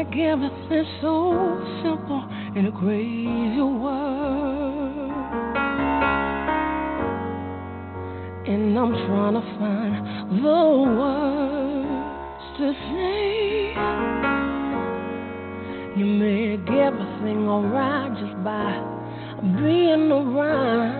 Make everything so simple in a crazy world. And I'm trying to find the words to say. You make everything alright just by being around.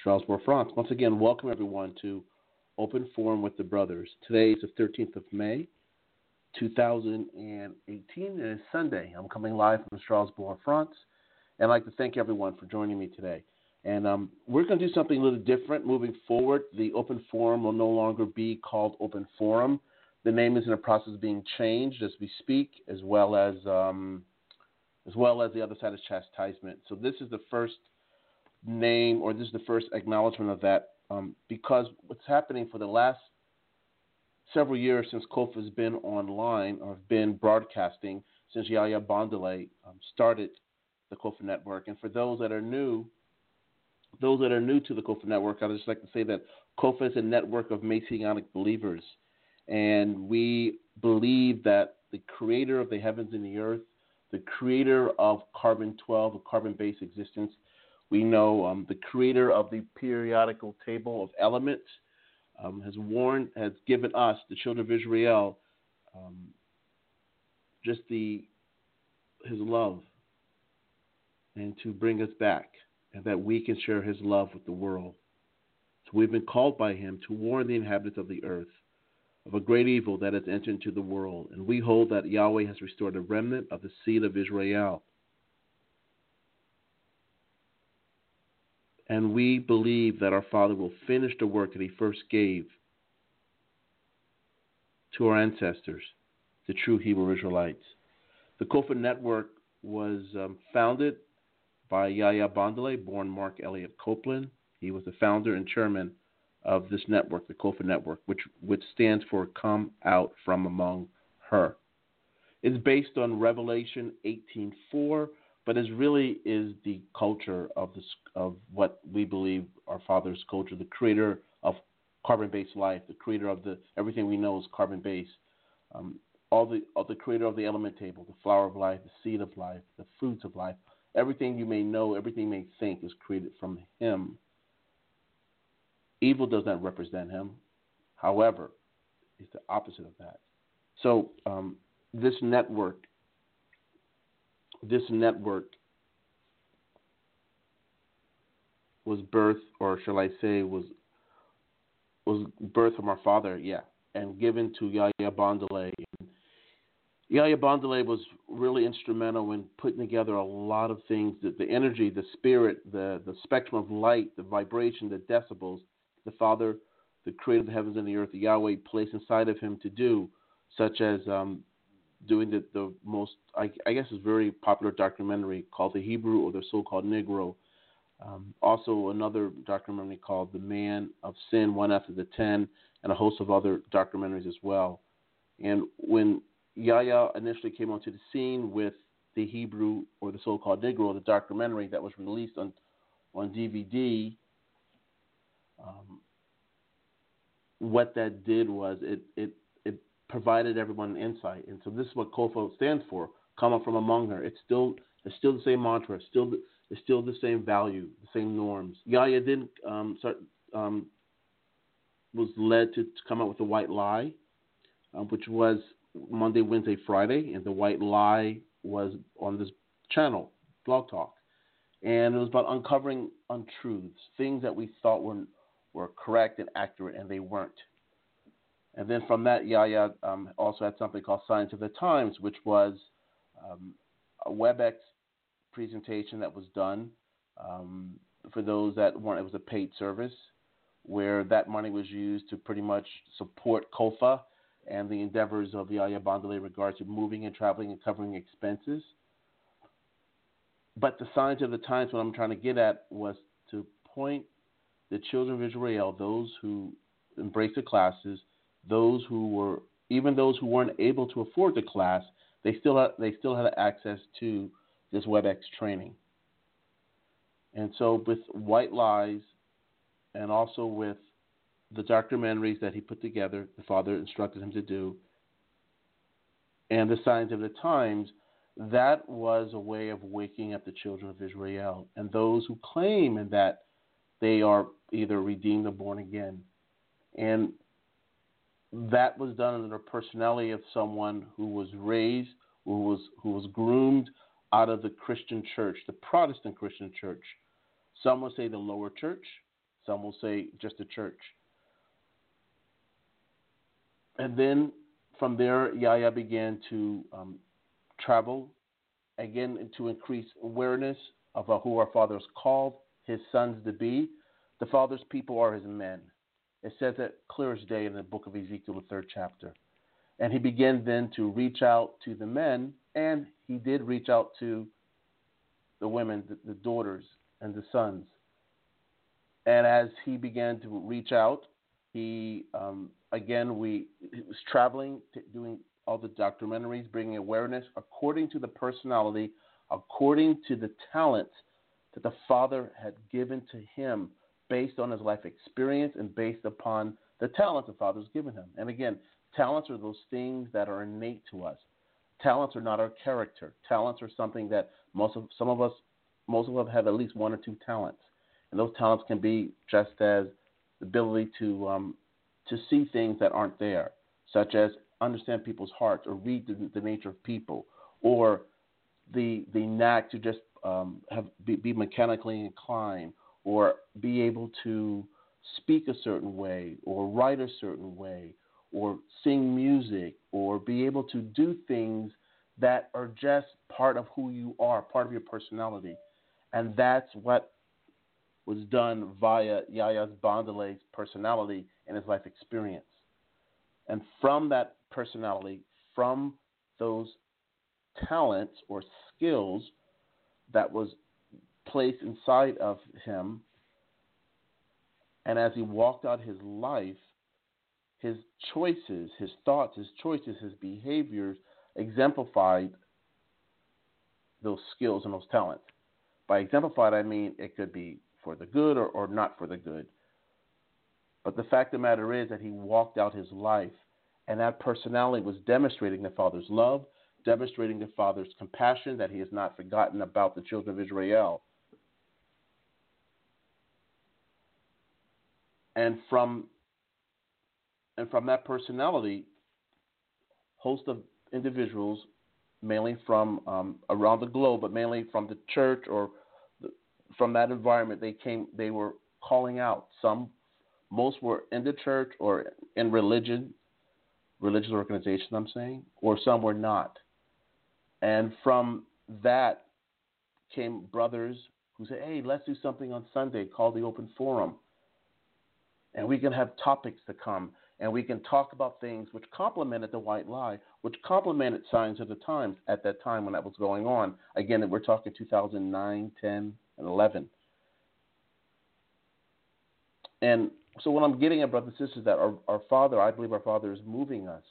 Strasbourg, France. Once again, welcome, everyone, to Open Forum with the Brothers. Today is the 13th of May, 2018, and it's Sunday. I'm coming live from Strasbourg, France, and I'd like to thank everyone for joining me today. And um, we're going to do something a little different moving forward. The Open Forum will no longer be called Open Forum. The name is in the process of being changed as we speak, as well as um, as well as the other side is chastisement. So this is the first name, or this is the first acknowledgement of that, um, because what's happening for the last several years since COFAH has been online or been broadcasting since Yahya Bandele um, started the COFAH Network, and for those that are new, those that are new to the COFAH Network, I'd just like to say that COFAH is a network of Messianic believers. And we believe that the creator of the heavens and the earth, the creator of carbon 12, of carbon based existence, we know um, the creator of the periodical table of elements um, has warned, has given us, the children of Israel, um, just the his love and to bring us back and that we can share his love with the world. So we've been called by him to warn the inhabitants of the earth of a great evil that has entered into the world, and we hold that Yahweh has restored a remnant of the seed of Israel. And we believe that our Father will finish the work that He first gave to our ancestors, the true Hebrew Israelites. The COFAH Network was um, founded by Yahya Bandele, born Mark Elliott Copeland, He was the founder and chairman of this network, the COFAH Network, which which stands for "Come Out from Among Her." It's based on Revelation 18:4, but it really is the culture of the of what we believe our Father's culture, the creator of carbon-based life, the creator of the everything we know is carbon-based. Um, all the all the creator of the element table, the flower of life, the seed of life, the fruits of life, everything you may know, everything you may think is created from Him. Evil does not represent Him. However, it's the opposite of that. So um, this network, this network was birth, or shall I say, was was birth from our father, yeah, and given to Yahya Bandele. Yahya Bandele was really instrumental in putting together a lot of things the, the energy, the spirit, the, the spectrum of light, the vibration, the decibels, the Father, the creator of the heavens and the earth, Yahweh placed inside of him to do, such as um, doing the, the most, I, I guess, is very popular documentary called The Hebrew or the so called Negro. Um, also, another documentary called The Man of Sin, One After the Ten, and a host of other documentaries as well. And when Yahya initially came onto the scene with the Hebrew or the so-called Negro, the documentary that was released on on DVD. Um, what that did was it it provided everyone insight, and so this is what COFAH stands for: come up from among her. It's still it's still the same mantra, it's still the, it's still the same value, the same norms. Yahya didn't um, start um, was led to, to come up with the white lie, uh, which was Monday, Wednesday, Friday, and the white lie was on this channel, Blog Talk, and it was about uncovering untruths, things that we thought were were correct and accurate, and they weren't. And then from that, Yahya um, also had something called Signs of the Times, which was um, a WebEx presentation that was done um, for those that weren't. It was a paid service where that money was used to pretty much support COFAH and the endeavors of Yahya Bandele in regards to moving and traveling and covering expenses. But the Signs of the times, what I'm trying to get at was to point the children of Israel, those who embraced the classes, those who were, even those who weren't able to afford the class, they still had, they still had access to this WebEx training. And so, with white lies, and also with the documentaries that he put together, the father instructed him to do, and the signs of the times, that was a way of waking up the children of Israel and those who claim that they are either redeemed or born again. And that was done under the personality of someone who was raised, who was who was groomed out of the Christian church, the Protestant Christian church. Some will say the lower church, some will say just the church. And then from there, Yahya began to um, travel again to increase awareness of who our Father called, his sons to be. The Father's people are his men. It says that clear as day in the book of Ezekiel, the third chapter. And he began then to reach out to the men, and he did reach out to the women, the, the daughters, and the sons. And as he began to reach out, he um, again we he was traveling, doing all the documentaries, bringing awareness according to the personality, according to the talent that the Father had given to him, based on his life experience and based upon the talent the Father's given him. And again, talents are those things that are innate to us. Talents are not our character. Talents are something that most of some of us, most of us have at least one or two talents and those talents can be just as the ability to um, to see things that aren't there, such as understand people's hearts or read the, the nature of people, or the the knack to just um, have be, be mechanically inclined, or be able to speak a certain way, or write a certain way, or sing music, or be able to do things that are just part of who you are, part of your personality. And that's what was done via Yahya's Bandele's personality and his life experience. And from that personality, from those talents or skills that was placed inside of him, And as he walked out his life, his choices, his thoughts, his choices, his behaviors exemplified those skills and those talents. By exemplified, I mean it could be for the good or, or not for the good. But the fact of the matter is that he walked out his life, and that personality was demonstrating the Father's love, demonstrating the Father's compassion, that he has not forgotten about the children of Israel. And from and from that personality, host of individuals, mainly from um, around the globe, but mainly from the church or the, from that environment, they came. They were calling out. Some, most were in the church or in religion, religious organization. I'm saying, or some were not. And from that came brothers who said, "Hey, let's do something on Sunday called the Open Forum." And we can have topics to come and we can talk about things which complemented the white lie, which complemented signs of the times at that time when that was going on. Again, we're talking 2009, 10, and 11. And so what I'm getting at, brothers and sisters, that our, our Father, I believe our Father is moving us.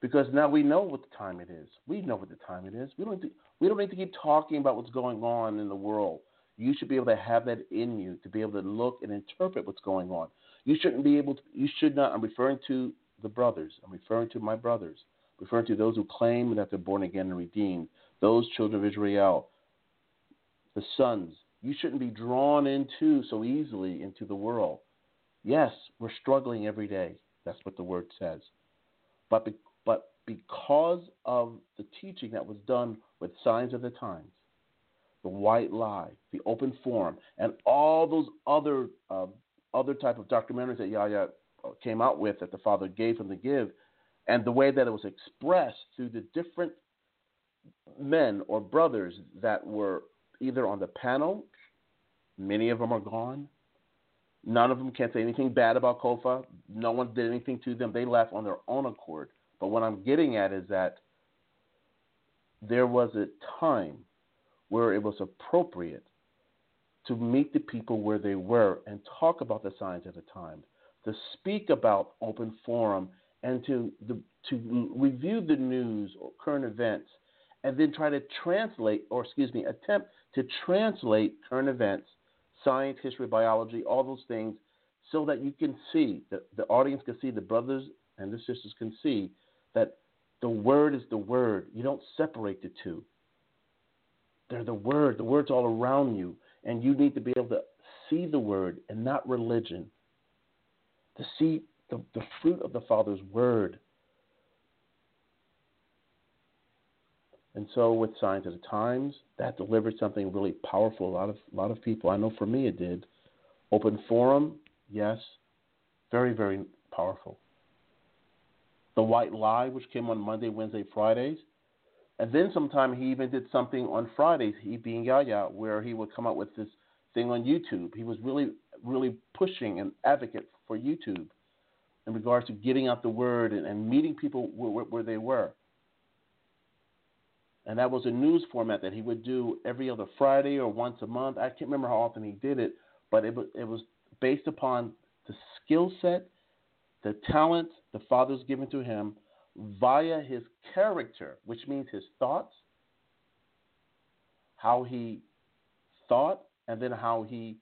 Because now we know what the time it is. We know what the time it is. We don't, to, we don't need to keep talking about what's going on in the world. You should be able to have that in you to be able to look and interpret what's going on. You shouldn't be able to, you should not, I'm referring to the brothers, I'm referring to my brothers, I'm referring to those who claim that they're born again and redeemed, those children of Israel, the sons. You shouldn't be drawn into so easily into the world. Yes, we're struggling every day. That's what the word says. But, be, but because of the teaching that was done with signs of the times, the white lie, the open forum, and all those other uh, other type of documentaries that Yahya uh, came out with that the father gave him to give, and the way that it was expressed through the different men or brothers that were either on the panel, many of them are gone. None of them can say anything bad about COFAH. No one did anything to them. They left on their own accord. But what I'm getting at is that there was a time where it was appropriate to meet the people where they were and talk about the signs of the times, to speak about open forum, and to the, to review the news or current events, and then try to translate, or excuse me, attempt to translate current events, science, history, biology, all those things, so that you can see, the, the audience can see, the brothers and the sisters can see that the word is the word. You don't separate the two. They're the word. The word's all around you. And you need to be able to see the word and not religion, to see the, the fruit of the Father's word. And so, with Signs of the Times, that delivered something really powerful. A lot of a lot of people, I know for me, it did. Open Forum, yes, very very powerful. The White Lie, which came on Monday, Wednesday, Fridays, and then sometime he even did something on Fridays, he being Yahya, where he would come up with this thing on YouTube. He was really, really pushing an advocate for YouTube in regards to getting out the word and, and meeting people where, where, they were. And that was a news format that he would do every other Friday or once a month. I can't remember how often he did it, but it was, it was based upon the skill set, the talent the Father's given to him via his character, which means his thoughts, how he thought, and then how he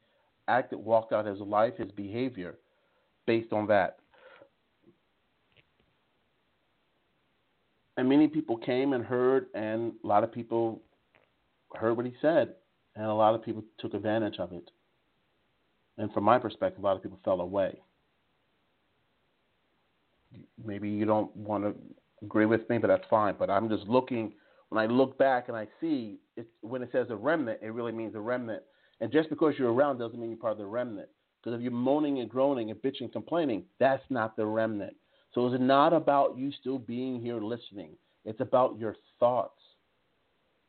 acted, walked out his life, his behavior, based on that. And many people came and heard, and a lot of people heard what he said, and a lot of people took advantage of it. And from my perspective, a lot of people fell away maybe you don't want to agree with me, but that's fine. But I'm just looking when I look back and I see it, when it says a remnant, it really means a remnant. And just because you're around doesn't mean you're part of the remnant. Because if you're moaning and groaning and bitching and complaining, that's not the remnant. So it's not about you still being here listening. It's about your thoughts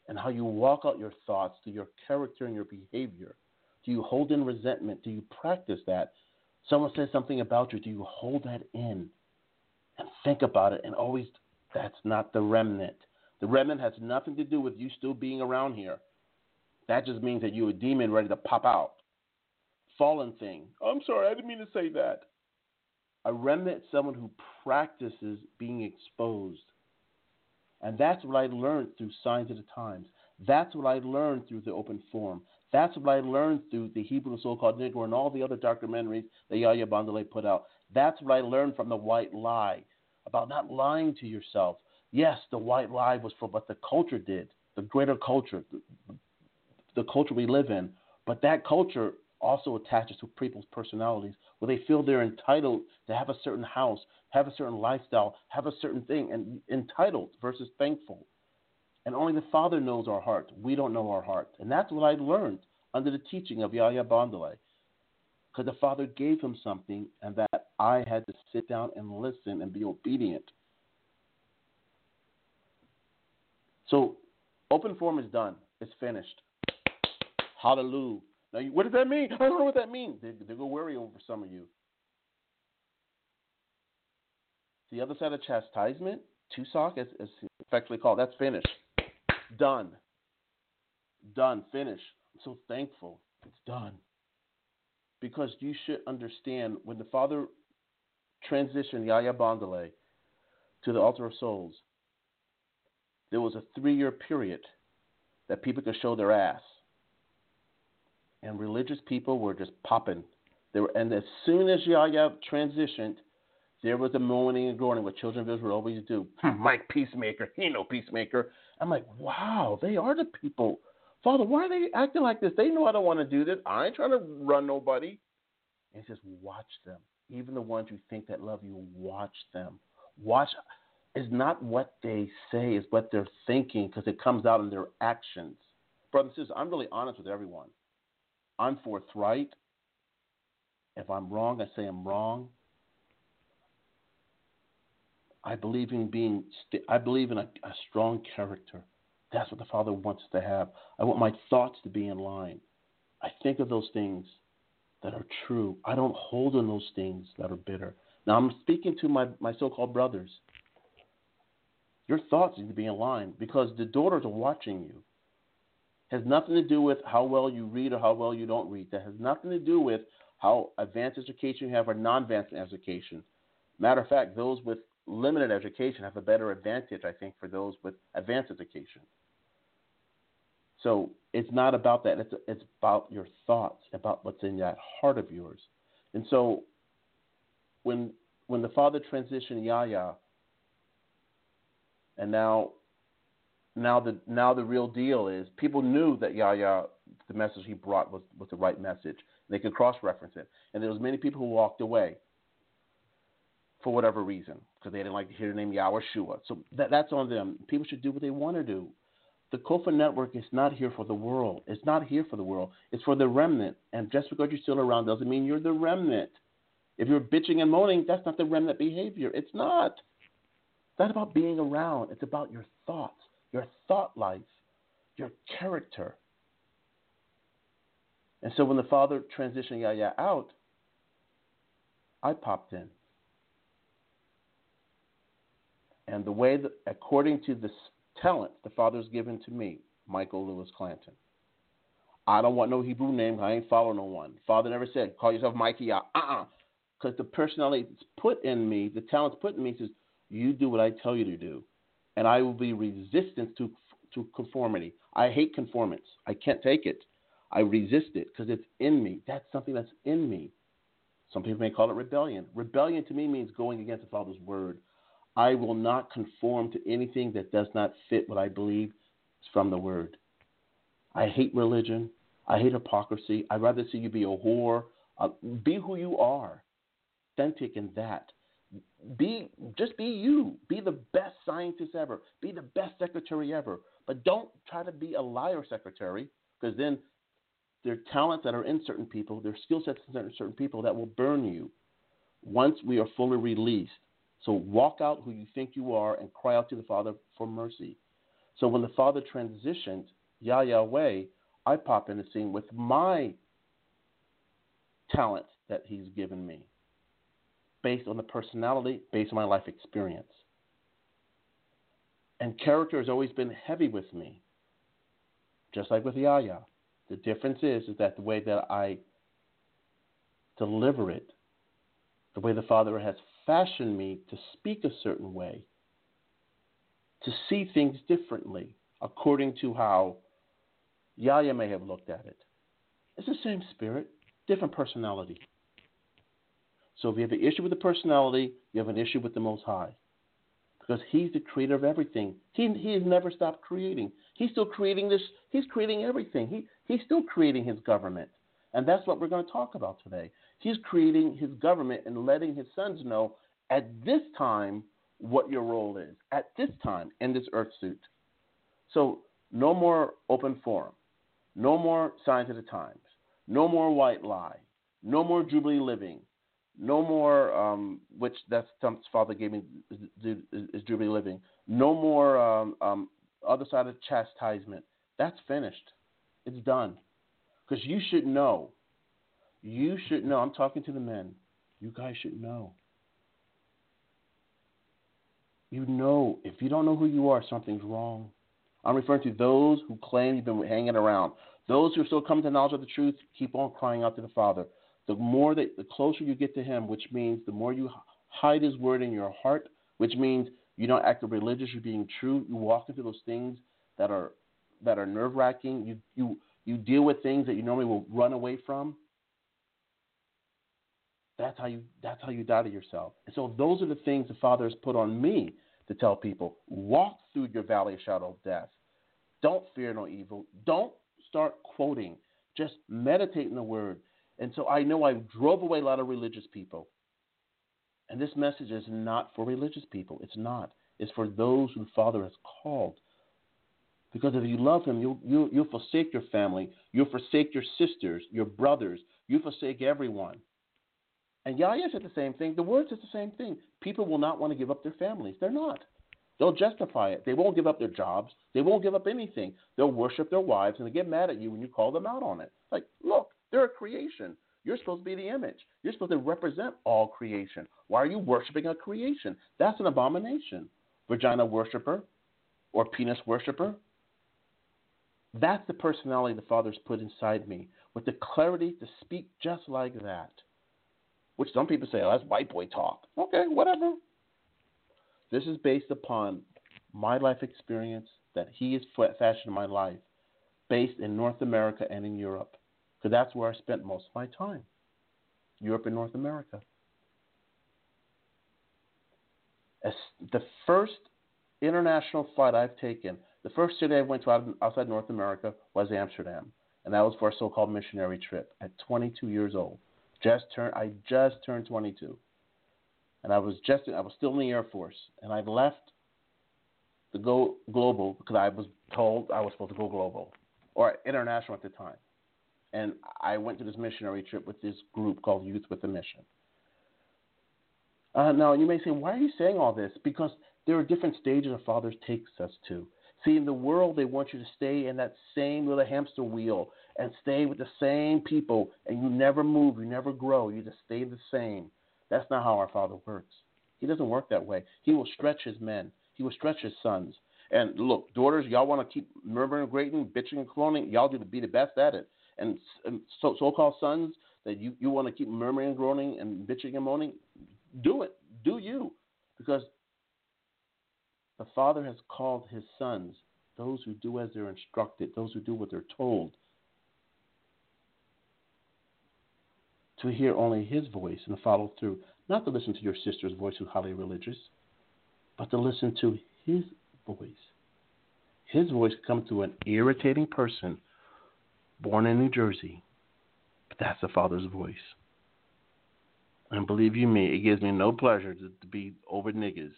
and how you walk out your thoughts to your character and your behavior. Do you hold in resentment? Do you practice that? Someone says something about you. Do you hold that in? Think about it and always that's not the remnant. The remnant has nothing to do with you still being around here. That just means that you're a demon ready to pop out. fallen thing. Oh, I'm sorry, I didn't mean to say that. A remnant someone who practices being exposed. And that's what I learned through Signs of the Times. That's what I learned through the open forum. That's what I learned through the Hebrew so called Negro and all the other documentaries that Yahya Bandele put out. That's what I learned from the white lie about not lying to yourself. Yes, the white lie was for what the culture did, the greater culture, the, the culture we live in. But that culture also attaches to people's personalities where they feel they're entitled to have a certain house, have a certain lifestyle, have a certain thing, and entitled versus thankful. And only the Father knows our heart. We don't know our heart. And that's what I learned under the teaching of Yahya Bandele. Because the Father gave him something, and that I had to sit down and listen and be obedient. So, open form is done. It's finished. Hallelujah. Now, what does that mean? I don't know what that means. They're, they go worry over some of you. The other side of chastisement, TUSOC, as, as effectively called, that's finished. Done. Done. Finished. I'm so thankful. It's done. Because you should understand when the Father transitioned Yahya Bandele to the altar of souls, there was a three year period that people could show their ass and religious people were just popping. They were, and as soon as Yahya transitioned, there was a moaning and groaning, what children of Israel always do. Mike Peacemaker, he no peacemaker. I'm like, wow, they are the people. Father, why are they acting like this? They know I don't want to do this. I ain't trying to run nobody. And he says, watch them. Even the ones you think that love you, watch them. Watch is not what they say, is what they're thinking because it comes out in their actions. Brothers and sisters, I'm really honest with everyone. I'm forthright. If I'm wrong, I say I'm wrong. I believe in being. St- I believe in a, a strong character. That's what the Father wants to have. I want my thoughts to be in line. I think of those things that are true. I don't hold on those things that are bitter. Now I'm speaking to my, my so-called brothers. Your thoughts need to be in line because the daughters are watching you has nothing to do with how well you read or how well you don't read. That has nothing to do with how advanced education you have or non-advanced education. Matter of fact, those with limited education have a better advantage, I think, for those with advanced education. So it's not about that. It's it's about your thoughts, about what's in that heart of yours. And so when when the father transitioned Yahya, and now now the now the real deal is people knew that Yahya the message he brought was, was the right message. They could cross reference it, and there was many people who walked away for whatever reason because they didn't like to hear the name Yahshua. So that, that's on them. People should do what they want to do. The COFAH Network is not here for the world. It's not here for the world. It's for the remnant. And just because you're still around doesn't mean you're the remnant. If you're bitching and moaning, that's not the remnant behavior. It's not. It's not about being around. It's about your thoughts your thought life, your character. And so when the father transitioned Yahya out, I popped in. And the way that, according to the talent the father's given to me, Michael Lewis Clanton, I don't want no Hebrew name. I ain't following no one. Father never said, call yourself Mikey. Uh uh Because the personality that's put in me, the talent's put in me says, you do what I tell you to do and I will be resistant to to conformity. I hate conformance. I can't take it. I resist it because it's in me. That's something that's in me. Some people may call it rebellion. Rebellion to me means going against the Father's word. I will not conform to anything that does not fit what I believe is from the word. I hate religion. I hate hypocrisy. I'd rather see you be a whore. Uh, be who you are, authentic in that. Be just be you. Be the best scientist ever. Be the best secretary ever. But don't try to be a liar secretary because then there are talents that are in certain people, there are skill sets in certain people that will burn you once we are fully released. So walk out who you think you are and cry out to the Father for mercy. So when the Father transitioned Yahya away, I pop in the scene with my talent that He's given me based on the personality, based on my life experience. And character has always been heavy with me, just like with Yahya. The difference is, is that the way that I deliver it the way the Father has fashioned me to speak a certain way, to see things differently according to how Yahya may have looked at it. It's the same spirit, different personality. So if you have an issue with the personality, you have an issue with the Most High. Because He's the creator of everything. He, he has never stopped creating. He's still creating this, He's creating everything. He, he's still creating His government. And that's what we're going to talk about today. He's creating His government and letting His sons know at this time what your role is, at this time in this earth suit. So no more open forum. No more signs of the times. No more white lie. No more jubilee living. No more, um, which that's Trump's father gave me is, jubilee living. No more um, um, other side of chastisement. That's finished. It's done. Because you should know. You should know. I'm talking to the men. You guys should know. You know. If you don't know who you are, something's wrong. I'm referring to those who claim you've been hanging around. Those who are still coming to knowledge of the truth, keep on crying out to the Father. The more that, the closer you get to Him, which means the more you hide His word in your heart, which means you don't act religious, you're being true. You walk into those things that are that are nerve wracking. You you you deal with things that you normally will run away from. That's how you that's how you die to yourself. And so those are the things the Father has put on me to tell people. Walk through your valley of shadow of death. Don't fear no evil. Don't start quoting. Just meditate in the word. And so I know I drove away a lot of religious people. And this message is not for religious people. It's not. It's for those who the Father has called. Because if you love Him, you'll, you'll, you'll forsake your family. You'll forsake your sisters, your brothers. You forsake everyone. And Yahya said the same thing. The word says the same thing. People will not want to give up their families. They're not. They'll justify it. They won't give up their jobs. They won't give up anything. They'll worship their wives and they get mad at you when you call them out on it. Like, look, they're a creation. You're supposed to be the image. You're supposed to represent all creation. Why are you worshiping a creation? That's an abomination. Vagina worshiper or penis worshiper. That's the personality the Father's put inside me with the clarity to speak just like that. Which some people say, oh, that's white boy talk. Okay, whatever. This is based upon my life experience that he has fashioned my life based in North America and in Europe. Because that's where I spent most of my time Europe and North America. As the first international flight I've taken, the first city I went to outside North America was Amsterdam, and that was for a so-called missionary trip at 22 years old. Just turned, I just turned 22 and I was just I was still in the Air Force, and I left to go global because I was told I was supposed to go global or international at the time, and I went to this missionary trip with this group called Youth with a Mission. Uh, now you may say, why are you saying all this? Because there are different stages a father takes us to. See, in the world, they want you to stay in that same little hamster wheel and stay with the same people, and you never move, you never grow, you just stay the same. That's not how our Father works. He doesn't work that way. He will stretch his men. He will stretch his sons. And look, daughters, y'all want to keep murmuring, grating, bitching, and cloning. Y'all do be the best at it. And, and so, so-called sons that you, you want to keep murmuring, groaning, and bitching and moaning, do it. Do you? Because the Father has called his sons, those who do as they're instructed, those who do what they're told, to hear only his voice and follow through, not to listen to your sister's voice who's highly religious, but to listen to his voice. His voice comes to an irritating person born in New Jersey, but that's the Father's voice. And believe you me, it gives me no pleasure to, to be over niggas.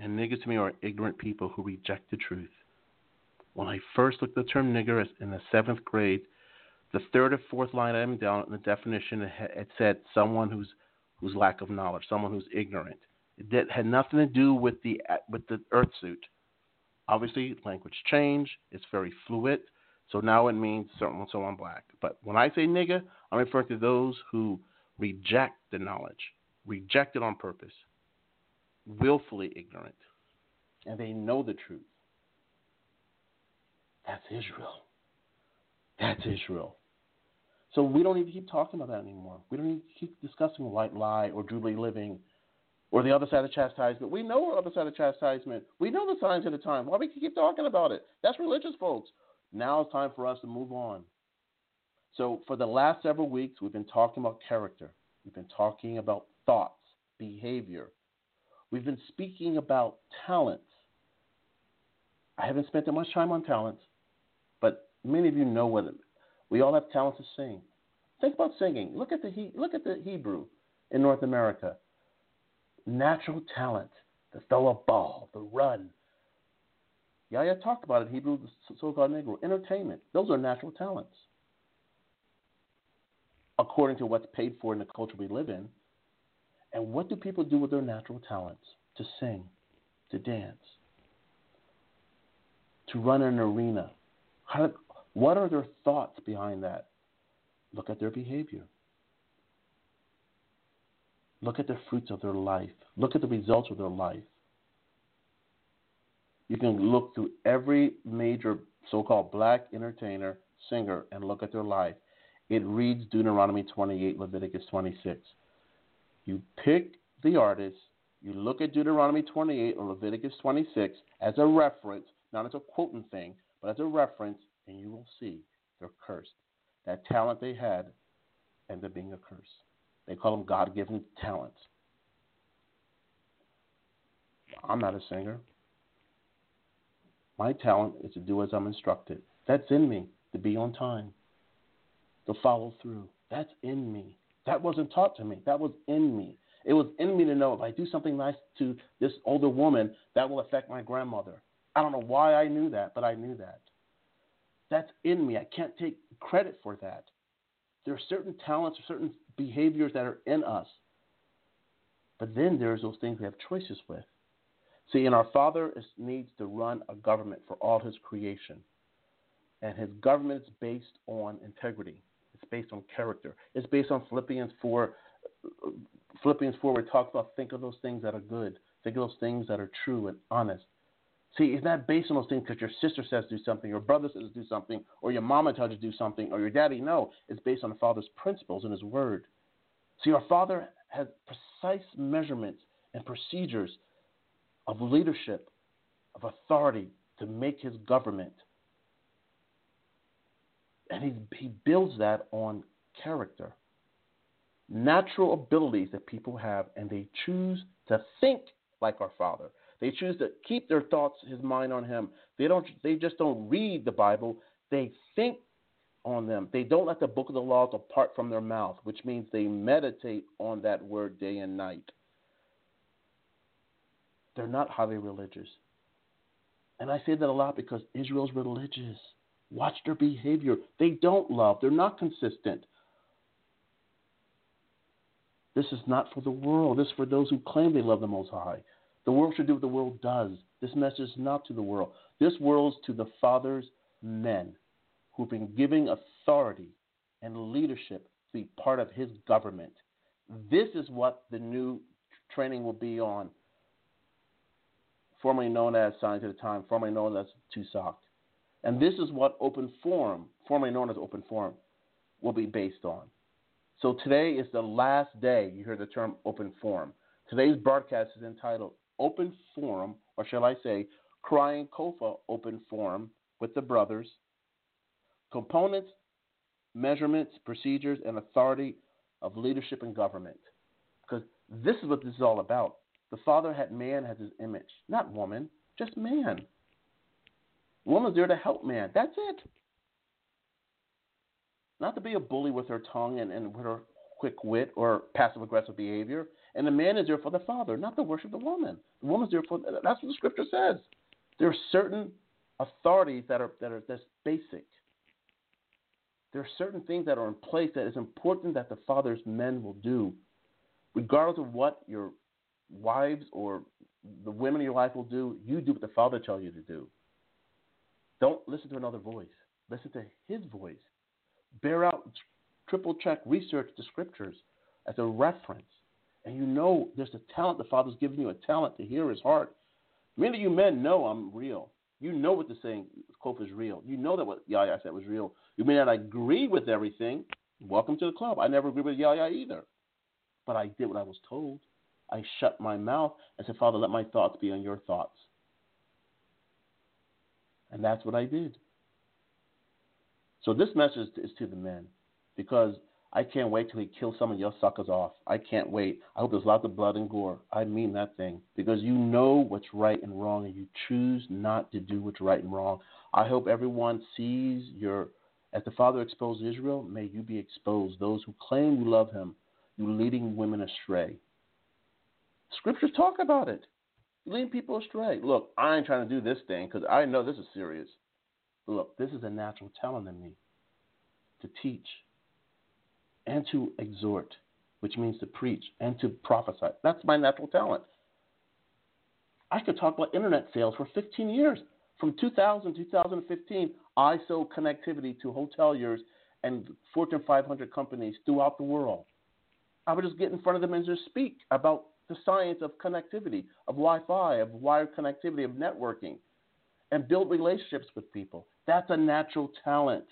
And niggas to me are ignorant people who reject the truth. When I first looked at the term nigger in the seventh grade, the third or fourth line item down in the definition, it said someone who's whose lack of knowledge, someone who's ignorant. That had nothing to do with the with the Earth suit. Obviously, language change. It's very fluid. So now it means someone, someone black. But when I say nigger, I'm referring to those who reject the knowledge, reject it on purpose, willfully ignorant, and they know the truth. That's Israel. That's Israel. So we don't need to keep talking about that anymore. We don't need to keep discussing white lie or jubilee living or the other side of chastisement. We know the other side of chastisement. We know the signs of the time. Why we keep talking about it? That's religious, folks. Now it's time for us to move on. So for the last several weeks, we've been talking about character. We've been talking about thoughts, behavior. We've been speaking about talents. I haven't spent that much time on talents, but many of you know what it, we all have talents to sing. Think about singing. Look at the look at the Hebrew in North America natural talent to throw a ball, to run. Yahya talked about it Hebrew, the so called Negro. Entertainment. Those are natural talents. According to what's paid for in the culture we live in. And what do people do with their natural talents? To sing, to dance, to run an arena. How, what are their thoughts behind that? Look at their behavior. Look at the fruits of their life. Look at the results of their life. You can look through every major so called black entertainer, singer, and look at their life. It reads Deuteronomy 28, Leviticus 26. You pick the artist, you look at Deuteronomy 28 or Leviticus 26 as a reference, not as a quoting thing, but as a reference, and you will see they're cursed. That talent they had ended up being a curse. They call them God given talents. I'm not a singer. My talent is to do as I'm instructed. That's in me, to be on time, to follow through. That's in me. That wasn't taught to me. That was in me. It was in me to know if I do something nice to this older woman, that will affect my grandmother. I don't know why I knew that, but I knew that. That's in me. I can't take credit for that. There are certain talents, or certain behaviors that are in us. But then there's those things we have choices with. See, and our Father is, needs to run a government for all His creation, and His government is based on integrity. Based on character. It's based on Philippians four. Philippians four, where it talks about think of those things that are good, think of those things that are true and honest. See, it's not based on those things because your sister says do something, your brother says do something, or your mama tells you to do something, or your daddy. No, it's based on the Father's principles and His Word. See, our Father has precise measurements and procedures of leadership, of authority to make His government. And he, he builds that on character, natural abilities that people have, and they choose to think like our Father. They choose to keep their thoughts, his mind on him. They don't they just don't read the Bible. They think on them. They don't let the book of the law depart from their mouth, which means they meditate on that word day and night. They're not highly religious. And I say that a lot because Israel's religious. Watch their behavior. They don't love, they're not consistent. This is not for the world. This is for those who claim they love the Most High. The world should do what the world does. This message is not to the world. This world is to the Father's men who've been giving authority and leadership to be part of his government. This is what the new training will be on, formerly known as Signs of the Time, formerly known as TUSOC. And this is what Open Forum, formerly known as Open Forum, will be based on. So today is the last day you hear the term Open Forum. Today's broadcast is entitled open forum, or shall I say, Crying COFAH open forum with the brothers, components, measurements, procedures, and authority of leadership and government. Because this is what this is all about. The Father had man as his image, not woman, just man. Woman's there to help man. That's it. Not to be a bully with her tongue and, and with her quick wit or passive aggressive behavior. And the man is there for the father, not to worship the woman. The woman's there for that's what the scripture says. There are certain authorities that are that are that's basic. There are certain things that are in place that is important that the father's men will do, regardless of what your wives or the women in your life will do. You do what the father tells you to do. Don't listen to another voice. Listen to his voice. Bear out, triple check, research the scriptures as a reference and you know there's a talent, the Father's given you a talent to hear his heart. Many of you men know I'm real. You know what the saying quote is real. You know that what Yahya said was real. You may not agree with everything, Welcome to the club. I never agreed with Yahya either. But I did what I was told. I shut my mouth and said, Father, let my thoughts be on your thoughts. And that's what I did. So this message is to the men because I can't wait till he kills some of your suckers off. I can't wait. I hope there's lots of blood and gore. I mean that thing because you know what's right and wrong and you choose not to do what's right and wrong. I hope everyone sees your, as the Father exposed Israel, may you be exposed. Those who claim you love him, you leading women astray. Scriptures talk about it. Leading people astray. Look, I ain't trying to do this thing because I know this is serious. But Look, this is a natural talent in me to teach and to exhort, which means to preach and to prophesy. That's my natural talent. I could talk about internet sales for 15 years. From 2000 to 2015, I sold connectivity to hoteliers and Fortune 500 companies throughout the world. I would just get in front of them and just speak about the science of connectivity, of Wi Fi, of wired connectivity, of networking, and build relationships with people. That's a natural talent.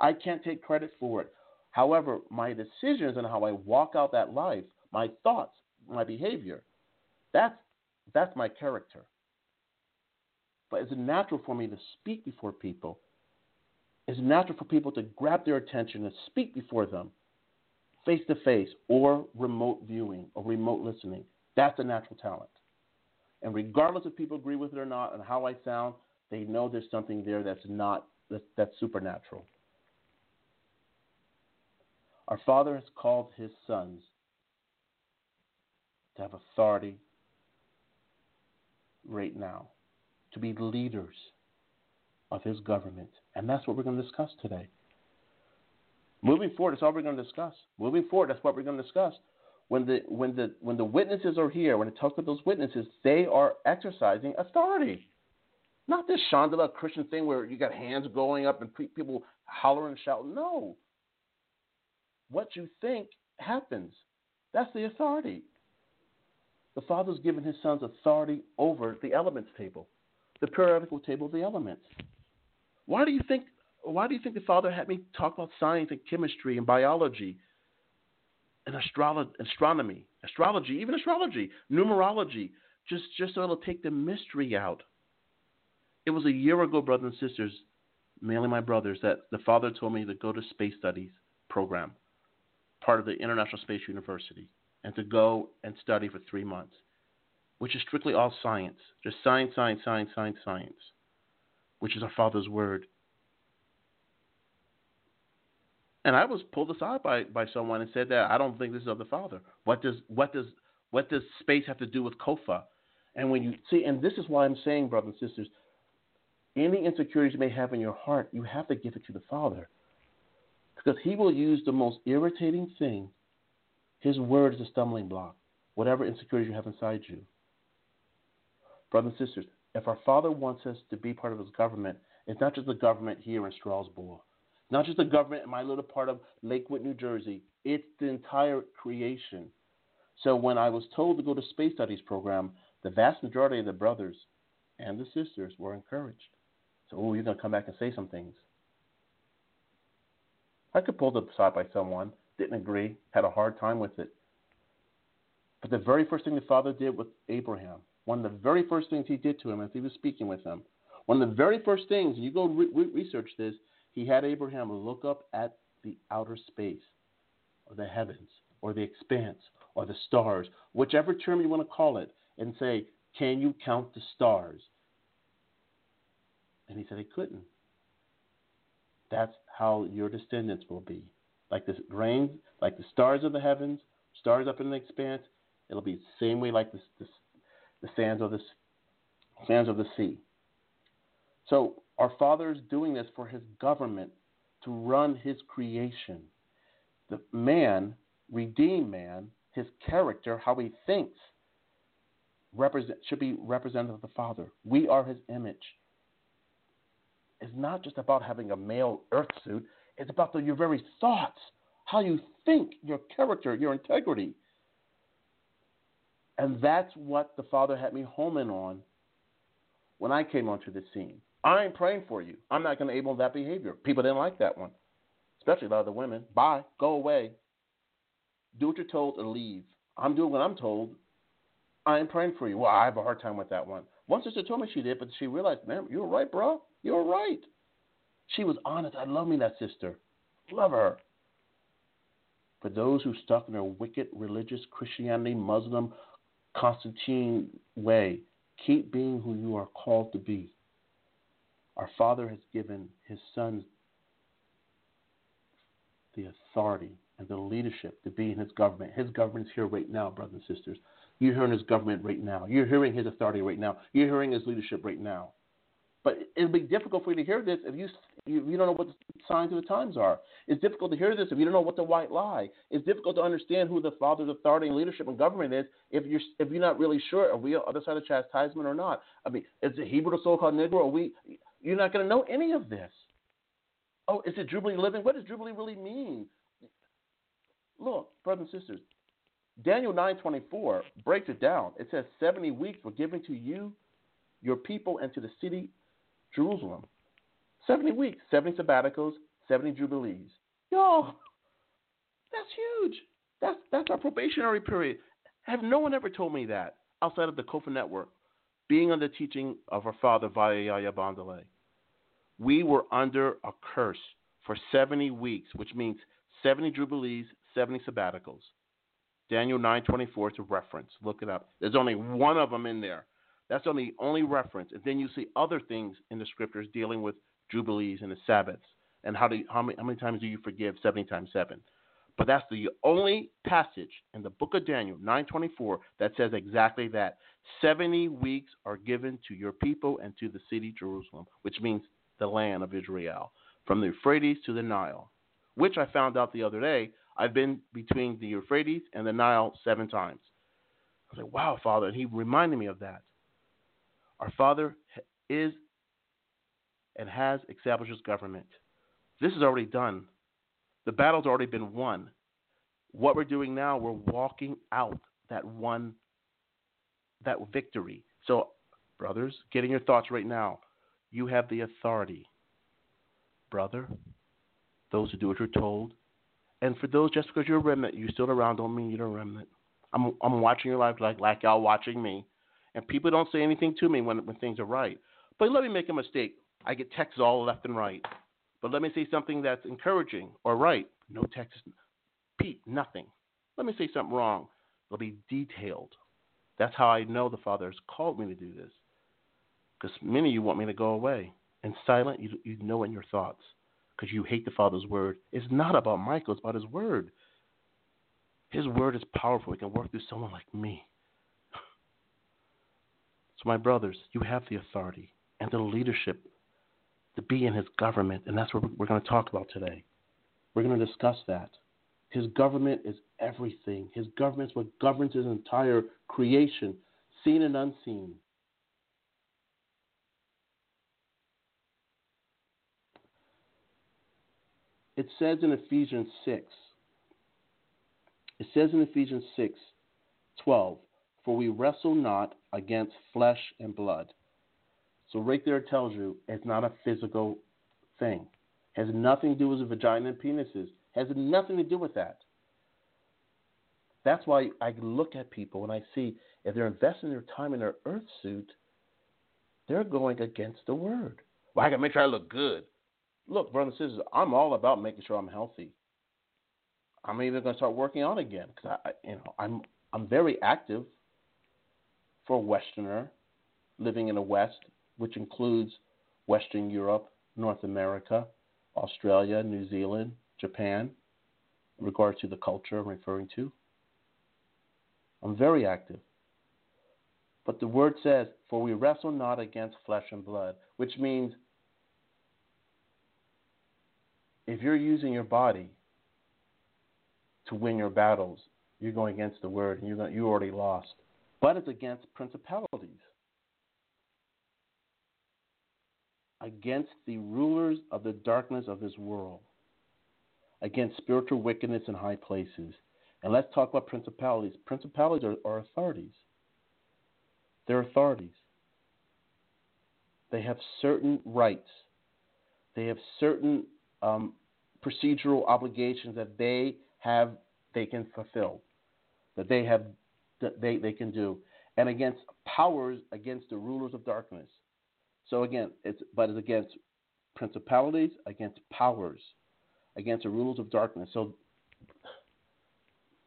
I can't take credit for it. However, my decisions and how I walk out that life, my thoughts, my behavior, that's that's my character. But it's natural for me to speak before people. It's natural for people to grab their attention and speak before them, face to face, or remote viewing or remote listening. That's a natural talent. And regardless if people agree with it or not and how I sound, they know there's something there that's not that's, that's supernatural. Our Father has called His sons to have authority right now, to be leaders of His government. And that's what we're going to discuss today. Moving forward, that's all we're going to discuss. Moving forward, that's what we're going to discuss. When the when the when the witnesses are here, when it talks about those witnesses, they are exercising authority. Not this Chandala Christian thing where you got hands going up and people hollering and shouting. No, what you think happens. That's the authority. The Father's given his sons authority over the elements table, the periodical table of the elements. Why do you think why do you think the Father had me talk about science and chemistry and biology and astrolo- astronomy, astrology, even astrology, numerology, just, just so it'll take the mystery out? It was a year ago, brothers and sisters, mainly my brothers, that the Father told me to go to space studies program part of the International Space University and to go and study for three months, which is strictly all science, just science, science, science, science, science, which is our Father's Word. And I was pulled aside by, by someone and said that I don't think this is of the Father. What does what does what does space have to do with COFAH? And when you see, and this is why I'm saying, brothers and sisters, any insecurities you may have in your heart, you have to give it to the Father. Because he will use the most irritating thing, his word is a stumbling block, whatever insecurities you have inside you. Brothers and sisters, if our Father wants us to be part of his government, it's not just the government here in Strasbourg, not just the government in my little part of Lakewood, New Jersey, it's the entire creation. So when I was told to go to space studies program, the vast majority of the brothers and the sisters were encouraged. So, oh, you're going to come back and say some things. I could pull the aside by someone, didn't agree, had a hard time with it. But the very first thing the father did with Abraham, one of the very first things he did to him as he was speaking with him, one of the very first things, and you go re- research this, he had Abraham look up at the outer space, or the heavens, or the expanse, or the stars, whichever term you want to call it, and say, Can you count the stars? And he said he couldn't. That's how your descendants will be. Like the grains, like the stars of the heavens, stars up in the expanse, it'll be the same way like the, the, the sands of the sands of the sea. So our Father is doing this for His government to run His creation. The man, redeemed man, his character, how he thinks, represent, should be representative of the Father. We are His image It's not just about having a male earth suit, it's about the, your very thoughts, how you think, your character, your integrity. And that's what the Father had me home in on when I came onto the scene. I ain't praying for you. I'm not going to enable that behavior. People didn't like that one. especially a lot of the women. Bye, go away. Do what you're told and leave. I'm doing what I'm told. I am praying for you. Well, I have a hard time with that one. One sister told me she did, but she realized, man, you were right, bro. You were right. She was honest. I love me that sister. Love her. For those who stuck in their wicked religious Christianity, Muslim, Constantine way, keep being who you are called to be. Our Father has given His Son the authority and the leadership to be in His government. His government is here right now, brothers and sisters. You're hearing His government right now. You're hearing His authority right now. You're hearing His leadership right now. But it'll be difficult for you to hear this if you you, don't know what the signs of the times are. It's difficult to hear this if you don't know what the white lie. It's difficult to understand who the Father's authority and leadership and government is if you're if you're not really sure are we on the other side of chastisement or not. I mean, is it Hebrew the so-called Negro? Are we? You're not going to know any of this. Oh, is it Jubilee living? What does Jubilee really mean? Look, brothers and sisters, Daniel 9:24 breaks it down. It says 70 weeks were given to you, your people, and to the city Jerusalem. 70 weeks, 70 sabbaticals, 70 jubilees. Yo, that's huge. That's that's our probationary period. Have no one ever told me that outside of the COFAH Network, being under the teaching of our father Vaya Yahya Bandele. We were under a curse for 70 weeks, which means 70 jubilees, 70 sabbaticals. Daniel 9:24 is a reference. Look it up. There's only one of them in there. That's only only reference. And then you see other things in the scriptures dealing with jubilees and the Sabbaths and how do you, how many how many times do you forgive? 70 times 7. But that's the only passage in the book of Daniel 9:24 that says exactly that. 70 weeks are given to your people and to the city Jerusalem, which means the land of Israel, from the Euphrates to the Nile, which I found out the other day. I've been between the Euphrates and the Nile seven times. I was like, wow, Father. And he reminded me of that. Our Father is and has established his government. This is already done. The battle's already been won. What we're doing now, we're walking out that one, that victory. So, brothers, getting your thoughts right now. You have the authority. Brother, those who do what you're told. And for those, just because you're a remnant, you're still around, don't mean you're a remnant. I'm, I'm watching your life like, like y'all watching me. And people don't say anything to me when, when things are right. But let me make a mistake. I get texts all left and right. But let me say something that's encouraging or right. No text. Pete, nothing. Let me say something wrong. It'll be detailed. That's how I know the Father has called me to do this. Because many of you want me to go away. And silent, you, you know in your thoughts. Because you hate the Father's word. It's not about Michael, it's about his word. His word is powerful. It can work through someone like me. So, my brothers, you have the authority and the leadership to be in his government, and that's what we're going to talk about today. We're going to discuss that. His government is everything. His government is what governs his entire creation, seen and unseen. It says in Ephesians 6, it says in Ephesians 6, 12, for we wrestle not against flesh and blood. So right there it tells you it's not a physical thing. It Has nothing to do with the vagina and penises. Has nothing to do with that. That's why I look at people and I see if they're investing their time in their earth suit, they're going against the word. Well, I got to make sure I look good. Look, brothers and sisters, I'm all about making sure I'm healthy. I'm even going to start working on again because I, you know, I'm I'm very active for a Westerner living in the West, which includes Western Europe, North America, Australia, New Zealand, Japan, in regards to the culture I'm referring to. I'm very active. But the word says, For we wrestle not against flesh and blood, which means if you're using your body to win your battles, you're going against the word and you're going, you already lost but it's against principalities, against the rulers of the darkness of this world, against spiritual wickedness in high places. And let's talk about principalities. Principalities are, are authorities. They're authorities. They have certain rights. They have certain um, procedural obligations that they have they can fulfill, that they have that they, they can do, and against powers against the rulers of darkness. So again, it's but it's against principalities, against powers, against the rulers of darkness. So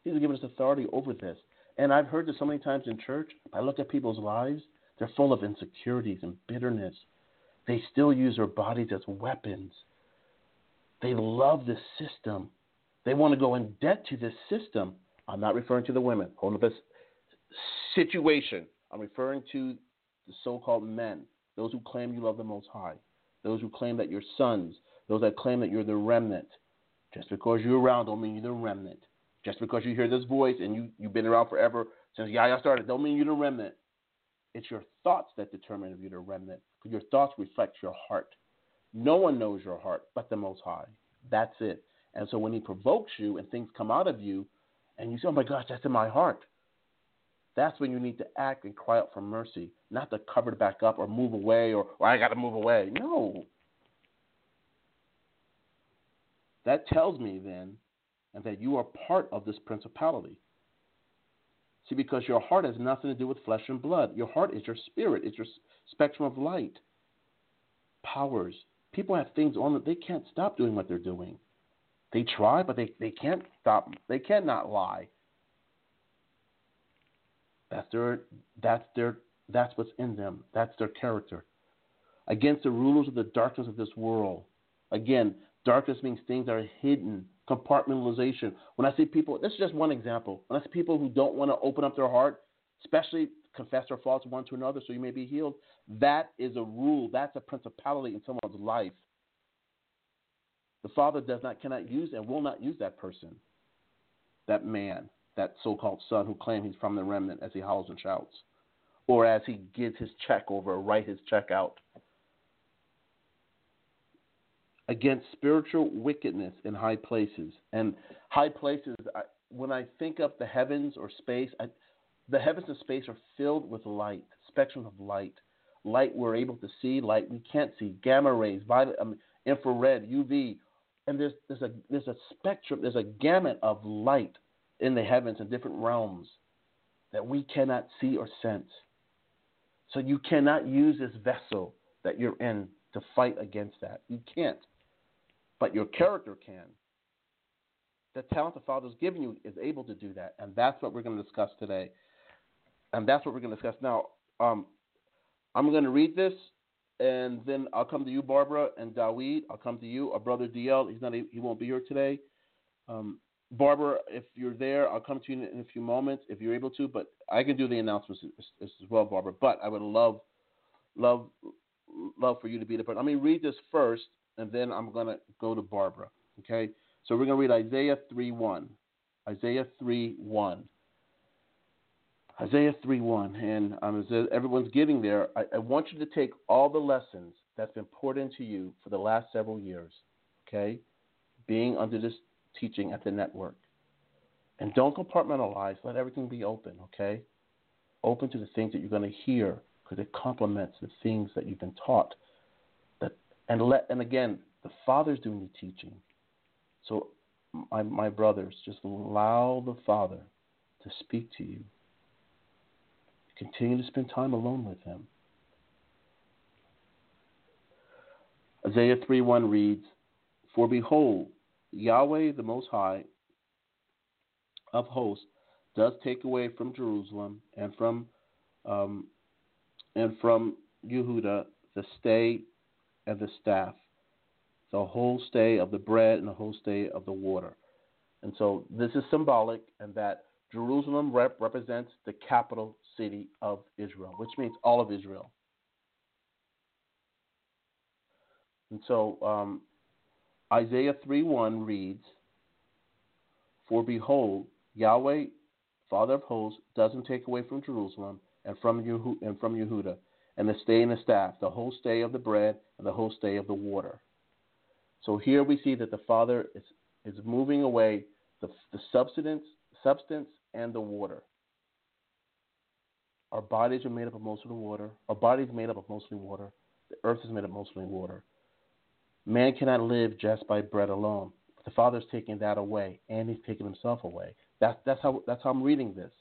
he's given us authority over this. And I've heard this so many times in church. I look at people's lives, they're full of insecurities and bitterness. They still use their bodies as weapons. They love this system. They want to go in debt to this system. I'm not referring to the women. Hold on this situation. I'm referring to the so called men, those who claim you love the Most High, those who claim that you're sons, those that claim that you're the remnant. Just because you're around don't mean you're the remnant. Just because you hear this voice and you, you've been around forever since Yahya started, don't mean you're the remnant. It's your thoughts that determine if you're the remnant. Because your thoughts reflect your heart. No one knows your heart but the Most High. That's it. And so when He provokes you and things come out of you, and you say, "Oh my gosh, that's in my heart," that's when you need to act and cry out for mercy, not to cover it back up or move away or, or I got to move away. No. That tells me then that you are part of this principality. See, because your heart has nothing to do with flesh and blood. Your heart is your spirit, it's your spectrum of light. Powers. People have things on that they can't stop doing what they're doing. They try, but they, they can't stop. They cannot lie. That's their that's their that's what's in them. That's their character. Against the rulers of the darkness of this world. Again, darkness means things are hidden, compartmentalization. When I see people, this is just one example. When I see people who don't want to open up their heart, especially confess their faults one to another so you may be healed, that is a rule. That's a principality in someone's life. The Father does not, cannot use, and will not use that person, that man, that so called son who claims he's from the remnant as he howls and shouts, or as he gives his check over, write his check out against spiritual wickedness in high places. And high places, I, when I think of the heavens or space, I, the heavens and space are filled with light, spectrum of light. Light we're able to see, light we can't see, gamma rays, violet, um, infrared, UV, and there's there's a there's a spectrum, there's a gamut of light in the heavens and different realms that we cannot see or sense. So you cannot use this vessel that you're in to fight against that. You can't but your character can. The talent the Father's given you is able to do that, and that's what we're going to discuss today. And that's what we're going to discuss now. Um, I'm going to read this, and then I'll come to you, Barbara and Dawid. I'll come to you. Our brother DL, he's not, he won't be here today. Um, Barbara, if you're there, I'll come to you in, a few moments if you're able to. But I can do the announcements as, as well, Barbara. But I would love, love, love for you to be the person. Let me read this first, and then I'm going to go to Barbara. Okay? So we're going to read Isaiah 3 1. Isaiah 3 1. Isaiah 3 1. And um, as everyone's getting there, I, I want you to take all the lessons that's been poured into you for the last several years, okay? Being under this teaching at the network. And don't compartmentalize. Let everything be open, okay? Open to the things that you're going to hear because it complements the things that you've been taught and let and again, the Father's doing the teaching. So my my brothers, just allow the Father to speak to you. Continue to spend time alone with him. Isaiah 3 1 reads, For behold, Yahweh the Most High of hosts does take away from Jerusalem and from um, and from Yehuda the stay and the staff, the whole stay of the bread and the whole stay of the water. And so this is symbolic, and that Jerusalem rep- represents the capital city of Israel, which means all of Israel. And so um, Isaiah 3:1 reads, For behold, Yahweh, Father of hosts, doesn't take away from Jerusalem and from, Yehu- and from Yehuda and the stay and the staff, the whole stay of the bread and the whole stay of the water. So here we see that the Father is, is moving away the, the substance, substance and the water. Our bodies are made up of most of the water. Our bodies made up of mostly water. The earth is made up mostly water. Man cannot live just by bread alone. But The Father's taking that away, and He's taking Himself away. That's that's how that's how I'm reading this.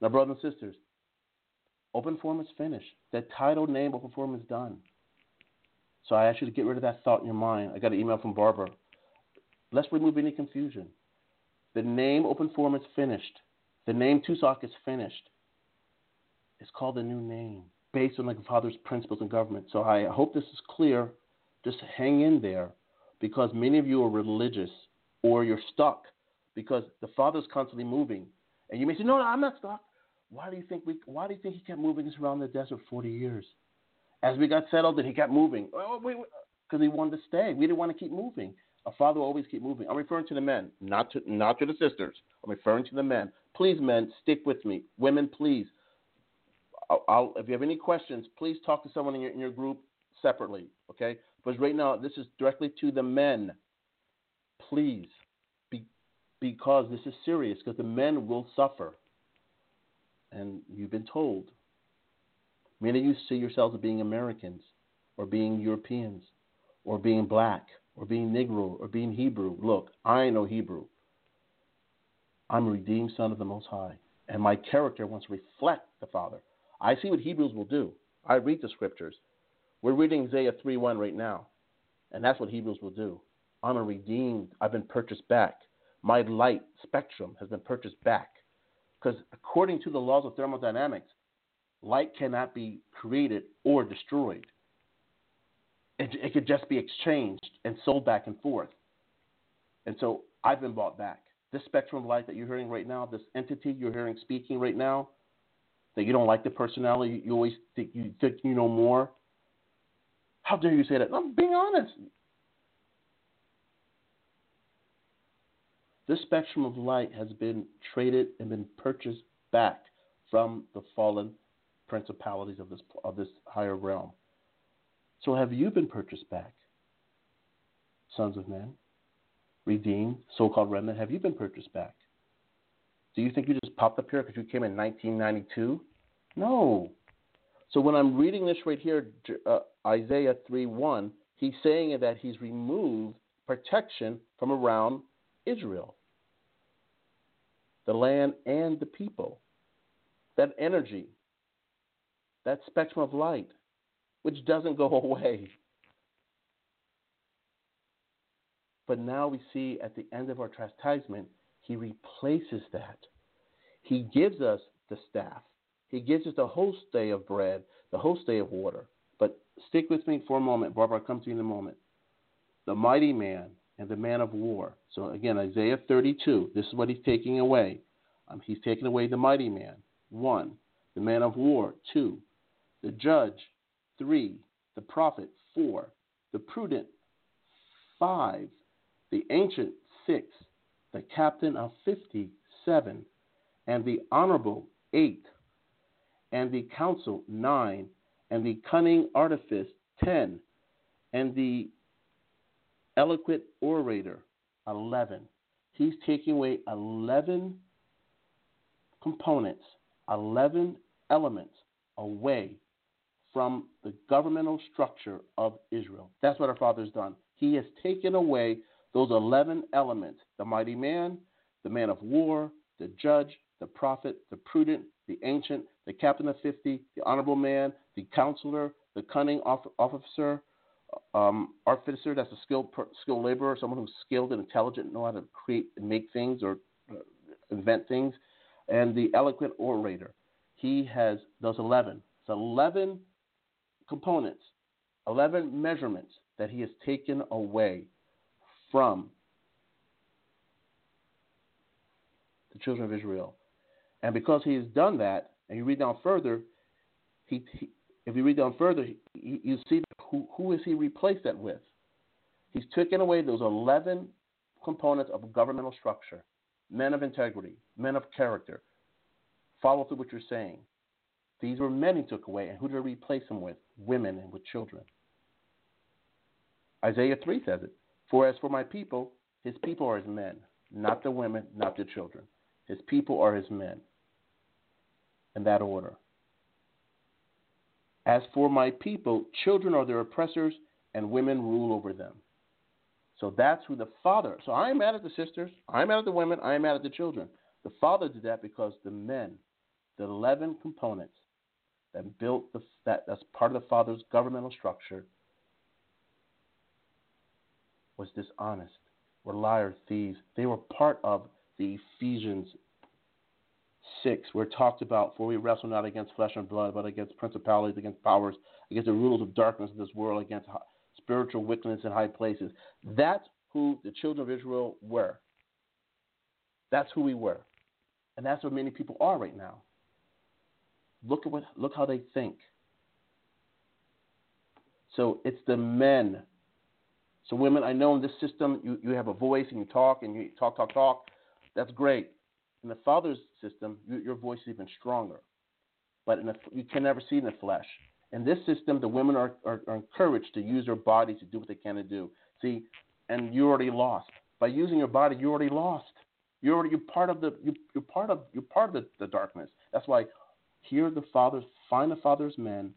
Now, brothers and sisters, open form is finished. The title name open form is done. So I ask you to get rid of that thought in your mind. I got an email from Barbara. Let's remove any confusion. The name open form is finished. The name Tusoc is finished. It's called a new name based on the Father's principles and government. So I hope this is clear. Just hang in there because many of you are religious or you're stuck because the Father's constantly moving. And you may say, No, no, I'm not stuck. Why do you think we why do you think he kept moving us around the desert 40 years? As we got settled, and he kept moving. Oh, oh because he wanted to stay. We didn't want to keep moving. A father will always keep moving. I'm referring to the men, not to not to the sisters. I'm referring to the men. Please, men, stick with me. Women, please. I'll, I'll, if you have any questions, please talk to someone in your in your group separately. Okay? Because right now this is directly to the men. Please, be, because this is serious. Because the men will suffer, and you've been told. Many of you see yourselves as being Americans, or being Europeans, or being black, or being Negro, or being Hebrew. Look, I know Hebrew. I'm a redeemed son of the Most High, and my character wants to reflect the Father. I see what Hebrews will do. I read the scriptures. We're reading Isaiah 3:1 right now, and that's what Hebrews will do. I'm a redeemed. I've been purchased back. My light spectrum has been purchased back, because according to the laws of thermodynamics, light cannot be created or destroyed. It, it could just be exchanged and sold back and forth. And so I've been bought back. This spectrum of light that you're hearing right now, this entity you're hearing speaking right now, that you don't like the personality, you always think you think you know more. How dare you say that? I'm being honest. This spectrum of light has been traded and been purchased back from the fallen principalities of this of this higher realm. So have you been purchased back, sons of men, redeemed, so-called remnant? Have you been purchased back? Do you think you just popped up here because you came in 1992? No. So when I'm reading this right here, uh, Isaiah 3:1, he's saying that he's removed protection from around Israel, the land and the people. That energy, that spectrum of light, which doesn't go away. But now we see at the end of our chastisement, he replaces that. He gives us the staff. He gives us the host day of bread, the host day of water. But stick with me for a moment. Barbara, I'll come to you in a moment. The mighty man and the man of war. So again, Isaiah 32, this is what he's taking away. Um, he's taking away the mighty man, one. The man of war, two. The judge, three. The prophet, four. The prudent, five. The ancient, six the captain of 57, and the honorable 8, and the counsel 9, and the cunning artifice 10, and the eloquent orator 11. He's taking away 11 components, 11 elements away from the governmental structure of Israel. That's what our Father's done. He has taken away those 11 elements the mighty man, the man of war, the judge, the prophet, the prudent, the ancient, the captain of 50, the honorable man, the counselor, the cunning officer, um, artificer, that's a skilled, skilled laborer, someone who's skilled and intelligent, know how to create and make things or uh, invent things, and the eloquent orator. He has those 11. It's 11 components, 11 measurements that he has taken away from the children of Israel. And because he has done that, and you read down further, he, he if you read down further, you see who, is he replaced that with? He's taken away those 11 components of governmental structure men of integrity, men of character, follow through what you're saying. These were men he took away, and who did he replace them with? Women and with children. Isaiah 3 says it. For as for my people, his people are his men, not the women, not the children. His people are his men. In that order. As for my people, children are their oppressors, and women rule over them. So that's who the father. So I am mad at the sisters. I am mad at the women. I am mad at the children. The father did that because the men, the 11 components that built the, that that's part of the father's governmental structure, was dishonest, were liars, thieves. They were part of the Ephesians 6, where it talked about, For we wrestle not against flesh and blood, but against principalities, against powers, against the rulers of darkness of this world, against spiritual wickedness in high places. That's who the children of Israel were. That's who we were. And that's what many people are right now. Look at what look how they think. So it's the men. So women, I know in this system you, you have a voice and you talk and you talk, talk, talk. That's great. In the father's system, you, your voice is even stronger. But the, you can never see in the flesh. In this system, the women are, are, are encouraged to use their bodies to do what they can to do. See, and you already lost. By using your body, you already lost. You're already you're part of the you, you're part of you're part of the, the darkness. That's why hear the fathers, find the father's men.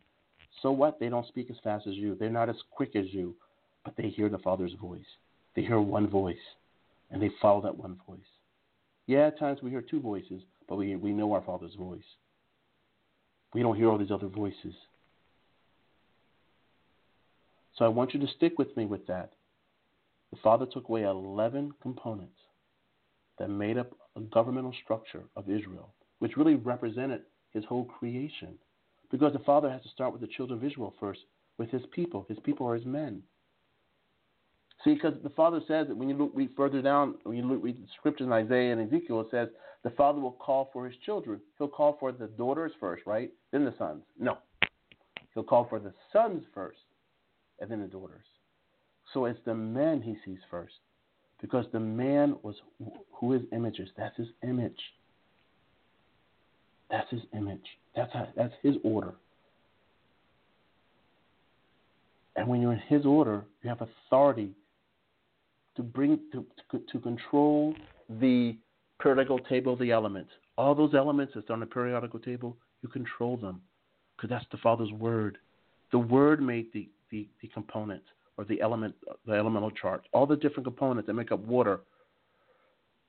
So what? They don't speak as fast as you. They're not as quick as you, but they hear the father's voice. They hear one voice, and they follow that one voice. Yeah, at times we hear two voices, but we we know our father's voice. We don't hear all these other voices. So I want you to stick with me with that. The Father took away 11 components that made up a governmental structure of Israel, which really represented his whole creation. Because the Father has to start with the children of Israel first, with his people. His people are his men. See, because the Father says that when you look, read further down, when you look, read the scriptures in Isaiah and Ezekiel, it says the Father will call for his children. He'll call for the daughters first, right? Then the sons. No. He'll call for the sons first, and then the daughters. So it's the men he sees first, because the man was who his image is. That's his image. That's his image. That's how, that's his order. And when you're in his order, you have authority to bring to to, to control the periodical table of the elements. All those elements that's on the periodical table, you control them because that's the Father's word. The word made the, the, the components or the element the elemental chart, all the different components that make up water,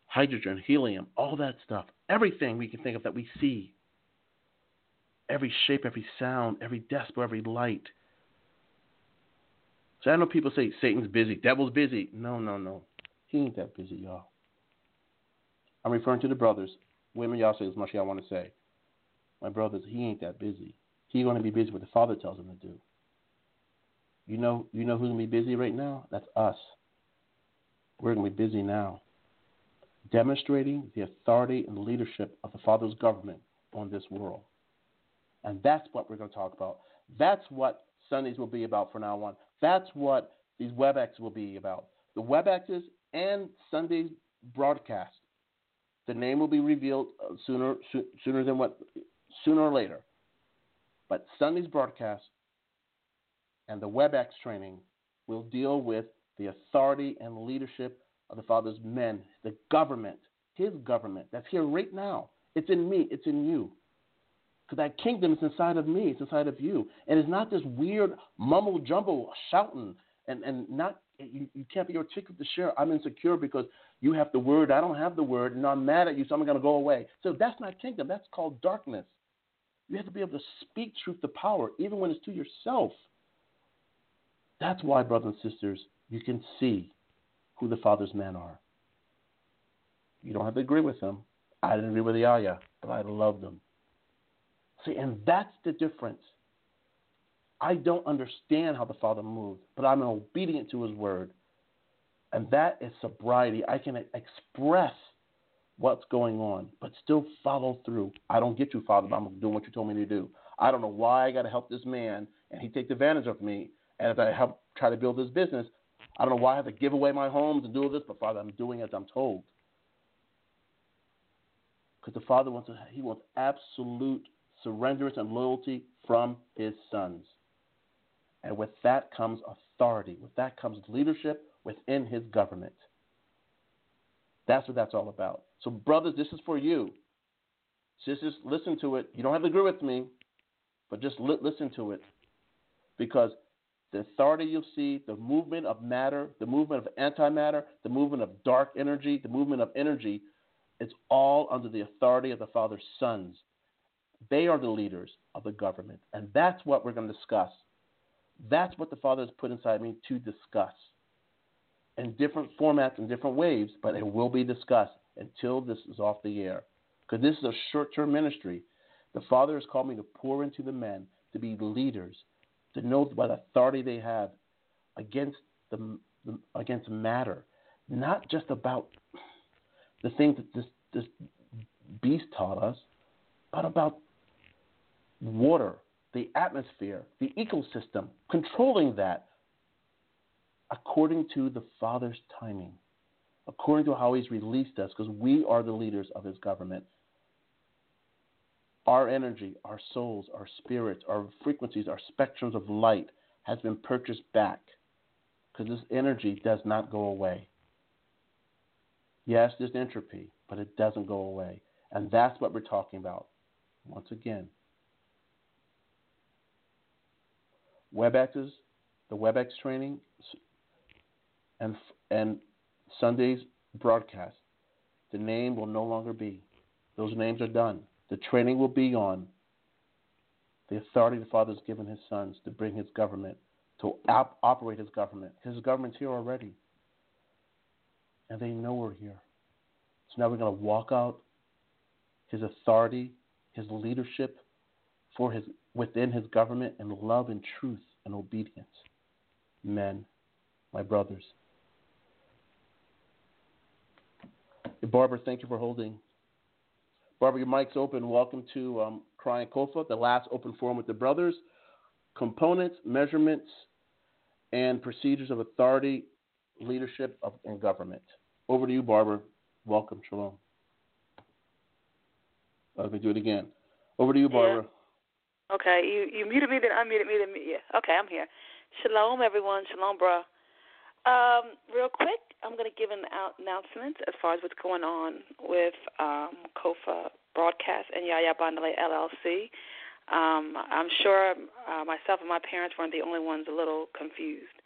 hydrogen, helium, all that stuff. Everything we can think of that we see. Every shape, every sound, every decibel, every light. So I know people say Satan's busy, devil's busy. No, no, no. He ain't that busy, y'all. I'm referring to the brothers. Women, y'all say as much as y'all want to say. My brothers, he ain't that busy. He's going to be busy what the Father tells him to do. You know, you know who's to be busy right now? That's us. We're to be busy now, demonstrating the authority and leadership of the Father's government on this world. And that's what we're to talk about. That's what Sundays will be about from now on. That's what these WebEx will be about. The WebExes and Sunday's broadcast. The name will be revealed uh, sooner sooner than what sooner or later. But Sunday's broadcast and the WebEx training will deal with the authority and leadership of the Father's men, the government, His government that's here right now. It's in me, it's in you. Because that kingdom is inside of me, it's inside of you. And it's not this weird mumble jumble shouting and, and not you, you can't be articulate to share. I'm insecure because you have the word, I don't have the word, and I'm mad at you, so I'm gonna go away. So that's not kingdom, that's called darkness. You have to be able to speak truth to power, even when it's to yourself. That's why, brothers and sisters, you can see who the Father's men are. You don't have to agree with them. I didn't agree with the ayah, but I love them. See, and that's the difference. I don't understand how the Father moved, but I'm obedient to His word. And that is sobriety. I can express what's going on, but still follow through. I don't get you, Father, but I'm doing what you told me to do. I don't know why I got to help this man and he takes advantage of me. And as I help try to build this business, I don't know why I have to give away my homes and do all this, but Father, I'm doing as I'm told. Because the Father wants to, he wants absolute surrenderance and loyalty from his sons. And with that comes authority. With that comes leadership within his government. That's what that's all about. So, brothers, this is for you. Sisters, listen to it. You don't have to agree with me, but just li- listen to it. Because the authority you'll see, the movement of matter, the movement of antimatter, the movement of dark energy, the movement of energy, it's all under the authority of the Father's sons. They are the leaders of the government. And that's what we're going to discuss. That's what the Father has put inside me to discuss in different formats and different waves, but it will be discussed until this is off the air. Because this is a short term ministry. The Father has called me to pour into the men, to be leaders, to know what authority they have against the, against matter, not just about the things that this this beast taught us, but about water, the atmosphere, the ecosystem, controlling that according to the Father's timing, according to how He's released us, because we are the leaders of His government. Our energy, our souls, our spirits, our frequencies, our spectrums of light has been purchased back because this energy does not go away. Yes, there's entropy, but it doesn't go away. And that's what we're talking about. Once again, WebExes, the WebEx training, and, and Sunday's broadcast, the name will no longer be. Those names are done. The training will be on the authority the Father has given His sons to bring His government, to op- operate His government. His government's here already, and they know we're here. So now we're going to walk out His authority, His leadership for His within His government in love and truth and obedience. Men, my brothers. Barbara, thank you for holding Barbara, your mic's open. Welcome to um, Crying COFAH, the last open forum with the brothers. Components, measurements, and procedures of authority, leadership, of, and government. Over to you, Barbara. Welcome. Shalom. Let me do it again. Over to you, Barbara. Okay, you you muted me, then unmuted me, then yeah. Okay, I'm here. Shalom, everyone. Shalom, bro. Um, real quick, I'm going to give an out announcement as far as what's going on with um, COFAH Broadcast and Yahya Bandele LLC. Um, I'm sure uh, myself and my parents weren't the only ones a little confused.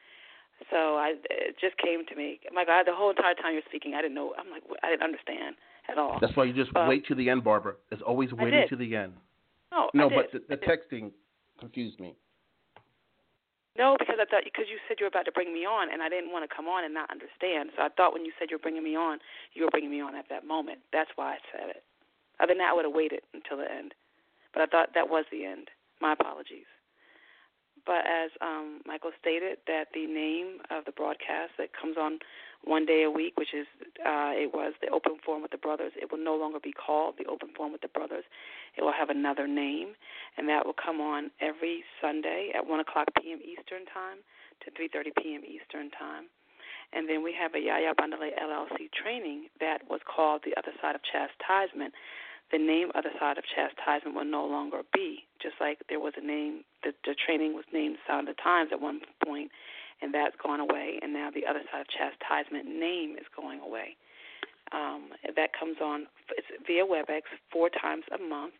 So I, it just came to me. My God, the whole entire time you're speaking, I didn't know. I'm like, I didn't understand at all. That's why you just wait to the end, Barbara. It's always waiting to the end. No, no, but the, the texting confused me. No, because I thought because you said you were about to bring me on, and I didn't want to come on and not understand. So I thought when you said you're bringing me on, you were bringing me on at that moment. That's why I said it. Other than that, I would have waited until the end. But I thought that was the end. My apologies. But as um, Michael stated, that the name of the broadcast that comes on one day a week, which is uh, it was the Open Forum with the Brothers. It will no longer be called the Open Forum with the Brothers. It will have another name, and that will come on every Sunday at 1 o'clock p.m. Eastern Time to 3:30 p.m. Eastern Time. And then we have a Yahya Bandele LLC training that was called The Other Side of Chastisement. The name Other Side of Chastisement will no longer be, just like there was a name, the, the training was named Sound of Times at one point, and that's gone away. And now the other side of chastisement name is going away. Um, that comes on it's via WebEx four times a month,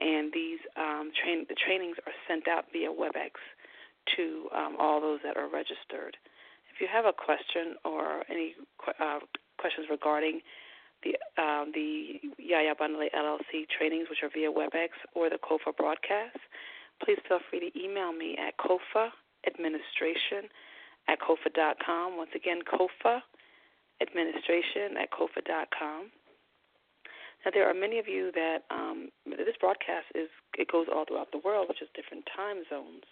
and these um, train the trainings are sent out via WebEx to um, all those that are registered. If you have a question or any uh, questions regarding the um, the Yahya Bandele LLC trainings, which are via WebEx or the COFAH broadcast, please feel free to email me at COFAH administration at cofah.com. Once again, kofa administration at cofah.com. Now, there are many of you that um, this broadcast is it goes all throughout the world, which is different time zones.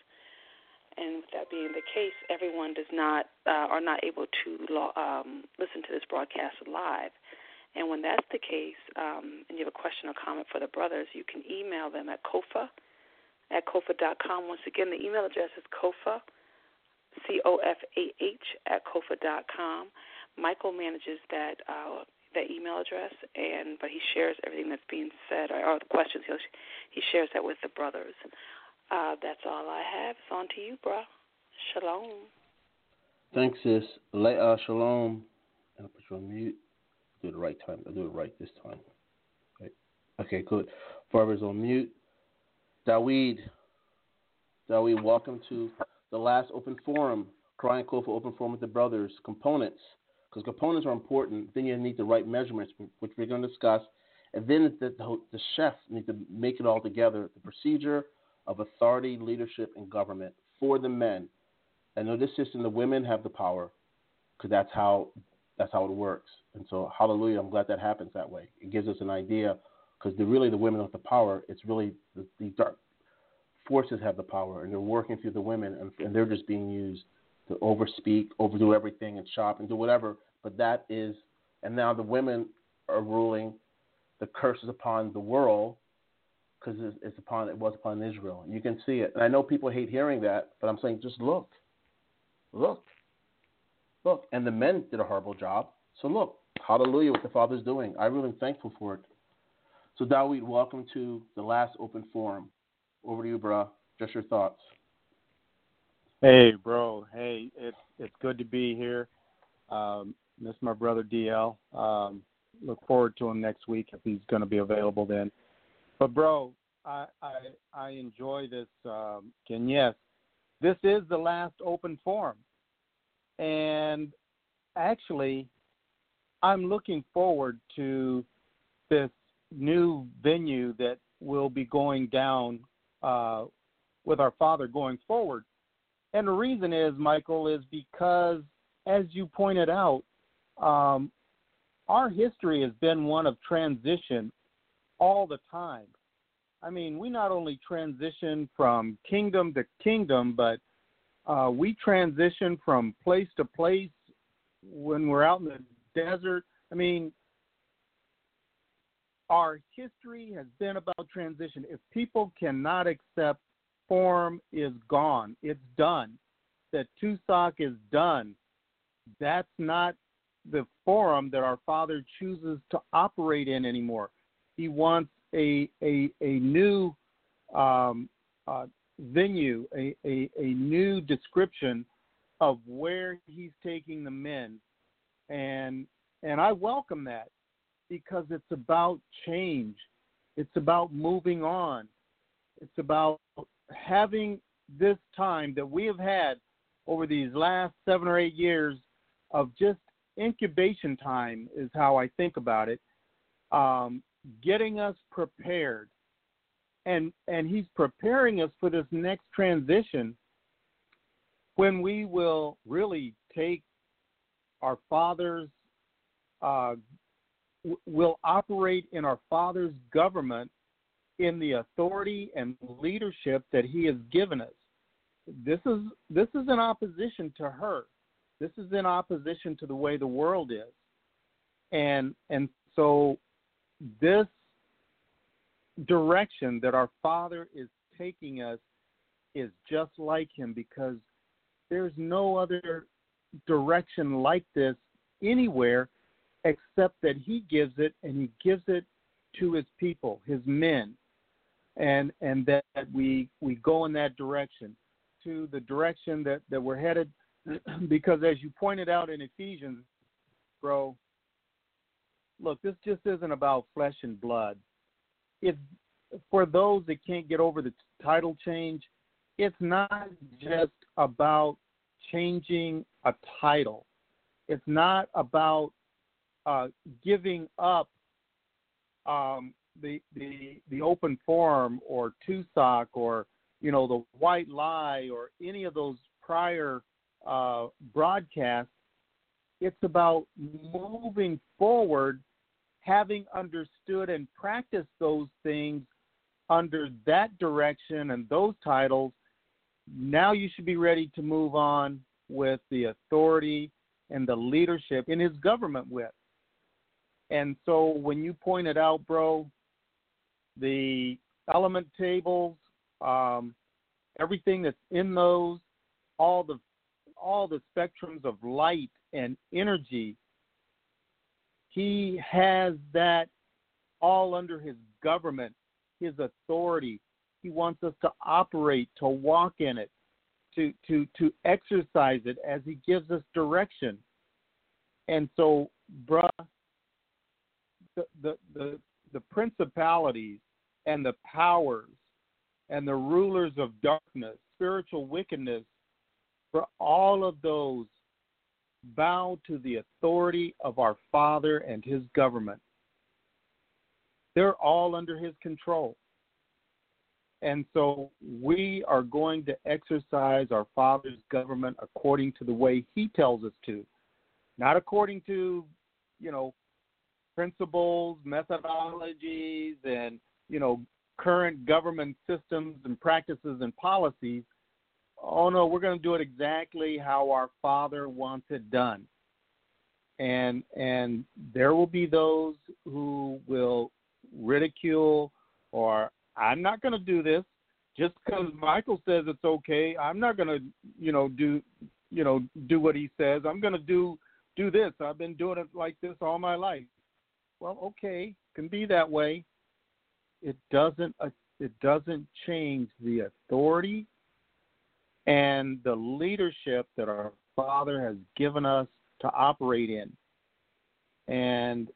And with that being the case, everyone does not uh, are not able to um, listen to this broadcast live. And when that's the case, um, and you have a question or comment for the brothers, you can email them at kofa at cofah.com. Once again, the email address is kofa C O F A H at cofah dot com. Michael manages that uh, that email address, and but he shares everything that's being said or, or the questions. He he shares that with the brothers. Uh, that's all I have. It's on to you, bro. Shalom. Thanks, sis. Uh, shalom. I'll put you on mute. Do it the right time. I'll do it right this time. Right. Okay, good. Barbara's on mute. Dawid. Dawid, welcome to the last open forum, crying COFAH open forum with the brothers, components, because components are important. Then you need the right measurements, which we're going to discuss. And then the, the, the chef needs to make it all together. The procedure of authority, leadership, and government for the men. I know this system, the women have the power, because that's how that's how it works. And so, hallelujah, I'm glad that happens that way. It gives us an idea, because really the women have the power. It's really the, the dark forces have the power, and they're working through the women, and, and they're just being used to overspeak, overdo everything, and shop and do whatever. But that is, and now the women are ruling. The curse is upon the world because it's, it's upon it was upon Israel. You can see it, and I know people hate hearing that, but I'm saying just look, look, look. And the men did a horrible job. So look, hallelujah, what the Father's doing. I'm really thankful for it. So Dawid, welcome to the last open forum. Over to you, bro. Just your thoughts. Hey, bro. Hey, it's it's good to be here. Um, miss my brother DL. Um, look forward to him next week if he's going to be available then. But bro, I I, I enjoy this. Um, and yes, this is the last open forum, and actually, I'm looking forward to this new venue that will be going down uh, with our Father going forward. And the reason is, Michael, is because, as you pointed out, um, our history has been one of transition all the time. I mean, we not only transition from kingdom to kingdom, but uh, we transition from place to place when we're out in the desert. I mean, our history has been about transition. If people cannot accept form is gone, it's done, that TUSOC is done, that's not the forum that our Father chooses to operate in anymore. He wants a a, a new um, uh, venue, a, a, a new description of where he's taking the men, and and I welcome that because it's about change. It's about moving on. It's about having this time that we have had over these last seven or eight years of just incubation time, is how I think about it. Um, getting us prepared. And, and he's preparing us for this next transition when we will really take our Father's uh, will operate in our Father's government in the authority and leadership that He has given us. This is this is in opposition to her. This is in opposition to the way the world is, and and so this direction that our Father is taking us is just like Him because there's no other direction like this anywhere except that he gives it and he gives it to his people, his men, and and that we we go in that direction to the direction that that we're headed because as you pointed out in Ephesians, bro, look, this just isn't about flesh and blood. It's for those that can't get over the title change, it's not just about changing a title. It's not about uh, giving up um, the the the open forum or TUSOC or you know the white lie or any of those prior uh, broadcasts. It's about moving forward, having understood and practiced those things under that direction and those titles. Now you should be ready to move on with the authority and the leadership in his government with. And so when you pointed out, bro, the element tables, um, everything that's in those, all the all the spectrums of light and energy, he has that all under his government, his authority. He wants us to operate, to walk in it, to to to exercise it as he gives us direction. And so, bruh, the, the, the, principalities and the powers and the rulers of darkness, spiritual wickedness For all of those bow to the authority of our Father and His government. They're all under His control. And so we are going to exercise our Father's government according to the way He tells us to, not according to, you know, principles, methodologies, and, you know, current government systems and practices and policies. Oh, no, we're going to do it exactly how our Father wants it done. And, and there will be those who will ridicule or I'm not going to do this just because Michael says it's okay. I'm not going to, you know, do, you know, do what he says. I'm going to do do this. I've been doing it like this all my life. Well, okay, can be that way. It doesn't. Uh, it doesn't change the authority and the leadership that our Father has given us to operate in. And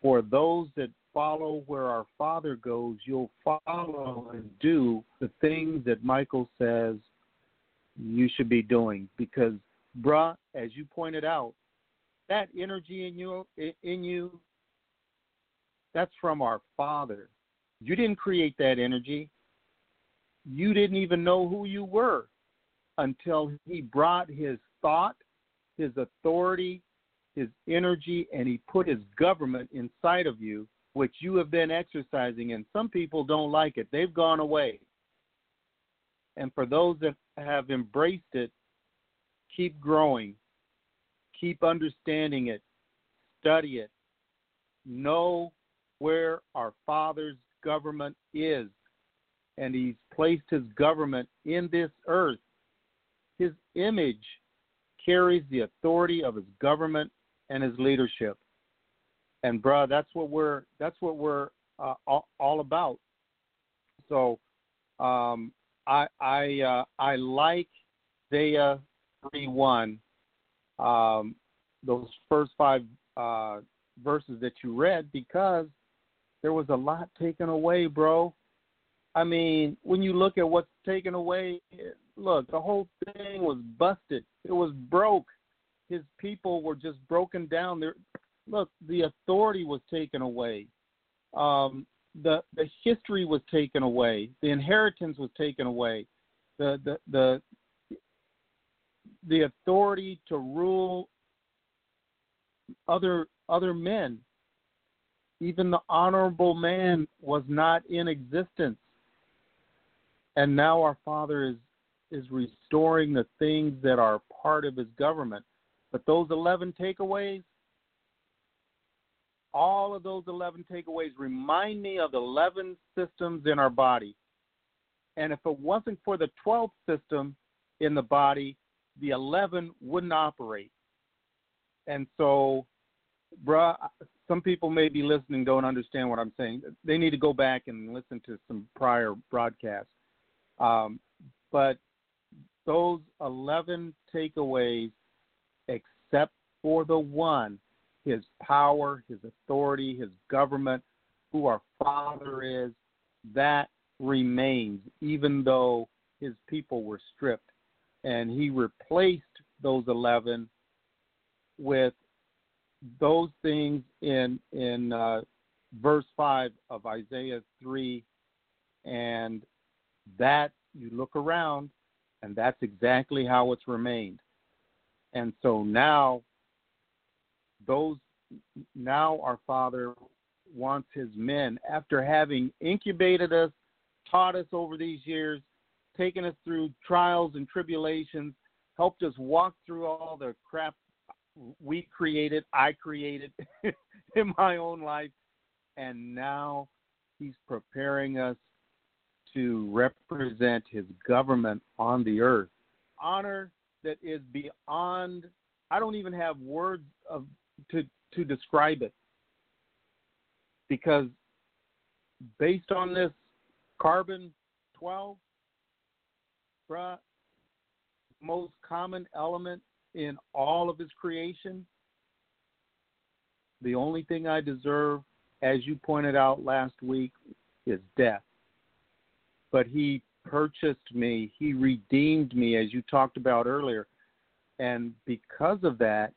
for those that follow where our Father goes, you'll follow and do the things that Michael says you should be doing. Because, bruh, as you pointed out, that energy in you, in you, that's from our Father. You didn't create that energy. You didn't even know who you were until He brought His thought, His authority, His energy, and He put His government inside of you which you have been exercising, and some people don't like it. They've gone away. And for those that have embraced it, keep growing, keep understanding it, study it, know where our Father's government is. And He's placed His government in this earth. His image carries the authority of His government and His leadership and bruh, that's what we're that's what we're uh, all, about. So um, I I uh, I like Isaiah three one, um, those first five uh, verses that you read because there was a lot taken away, bro. I mean, when you look at what's taken away, look, the whole thing was busted. It was broke. His people were just broken down. There, look, the authority was taken away. Um, the the history was taken away. The inheritance was taken away. The the the the authority to rule other other men. Even the honorable man was not in existence. And now our Father is is restoring the things that are part of his government. But those 11 takeaways, all of those 11 takeaways remind me of the 11 systems in our body. And if it wasn't for the 12th system in the body, the 11 wouldn't operate. And so, bruh, some people may be listening, don't understand what I'm saying. They need to go back and listen to some prior broadcasts. Um, but those 11 takeaways, except for the one his power, his authority, his government, who our Father is, that remains, even though his people were stripped. And he replaced those 11 with those things in, in uh, verse 5 of Isaiah 3. And that, you look around, and that's exactly how it's remained. And so now those now our Father wants his men, after having incubated us, taught us over these years, taken us through trials and tribulations, helped us walk through all the crap we created, I created in my own life, and now he's preparing us to represent his government on the earth. Honor that is beyond, I don't even have words of to to describe it because based on this carbon 12 bruh, most common element in all of his creation the only thing i deserve as you pointed out last week is death but he purchased me, He redeemed me, as you talked about earlier. And because of that,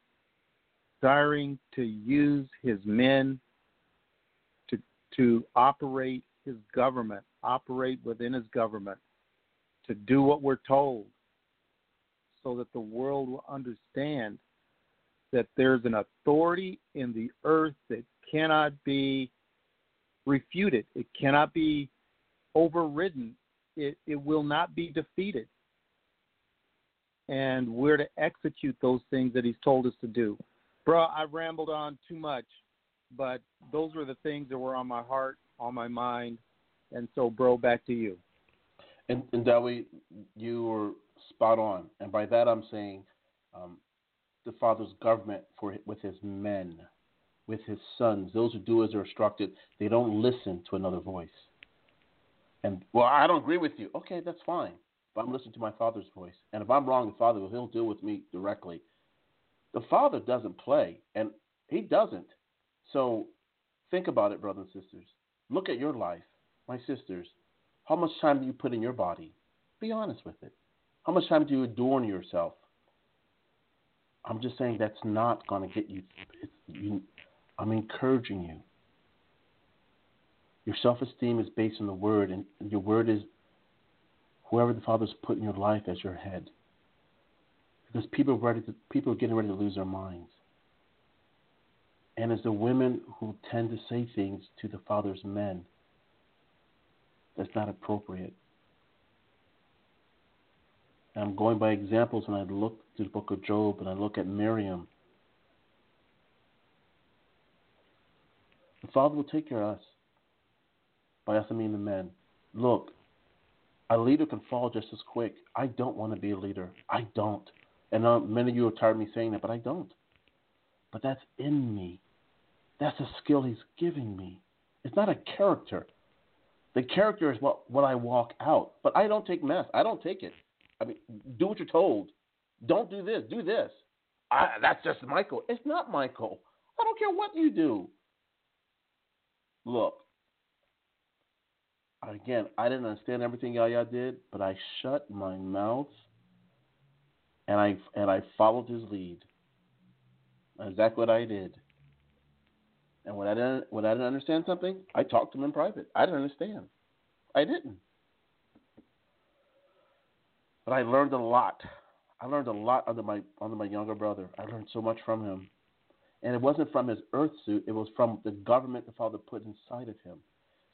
desiring to use His men to, to operate His government, operate within His government, to do what we're told, so that the world will understand that there's an authority in the earth that cannot be refuted, it cannot be overridden, it, it will not be defeated. And we're to execute those things that He's told us to do. Bro, I rambled on too much, but those were the things that were on my heart, on my mind. And so, bro, back to you. And, and you were spot on. And by that, I'm saying um, the Father's government for with His men, with His sons. Those who do as they're instructed, they don't listen to another voice. And well, I don't agree with you. Okay, that's fine. But I'm listening to my Father's voice. And if I'm wrong, the Father will He'll deal with me directly. The Father doesn't play, and He doesn't. So think about it, brothers and sisters. Look at your life, my sisters. How much time do you put in your body? Be honest with it. How much time do you adorn yourself? I'm just saying that's not going to get you, you. I'm encouraging you. Your self esteem is based on the Word, and your Word is whoever the Father's put in your life as your head. Because people are, ready to, people are getting ready to lose their minds. And it's the women who tend to say things to the Father's men that's not appropriate. And I'm going by examples when I look to the book of Job and I look at Miriam. The Father will take care of us. By us, I mean the men. Look, a leader can fall just as quick. I don't want to be a leader. I don't. And uh, many of you are tired of me saying that, but I don't. But that's in me. That's a skill He's giving me. It's not a character. The character is what, what I walk out. But I don't take mess. I don't take it. I mean, do what you're told. Don't do this. Do this. I, that's just Michael. It's not Michael. I don't care what you do. Look, again, I didn't understand everything Yahya did, but I shut my mouth and I and I followed his lead. That's exactly what I did. And when I didn't when I didn't understand something, I talked to him in private. I didn't understand. I didn't. But I learned a lot. I learned a lot under my under my younger brother. I learned so much from him. And it wasn't from his earth suit, it was from the government the father put inside of him.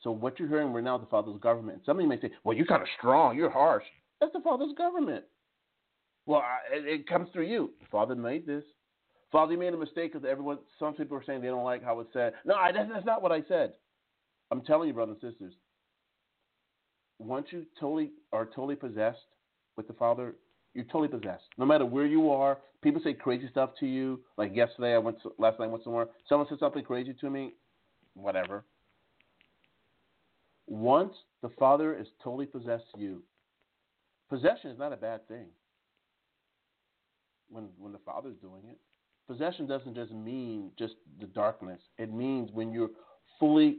So what you're hearing right now the father's government. Somebody may say, Well, you're kind of strong, you're harsh. That's the father's government. Well, I, it, it comes through you. Father made this. Father, you made a mistake because everyone. Some people are saying they don't like how it's said. No, I, that's, that's not what I said. I'm telling you, brothers and sisters. Once you totally are totally possessed with the Father, you're totally possessed. No matter where you are, people say crazy stuff to you. Like yesterday, I went to, last night I went somewhere. Someone said something crazy to me. Whatever. Once the Father is totally possessed you, possession is not a bad thing when when the Father's doing it. Possession doesn't just mean just the darkness. It means when you're fully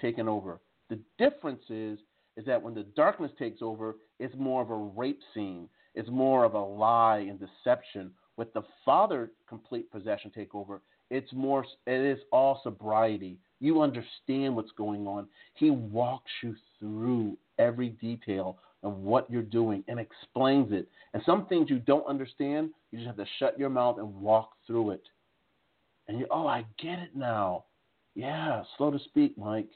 taken over. The difference is is that when the darkness takes over, it's more of a rape scene. It's more of a lie and deception. With the Father complete possession takeover, it's more it is all sobriety. You understand what's going on. He walks you through every detail of what you're doing and explains it. And some things you don't understand, you just have to shut your mouth and walk through it. And you, oh, I get it now. Yeah, slow to speak, Mike.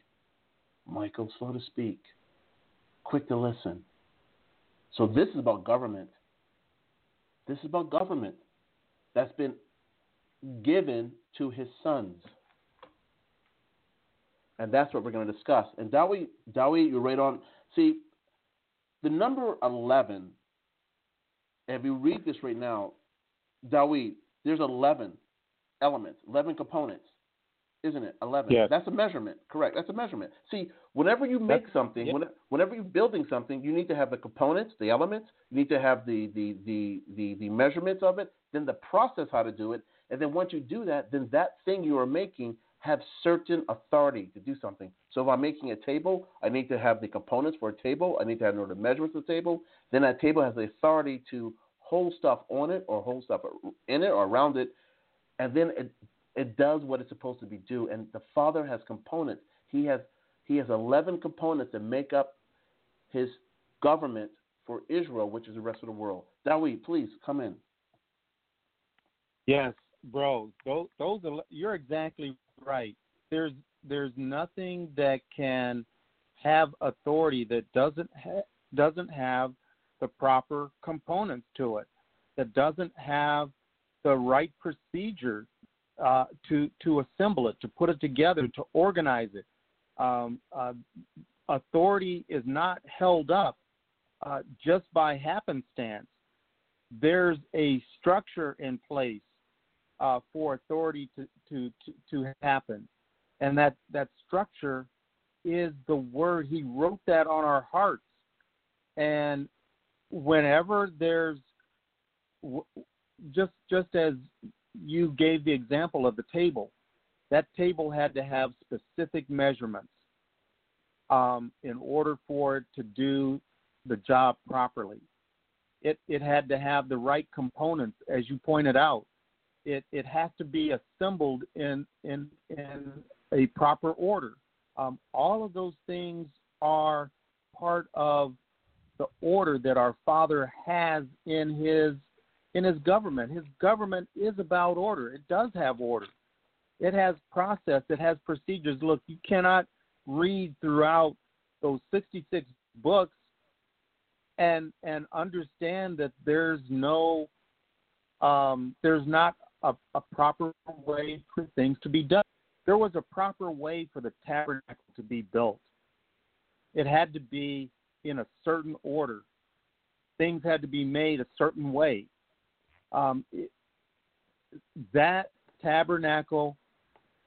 Michael, slow to speak, quick to listen. So this is about government. This is about government that's been given to his sons. And that's what we're going to discuss. And Dawi, Dawi, you're right on. See, the number 11, if you read this right now, Dawi, there's 11 elements, 11 components, isn't it? 11. Yes. That's a measurement. Correct. That's a measurement. See, whenever you make That's, something, yeah. whenever you're building something, you need to have the components, the elements, you need to have the, the, the, the, the measurements of it, then the process how to do it. And then once you do that, then that thing you are making have certain authority to do something. So if I'm making a table, I need to have the components for a table. I need to have know the measurements of the table. Then that table has the authority to hold stuff on it or hold stuff in it or around it, and then it does what it's supposed to be do. And the Father has components. He has he has eleven components that make up his government for Israel, which is the rest of the world. Dawi, please come in. Yes, bro. Those, those are, you're exactly right. There's there's nothing that can have authority that doesn't ha- doesn't have the proper components to it. That doesn't have the right procedure uh, to to assemble it, to put it together, to organize it. Um, uh, authority is not held up uh, just by happenstance. There's a structure in place uh, for authority to, to, to, to happen. And that, that structure is the word. He wrote that on our hearts. And whenever there's just just as you gave the example of the table, that table had to have specific measurements um, in order for it to do the job properly. It it had to have the right components, as you pointed out. It it has to be assembled in in in a proper order. Um, all of those things are part of the order that our Father has in His in His government. His government is about order. It does have order. It has process. It has procedures. Look, you cannot read throughout those 66 books and and understand that there's no um, there's not a, a proper way for things to be done. There was a proper way for the tabernacle to be built. It had to be in a certain order. Things had to be made a certain way. Um, it, that tabernacle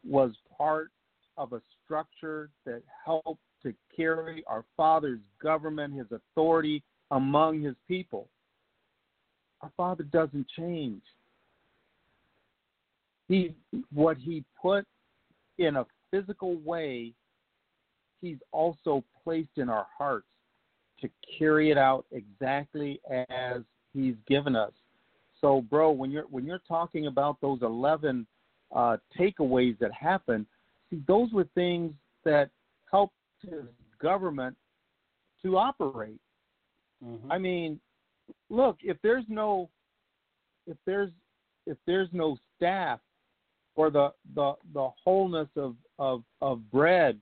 was part of a structure that helped to carry our Father's government, his authority, among his people. Our Father doesn't change. He what he put in a physical way, he's also placed in our hearts to carry it out exactly as he's given us. So, bro, when you're when you're talking about those eleven uh, takeaways that happen, see, those were things that helped his government to operate. Mm-hmm. I mean, look, if there's no if there's if there's no staff or the the the wholeness of of of bread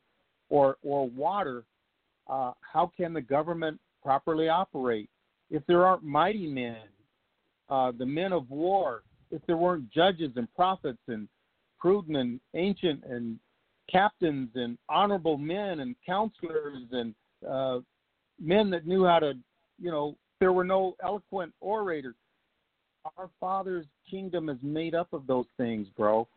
or or water, uh, how can the government properly operate? If there aren't mighty men, uh, the men of war, if there weren't judges and prophets and prudent and ancient and captains and honorable men and counselors and uh, men that knew how to you know, there were no eloquent orators. Our Father's kingdom is made up of those things, bro.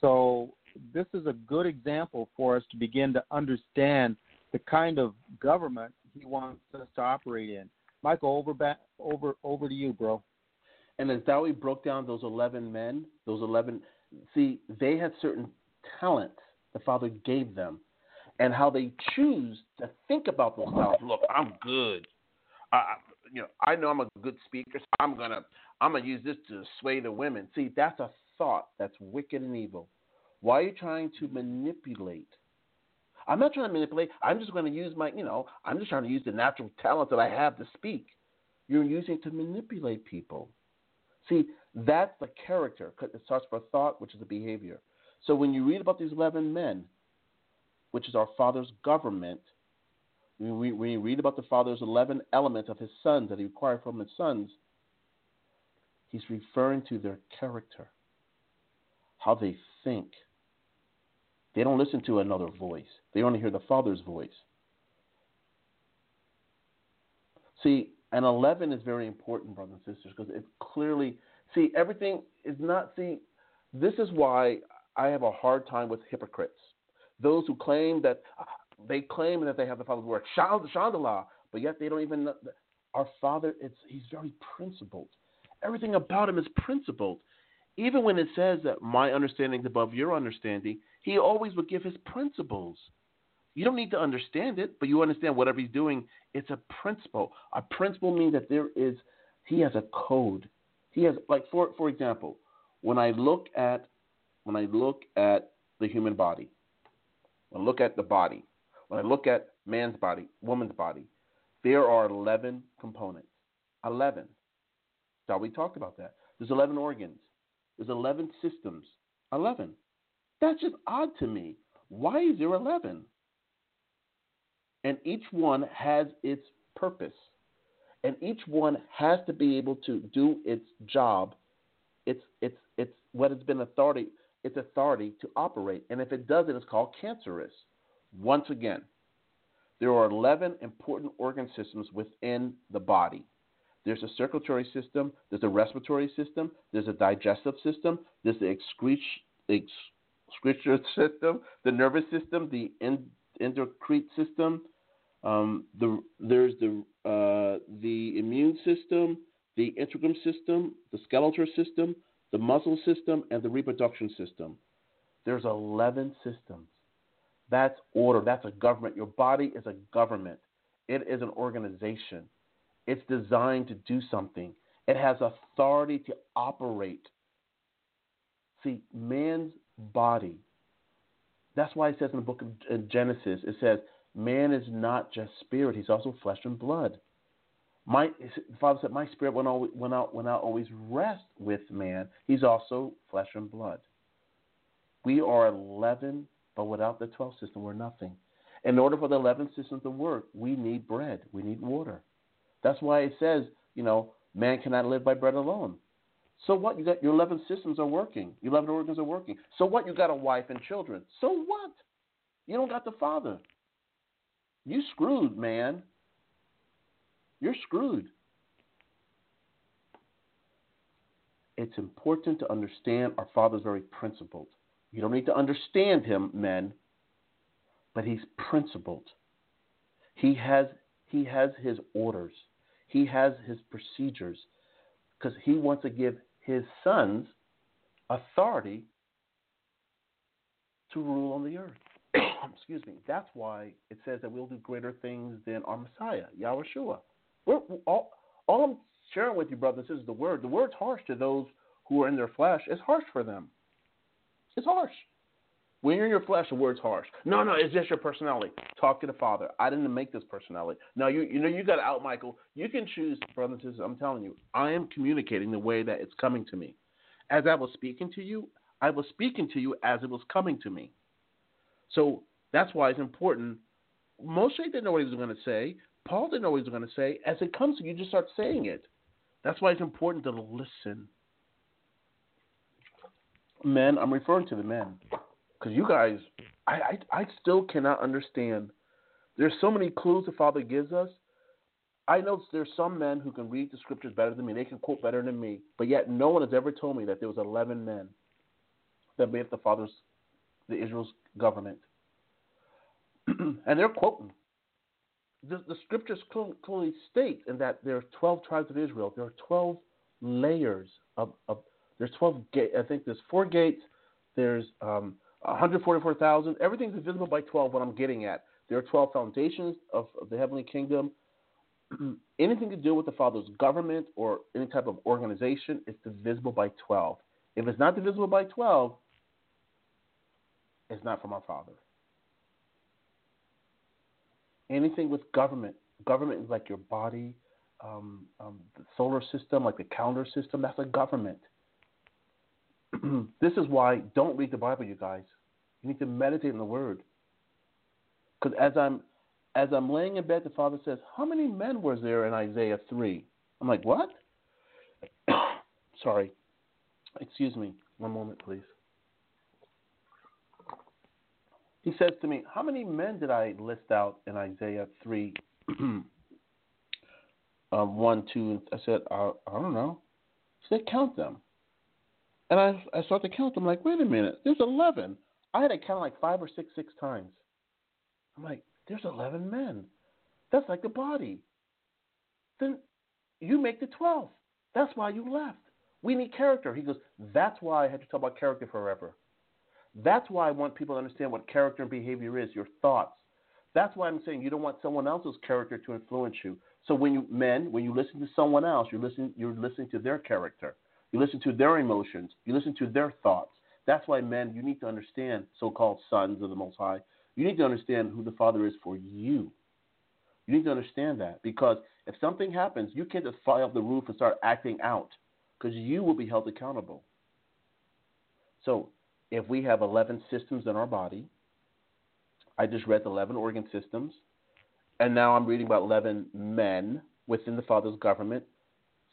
So this is a good example for us to begin to understand the kind of government he wants us to operate in. Michael, over back over over to you, bro. And as Dowie broke down those eleven men, those eleven see, they had certain talents the Father gave them, and how they choose to think about talents. Look, I'm good. I, you know, I know I'm a good speaker, so I'm gonna I'm gonna use this to sway the women. See, that's a thought that's wicked and evil. Why are you trying to manipulate? I'm not trying to manipulate. I'm just going to use my, you know, I'm just trying to use the natural talent that I have to speak. You're using it to manipulate people. See, that's the character. It starts with a thought, which is a behavior. So when you read about these 11 men, which is our Father's government, when we, we read about the Father's 11 elements of his sons that he required from his sons, he's referring to their character, how they think. They don't listen to another voice, they only hear the Father's voice. See, and 11 is very important, brothers and sisters, because it clearly, see, everything is not, see, this is why I have a hard time with hypocrites. Those who claim that they claim that they have the Father's word, Chandala, but yet they don't even. Our Father, it's, he's very principled. Everything about him is principled. Even when it says that my understanding is above your understanding, He always would give his principles. You don't need to understand it, but you understand whatever he's doing, it's a principle. A principle means that there is, he has a code. He has, like, for, for example, when I look at, when I look at the human body, when I look at the body, when I look at man's body, woman's body, there are 11 components. 11. So we talked about that. There's 11 organs. There's 11 systems. 11. That's just odd to me. Why is there 11? And each one has its purpose. And each one has to be able to do its job. It's, it's, it's what has been authority, its authority to operate. And if it doesn't, it's called cancerous. Once again, there are 11 important organ systems within the body. There's a circulatory system, there's a respiratory system, there's a digestive system, there's the excretory system, the nervous system, the endocrine system, um, the, there's the, uh, the immune system, the endocrine system, the skeletal system, the muscle system, and the reproduction system. There's 11 systems. That's order. That's a government. Your body is a government. It is an organization. It's designed to do something. It has authority to operate. See, man's body. That's why it says in the book of Genesis, it says, man is not just spirit, he's also flesh and blood. My Father said, My spirit will not, will, not, will not always rest with man. He's also flesh and blood. We are 11 but without the 12 system, we're nothing. In order for the 11 system to work, we need bread, we need water. That's why it says, you know, man cannot live by bread alone. So what? You got your 11 systems are working, your 11 organs are working. So what? You got a wife and children. So what? You don't got the father. You screwed, man. You're screwed. It's important to understand our Father's very principled. You don't need to understand him, men, but he's principled. He has he has his orders. He has his procedures because he wants to give his sons authority to rule on the earth. Excuse me. That's why it says that we'll do greater things than our Messiah, Yahushua. We're, all, all I'm sharing with you, brothers, is the word. The word's harsh to those who are in their flesh. It's harsh for them. It's harsh. When you're in your flesh, the word's harsh. No, no, it's just your personality. Talk to the Father. I didn't make this personality. No, you you know you got out, Michael. You can choose, brothers and sisters. I'm telling you, I am communicating the way that it's coming to me. As I was speaking to you, I was speaking to you as it was coming to me. So that's why it's important. Moshe didn't know what he was going to say. Paul didn't know what he was going to say. As it comes to you, just start saying it. That's why it's important to listen men, I'm referring to the men, because you guys, I, I, I still cannot understand. There's so many clues the Father gives us. I know there's some men who can read the scriptures better than me. They can quote better than me, but yet no one has ever told me that there was 11 men that made the Father's, the Israel's government, and they're quoting. The, the scriptures clearly state in that there are 12 tribes of Israel. There are 12 layers of, of there's 12 gates. I think there's four gates. There's um, 144,000. Everything's divisible by 12. What I'm getting at. There are 12 foundations of, of the heavenly kingdom. Anything to do with the Father's government or any type of organization is divisible by 12. If it's not divisible by 12, it's not from our Father. Anything with government, government is like your body, um, um, the solar system, like the calendar system, that's a government. this is why don't read the Bible, you guys. You need to meditate in the Word. Because as I'm as I'm laying in bed, the Father says, "How many men was there in Isaiah three? I'm like, "What?" Sorry. Excuse me. One moment, please. He says to me, "How many men did I list out in Isaiah three, um, one, two? I said, I, I don't know." He said, "Count them." And I I start to count. I'm like, wait a minute, there's eleven. I had to count like five or six six times. I'm like, there's eleven men. That's like the body. Then you make the twelve. That's why you left. We need character. He goes, that's why I had to talk about character forever. That's why I want people to understand what character and behavior is, your thoughts. That's why I'm saying you don't want someone else's character to influence you. So when you men, when you listen to someone else, you're listening you're listening to their character. You listen to their emotions. You listen to their thoughts. That's why men, you need to understand so-called sons of the Most High. You need to understand who the Father is for you. You need to understand that because if something happens, you can't just fly off the roof and start acting out because you will be held accountable. So if we have 11 systems in our body, I just read the 11 organ systems, and now I'm reading about 11 men within the Father's government.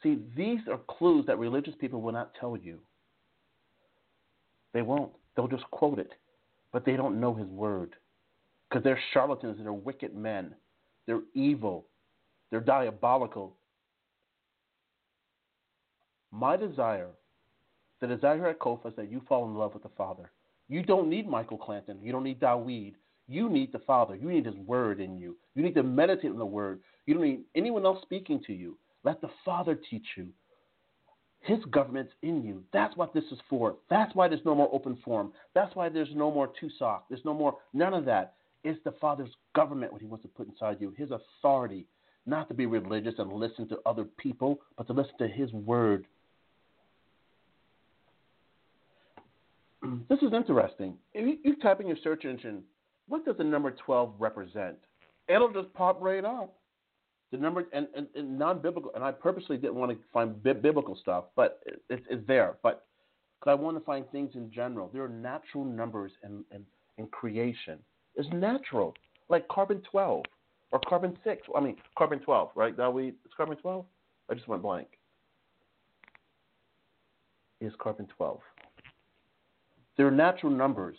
See, these are clues that religious people will not tell you. They won't. They'll just quote it, but they don't know His word because they're charlatans and they're wicked men. They're evil. They're diabolical. My desire, the desire at COFAH is that you fall in love with the Father. You don't need Michael Clanton. You don't need Dawid. You need the Father. You need His Word in you. You need to meditate on the Word. You don't need anyone else speaking to you. Let the Father teach you. His government's in you. That's what this is for. That's why there's no more open forum. That's why there's no more TUSOC. There's no more, none of that. It's the Father's government, what He wants to put inside you, His authority. Not to be religious and listen to other people, but to listen to His Word. Mm. This is interesting. If you, you type in your search engine what does the number 12 represent? It'll just pop right up. The number and, and, and non-biblical, and I purposely didn't want to find bi- biblical stuff, but it, it, it's there. But I want to find things in general, there are natural numbers in, in, in creation. It's natural, like carbon 12 or carbon 6. I mean, carbon 12, right? That we it's carbon 12. I just went blank. Is carbon 12? There are natural numbers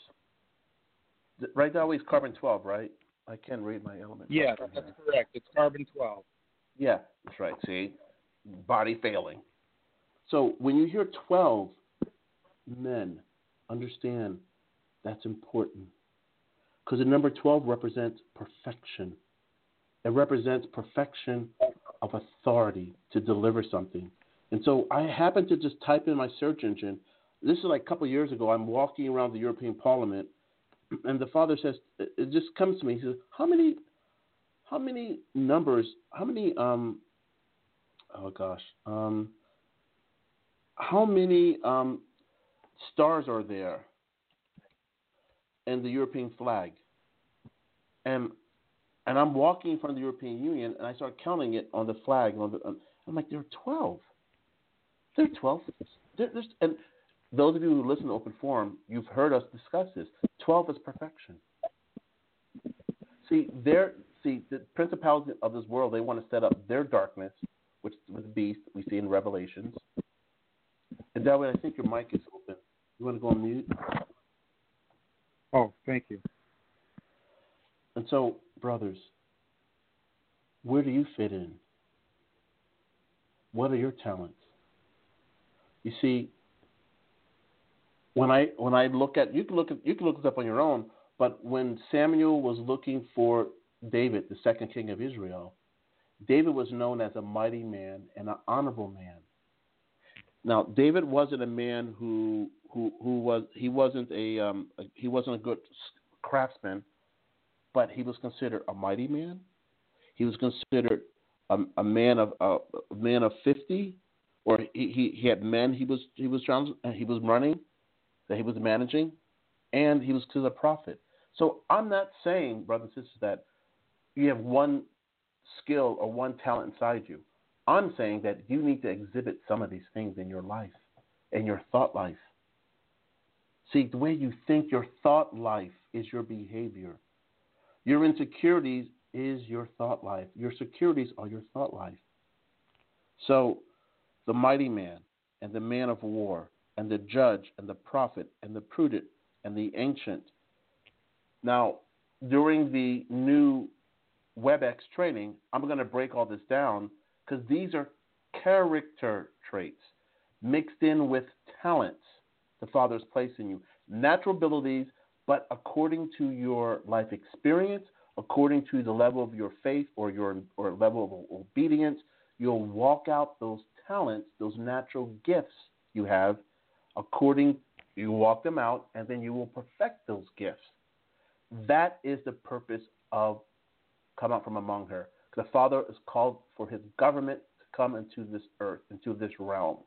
right now it's carbon 12, right? I can't read my element. Yeah, that's here. correct. It's carbon 12. Yeah, that's right. See, body failing. So when you hear 12 men, understand that's important. Because the number 12 represents perfection. It represents perfection of authority to deliver something. And so I happened to just type in my search engine. This is like a couple of years ago. I'm walking around the European Parliament and the father says, it just comes to me. He says, how many, how many numbers, how many, um, oh gosh, um, how many um, stars are there in the European flag? And and I'm walking in front of the European Union, and I start counting it on the flag. On the, I'm like, there are twelve. There are twelve. There, there's, and those of you who listen to Open Forum, you've heard us discuss this. 12 is perfection. See, there, see, the principalities of this world, they want to set up their darkness, which was the beast we see in Revelations. And that way, I think your mic is open. You want to go on mute? Oh, thank you. And so, brothers, where do you fit in? What are your talents? You see, when I when I look at you can look at, you can look this up on your own. But when Samuel was looking for David, the second king of Israel, David was known as a mighty man and an honorable man. Now, David wasn't a man who who who was he wasn't a, um, a he wasn't a good craftsman, but he was considered a mighty man. He was considered a, a man of a, a man of fifty, or he, he, he had men he was he was he was running that he was managing, and he was to the prophet. So I'm not saying, brothers and sisters, that you have one skill or one talent inside you. I'm saying that you need to exhibit some of these things in your life, in your thought life. See, the way you think, your thought life is your behavior. Your insecurities is your thought life. Your securities are your thought life. So, the mighty man and the man of war and the judge and the prophet and the prudent and the ancient. Now, during the new WebEx training, I'm going to break all this down because these are character traits mixed in with talents the Father's placed in you. Natural abilities, but according to your life experience, according to the level of your faith or your or level of obedience, you'll walk out those talents, those natural gifts you have according You walk them out, and then you will perfect those gifts. That is the purpose of come out from among her. The Father is called for His government to come into this earth, into this realm.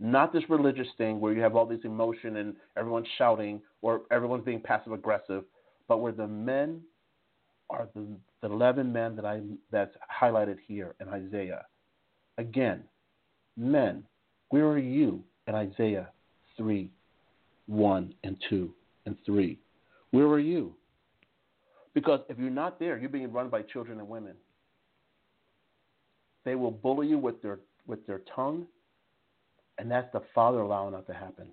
Not this religious thing where you have all this emotion and everyone's shouting or everyone's being passive aggressive, but where the men are the, the 11 men that I that's highlighted here in Isaiah. Again, men, where are you in Isaiah 3, 1 and 2 and 3? Where are you? Because if you're not there, you're being run by children and women. They will bully you with their with their tongue, and that's the Father allowing that to happen.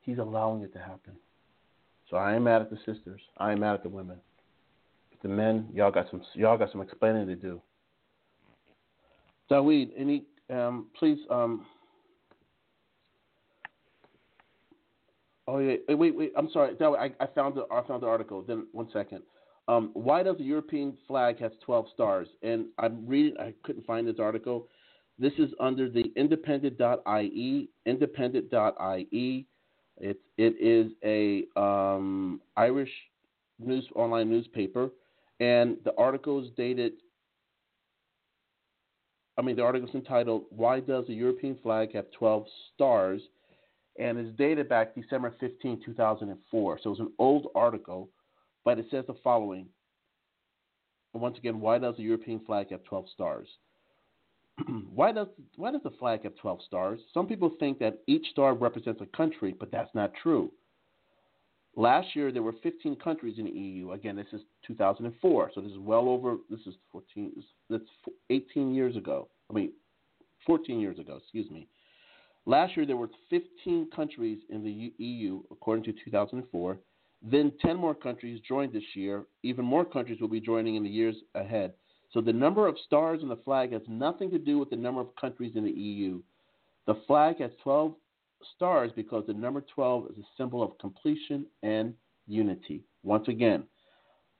He's allowing it to happen. So I am mad at the sisters. I am mad at the women. But the men, y'all got some y'all got some explaining to do. Daweed, any um, please um, Oh yeah, wait, wait. I'm sorry. No, I, I found the I found the article. Then one second. Um, why does the European flag has 12 stars? And I'm reading. I couldn't find this article. This is under the independent.ie. Independent.ie. It it is a um, Irish news online newspaper, and the article is dated. I mean, the article is entitled "Why Does the European Flag Have 12 Stars?" And is dated back December 15, 2004. So it's an old article, but it says the following. And once again, why does the European flag have 12 stars? why does why does the flag have 12 stars? Some people think that each star represents a country, but that's not true. Last year there were 15 countries in the EU. Again, this is 2004, so this is well over. This is 14. That's 18 years ago. I mean, 14 years ago. Excuse me. Last year, there were 15 countries in the EU, according to 2004. Then 10 more countries joined this year. Even more countries will be joining in the years ahead. So the number of stars on the flag has nothing to do with the number of countries in the EU. The flag has 12 stars because the number 12 is a symbol of completion and unity. Once again,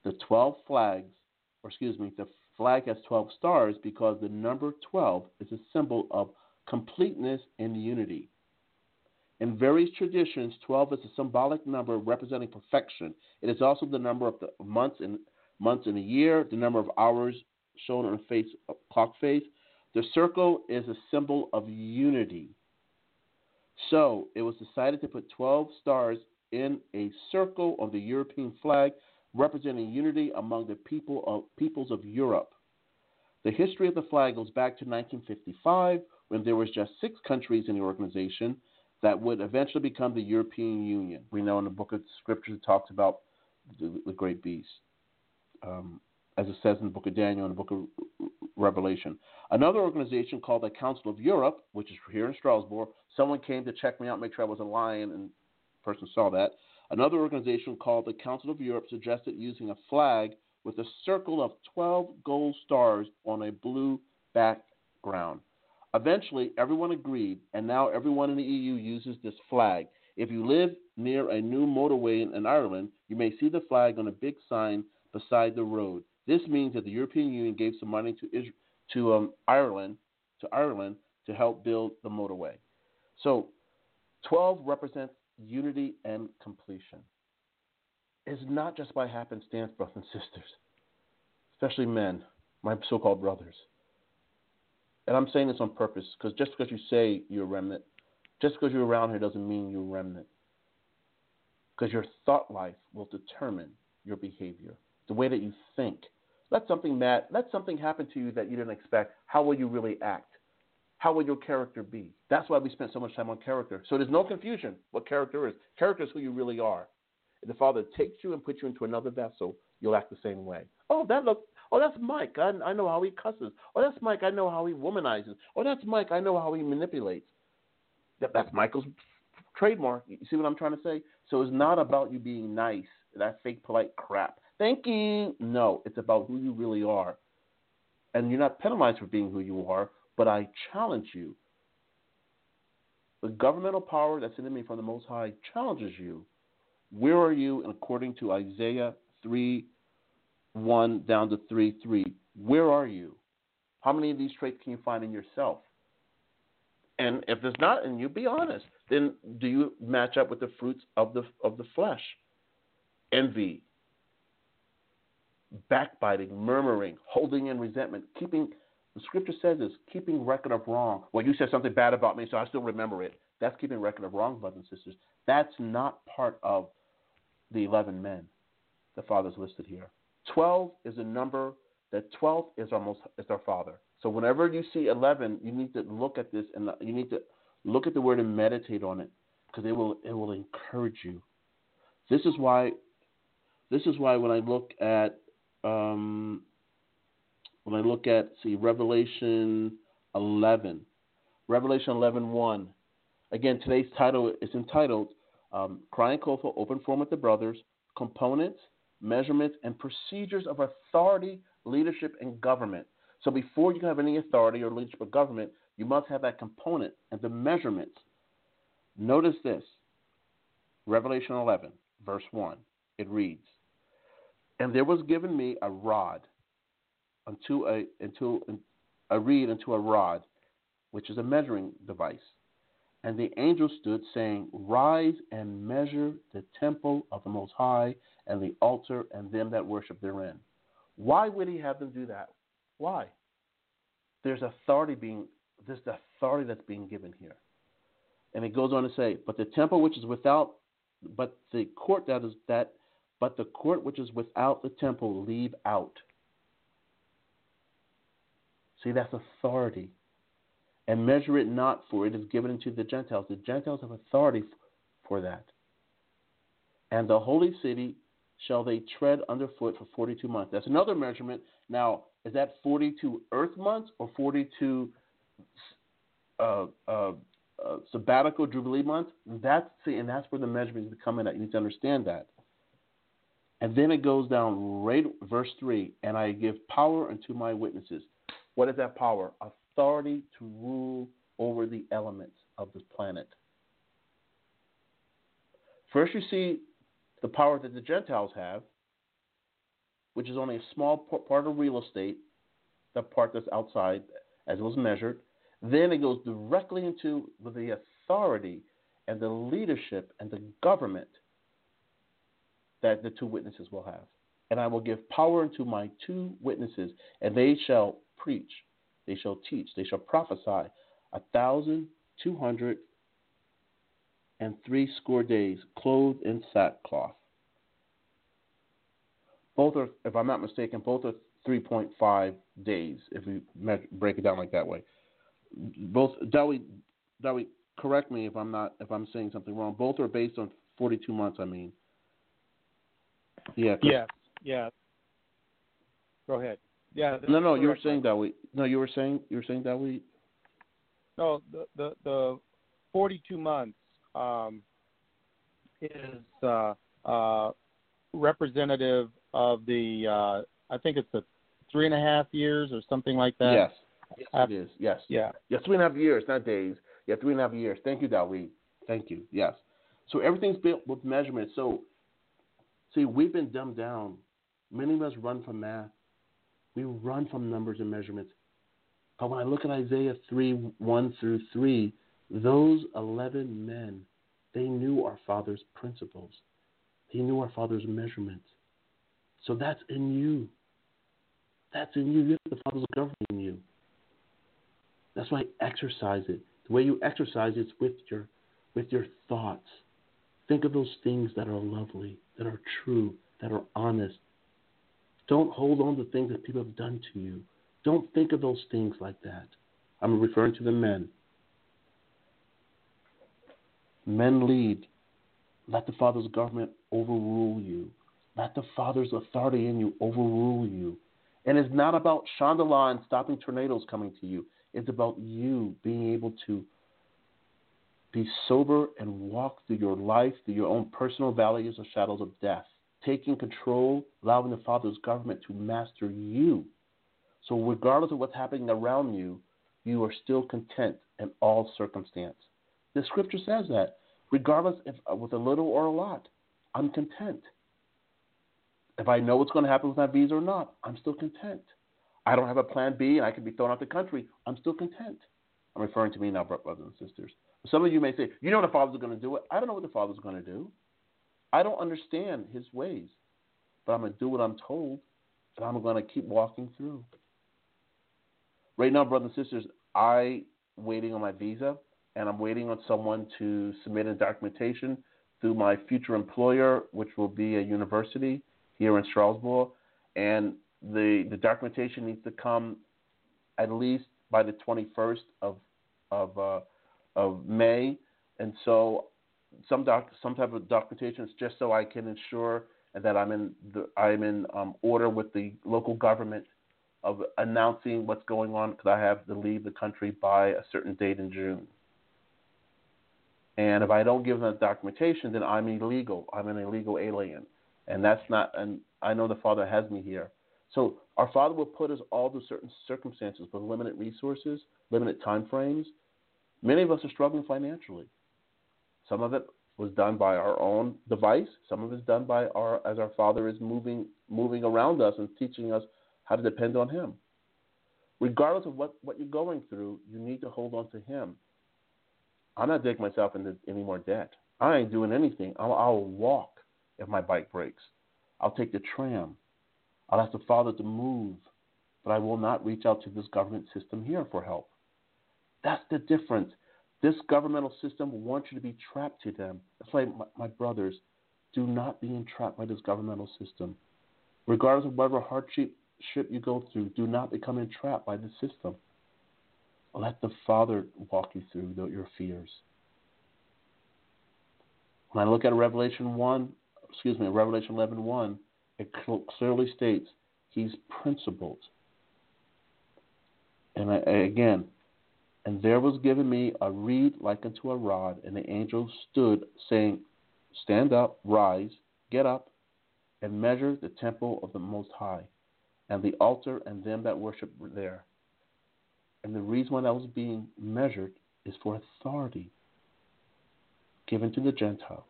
the 12 flags, or excuse me, the flag has 12 stars because the number 12 is a symbol of completeness, and unity. In various traditions, 12 is a symbolic number representing perfection. It is also the number of the months in months in a year, the number of hours shown on a face clock face. The circle is a symbol of unity. So it was decided to put 12 stars in a circle on the European flag, representing unity among the people of, peoples of Europe. The history of the flag goes back to 1955 when there was just six countries in the organization that would eventually become the European Union. We know in the book of Scripture it talks about the, the great beast, um, as it says in the book of Daniel and the book of Revelation. Another organization called the Council of Europe, which is here in Strasbourg, someone came to check me out, make sure I wasn't lying, and the person saw that. Another organization called the Council of Europe suggested using a flag with a circle of 12 gold stars on a blue background. Eventually, everyone agreed, and now everyone in the EU uses this flag. If you live near a new motorway in, Ireland, you may see the flag on a big sign beside the road. This means that the European Union gave some money to to um, Ireland to Ireland to help build the motorway. So, 12 represents unity and completion. It's not just by happenstance, brothers and sisters, especially men, my so-called brothers and I'm saying this on purpose because just because you say you're a remnant, just because you're around here doesn't mean you're a remnant. Because your thought life will determine your behavior, the way that you think. Let something mad, let something happen to you that you didn't expect. How will you really act? How will your character be? That's why we spent so much time on character. So there's no confusion what character is. Character is who you really are. If the Father takes you and puts you into another vessel, you'll act the same way. Oh, that look Oh, that's Mike. I, I know how he cusses. Oh, that's Mike. I know how he womanizes. Oh, that's Mike. I know how he manipulates. That, that's Michael's trademark. You see what I'm trying to say? So it's not about you being nice, that fake polite crap. Thank you. No, it's about who you really are. And you're not penalized for being who you are, but I challenge you. The governmental power that's in me from the Most High challenges you. Where are you? According to Isaiah 3 1 down to 3 3. Where are you? How many of these traits can you find in yourself? And if it's not in you, be honest. Then do you match up with the fruits of the of the flesh? Envy, backbiting, murmuring, holding in resentment, keeping the scripture says is keeping record of wrong. Well, you said something bad about me, so I still remember it. That's keeping record of wrong, brothers and sisters. That's not part of the 11 men the Father's listed here. 12 is a number that 12 is almost is our Father. So whenever you see 11, you need to look at this and you need to look at the word and meditate on it because it will it will encourage you. This is why this is why when I look at um, when I look at see Revelation 11, Revelation 11 1. Again, today's title is entitled um, "Crying COFAH Open Forum with the Brothers: Components, Measurements, and Procedures of Authority, Leadership, and Government." So before you can have any authority or leadership or government, you must have that component and the measurements. Notice this Revelation 11, verse 1. It reads, And there was given me a rod unto a, unto a reed unto a rod, which is a measuring device. And the angel stood, saying, Rise and measure the temple of the Most High, and the altar, and them that worship therein. Why would he have them do that? Why? There's authority being there's the authority that's being given here. And it goes on to say, but the temple which is without but the court that is that but the court which is without the temple leave out. See, that's authority. And measure it not, for it is given unto the Gentiles. The Gentiles have authority for that. And the holy city shall they tread underfoot for 42 months. That's another measurement. Now, is that 42 earth months or 42 uh, uh, uh, sabbatical jubilee months? That's see, and that's where the measurement is coming at. You need to understand that. And then it goes down right verse three, and I give power unto my witnesses. What is that power? Authority to rule over the elements of this planet. First, you see the power that the Gentiles have, which is only a small part of real estate, the part that's outside as it was measured. Then it goes directly into the authority and the leadership and the government that the two witnesses will have. And I will give power unto my two witnesses, and they shall preach, they shall teach, they shall prophesy a thousand two hundred and three score days, clothed in sackcloth. Both are, if I'm not mistaken, both are 3.5 days, if we break it down like that way. Both, Dawi, Dawi, correct me if I'm not, if I'm saying something wrong. Both are based on 42 months. I mean. Yeah. Yeah. Yeah. Go ahead. Yeah. No, no, you were saying that we. No, you were saying you were saying that we. No, the the, the 42 months um, is uh, uh, representative of the. Uh, I think it's the three and a half years or something like that. Yes. Yes, it is. Yes. Yeah. Yeah, three and a half years, not days. Yeah, three and a half years. Thank you, Dawid. Thank you. Yes. So everything's built with measurements. So See, we've been dumbed down. Many of us run from math. We run from numbers and measurements. But when I look at Isaiah 3 1 through 3, those 11 men, they knew our Father's principles. They knew our Father's measurements. So that's in you. That's in you. The Father's governing you. That's why exercise it. The way you exercise it is with your with your thoughts. Think of those things that are lovely that are true, that are honest. Don't hold on to things that people have done to you. Don't think of those things like that. I'm referring to the men. Men lead. Let the Father's government overrule you. Let the Father's authority in you overrule you. And it's not about Chandala and stopping tornadoes coming to you. It's about you being able to be sober and walk through your life, through your own personal valleys or shadows of death. Taking control, allowing the Father's government to master you. So, regardless of what's happening around you, you are still content in all circumstance. The scripture says that, regardless if uh, with a little or a lot, I'm content. If I know what's going to happen with my visa or not, I'm still content. I don't have a plan B and I can be thrown out the country, I'm still content. I'm referring to me now, brothers and sisters. Some of you may say, you know the Father's going to do it. I don't know what the Father's going to do. I don't understand his ways, but I'm going to do what I'm told, and I'm going to keep walking through. Right now, brothers and sisters, I waiting on my visa, and I'm waiting on someone to submit a documentation through my future employer, which will be a university here in Strasbourg, and the the documentation needs to come at least by the 21st of of uh, of May, and so some doc some type of documentation is just so I can ensure that I'm in the I'm in um, order with the local government of announcing what's going on because I have to leave the country by a certain date in June. And if I don't give them the documentation, then I'm illegal. I'm an illegal alien, and that's not. And I know the Father has me here. So our Father will put us all to certain circumstances with limited resources, limited time frames. Many of us are struggling financially. Some of it was done by our own device. Some of it is done by our as our Father is moving moving around us and teaching us how to depend on Him. Regardless of what, what you're going through, you need to hold on to Him. I'm not digging myself into any more debt. I ain't doing anything. I'll, I'll walk if my bike breaks. I'll take the tram. I'll ask the Father to move, but I will not reach out to this government system here for help. That's the difference. This governmental system wants you to be trapped to them. That's why, my, my brothers, do not be entrapped by this governmental system. Regardless of whatever hardship you go through, do not become entrapped by the system. Let the Father walk you through your fears. When I look at Revelation 1, excuse me, Revelation 11 1, it clearly states he's principled. And I, again, and there was given me a reed like unto a rod, and the angel stood, saying, Stand up, rise, get up, and measure the temple of the Most High, and the altar and them that worship there. And the reason why that was being measured is for authority given to the Gentiles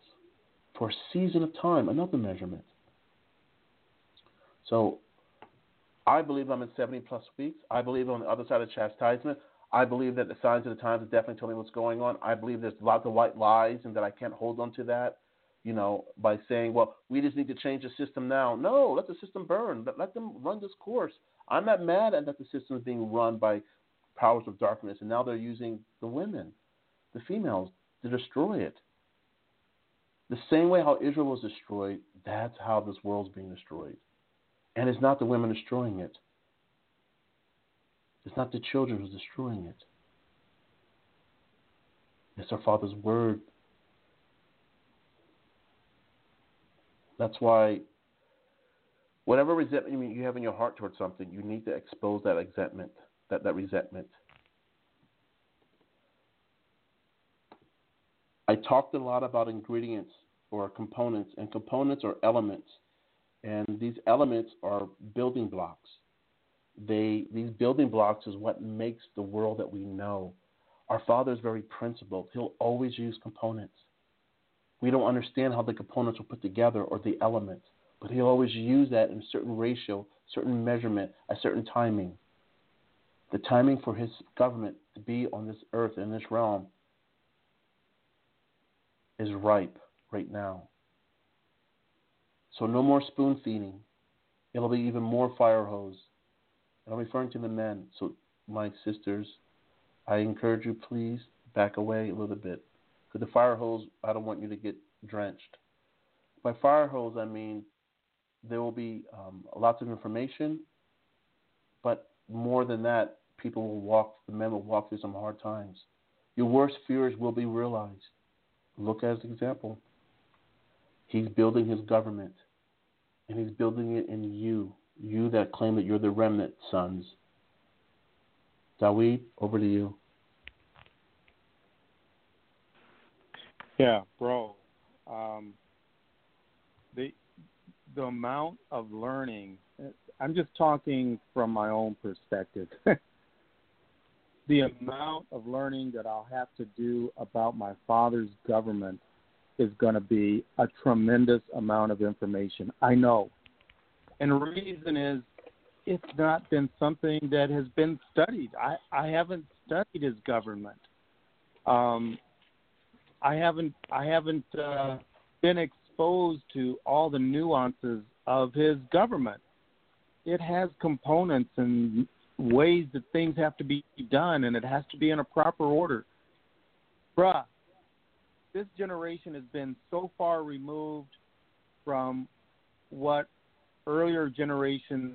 for a season of time, another measurement. So I believe I'm in 70 plus weeks. I believe on the other side of chastisement. I believe that the signs of the times are definitely telling me what's going on. I believe there's lots of white lies and that I can't hold on to that, you know, by saying, well, we just need to change the system now. No, let the system burn. Let, let them run this course. I'm not mad at that the system is being run by powers of darkness, and now they're using the women, the females, to destroy it. The same way how Israel was destroyed, that's how this world's being destroyed. And it's not the women destroying it. It's not the children who's destroying it. It's our Father's Word. That's why, whatever resentment you have in your heart towards something, you need to expose that resentment, that, that resentment. I talked a lot about ingredients or components, and components are elements, and these elements are building blocks. They these building blocks is what makes the world that we know. Our Father is very principled. He'll always use components. We don't understand how the components are put together or the elements, but he'll always use that in a certain ratio, certain measurement, a certain timing. The timing for his government to be on this earth in this realm is ripe right now. So no more spoon feeding. It'll be even more fire hose. And I'm referring to the men. So my sisters, I encourage you please back away a little bit. Because the fire hose, I don't want you to get drenched. By fire hose, I mean there will be um, lots of information, but more than that, people will walk, the men will walk through some hard times. Your worst fears will be realized. Look as an example. He's building his government, and he's building it in you, you that claim that you're the remnant sons. Dawid, over to you. Yeah, bro. Um, the the amount of learning. I'm just talking from my own perspective. the amount of learning that I'll have to do about my father's government is going to be a tremendous amount of information. I know. And the reason is it's not been something that has been studied. I, I haven't studied his government. Um, I haven't I haven't uh, been exposed to all the nuances of his government. It has components and ways that things have to be done, and it has to be in a proper order. Bruh, this generation has been so far removed from what earlier generations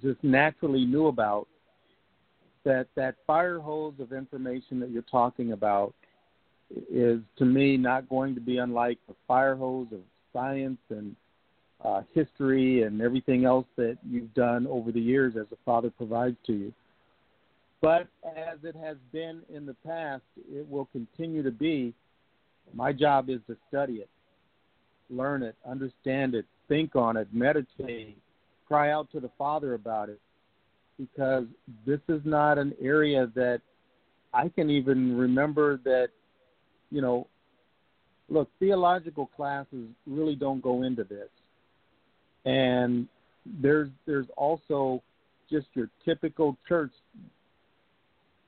just naturally knew about that that fire hose of information that you're talking about is to me not going to be unlike the fire hose of science and uh, history and everything else that you've done over the years as a father provides to you. But as it has been in the past, it will continue to be. My job is to study it, learn it, understand it, think on it, meditate, cry out to the Father about it, because this is not an area that I can even remember that, you know, look, theological classes really don't go into this. And there's there's also just your typical church.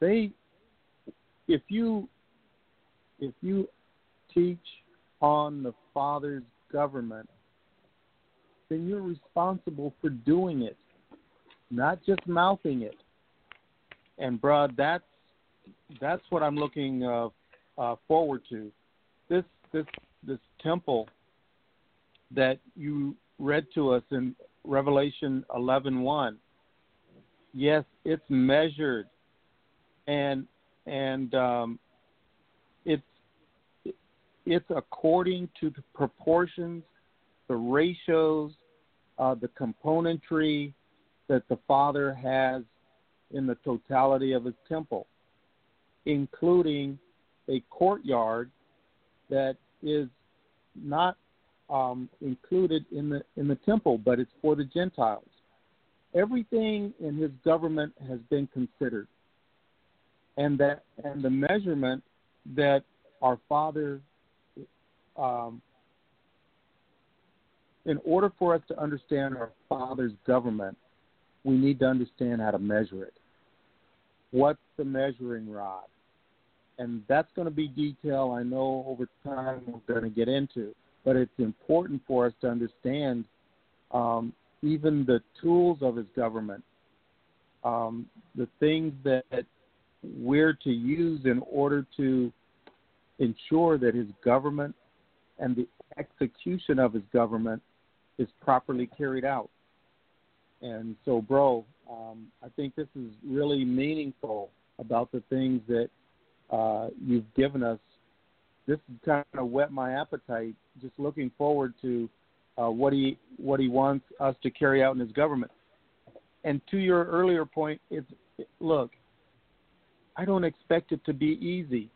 They if you if you teach on the Father's government, then you're responsible for doing it, not just mouthing it. And, bruh, that's that's what I'm looking uh, uh, forward to. This this this temple that you read to us in Revelation 11:1. Yes, it's measured, and and um, it's it's according to the proportions, the ratios, uh, the componentry that the Father has in the totality of His temple, including a courtyard that is not um, included in the in the temple, but it's for the Gentiles. Everything in his government has been considered, and that and the measurement that our Father, um, in order for us to understand our Father's government, we need to understand how to measure it. What's the measuring rod? And that's going to be detail I know over time we're going to get into but it's important for us to understand um, even the tools of his government, um, the things that we're to use in order to ensure that his government and the execution of his government is properly carried out. And so, bro, um, I think this is really meaningful about the things that uh, you've given us this has kind of whet my appetite. Just looking forward to uh, what he what he wants us to carry out in his government. And to your earlier point, it's look, I don't expect it to be easy.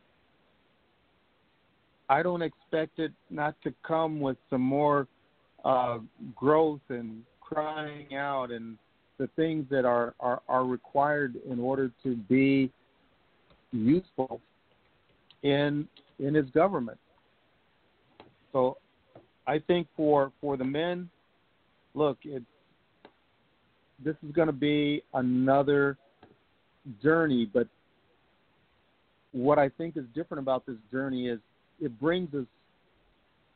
I don't expect it not to come with some more uh, growth and crying out and the things that are, are, are required in order to be useful in in his government. So I think for for the men, look, it's this is going to be another journey, but what I think is different about this journey is it brings us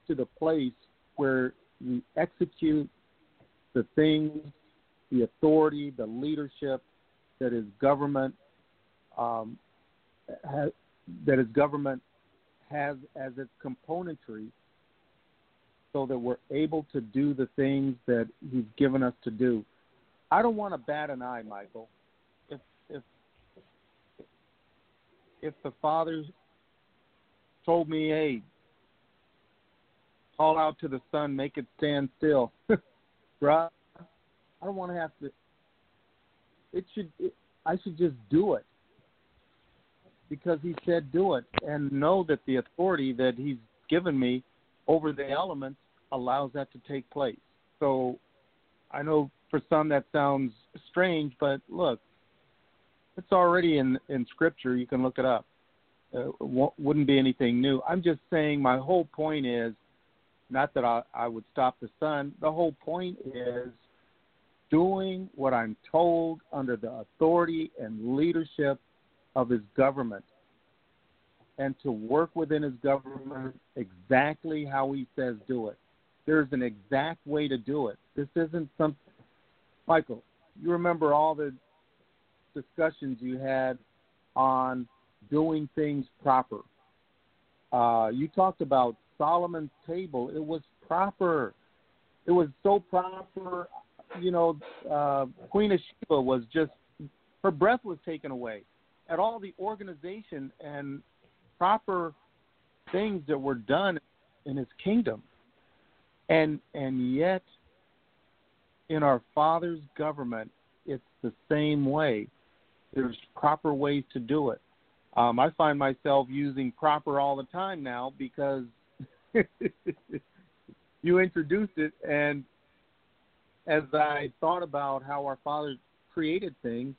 to the place where we execute the things, the authority, the leadership that is government um, that is government has as its componentry so that we're able to do the things that he's given us to do. I don't want to bat an eye, Michael. If if if the father told me, "Hey, call out to the sun, make it stand still," bruh, I don't want to have to. It should. It, I should just do it because he said do it and know that the authority that he's given me over the elements allows that to take place. So I know for some that sounds strange, but look, it's already in in scripture. You can look it up. Uh, wouldn't be anything new. I'm just saying my whole point is not that I, I would stop the sun. The whole point is doing what I'm told under the authority and leadership of his government and to work within his government exactly how he says do it. There's an exact way to do it. This isn't something, Michael, you remember all the discussions you had on doing things proper. Uh, you talked about Solomon's table. It was proper. It was so proper. You know, uh, Queen of Sheba was just her breath was taken away at all the organization and proper things that were done in his kingdom. And and yet in our father's government it's the same way. There's proper ways to do it. Um, I find myself using proper all the time now because you introduced it, and as I thought about how our Father created things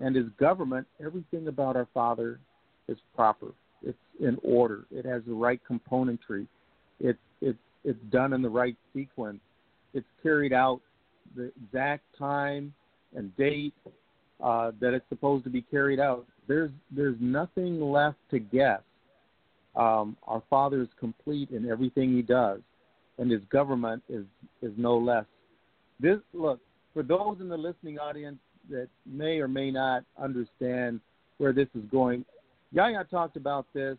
and His government, everything about our Father is proper. It's in order. It has the right componentry. It's it's it's done in the right sequence. It's carried out the exact time and date uh, that it's supposed to be carried out. There's there's nothing left to guess. Um, our Father is complete in everything He does, and His government is is no less. This look for those in the listening audience that may or may not understand where this is going. Yahya talked about this.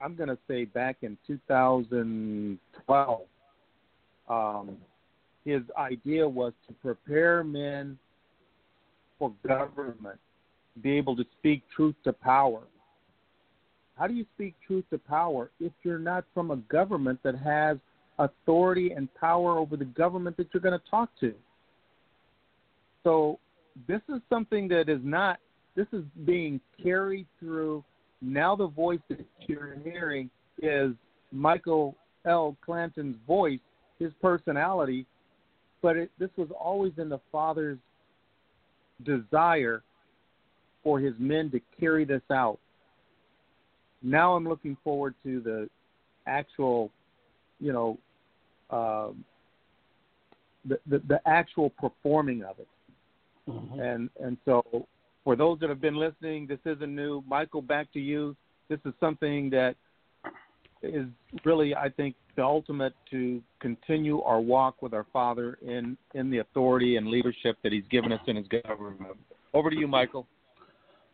I'm going to say back in 2012. Um, his idea was to prepare men for government, be able to speak truth to power. How do you speak truth to power if you're not from a government that has authority and power over the government that you're going to talk to? So, this is something that is not, this is being carried through. Now, the voice that you're hearing is Michael L. Clanton's voice, his personality, but it, this was always in the Father's desire for his men to carry this out. Now I'm looking forward to the actual, you know, uh, the, the, the actual performing of it. Mm-hmm. And and so for those that have been listening, this isn't new. Michael, back to you. This is something that is really, I think, the ultimate to continue our walk with our Father in in the authority and leadership that He's given us in His government. Over to you, Michael.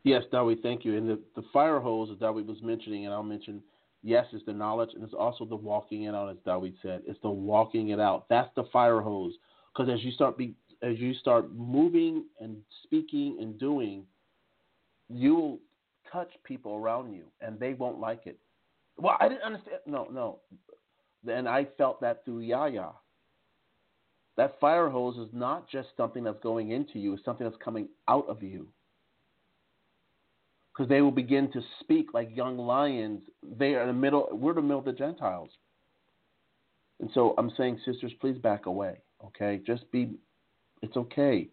Yes, Dawi, thank you. And the, the fire hose that Dawi was mentioning, and I'll mention, yes, it's the knowledge, and it's also the walking it out, as Dawi said. It's the walking it out. That's the fire hose. Because as you start be, as you start moving and speaking and doing, you'll touch people around you, and they won't like it. Well, I didn't understand. No, no. And I felt that through Yahya. That fire hose is not just something that's going into you, it's something that's coming out of you. Because they will begin to speak like young lions. They are in the middle, we're the middle of the Gentiles. And so I'm saying, sisters, please back away. Okay? Just be, it's okay.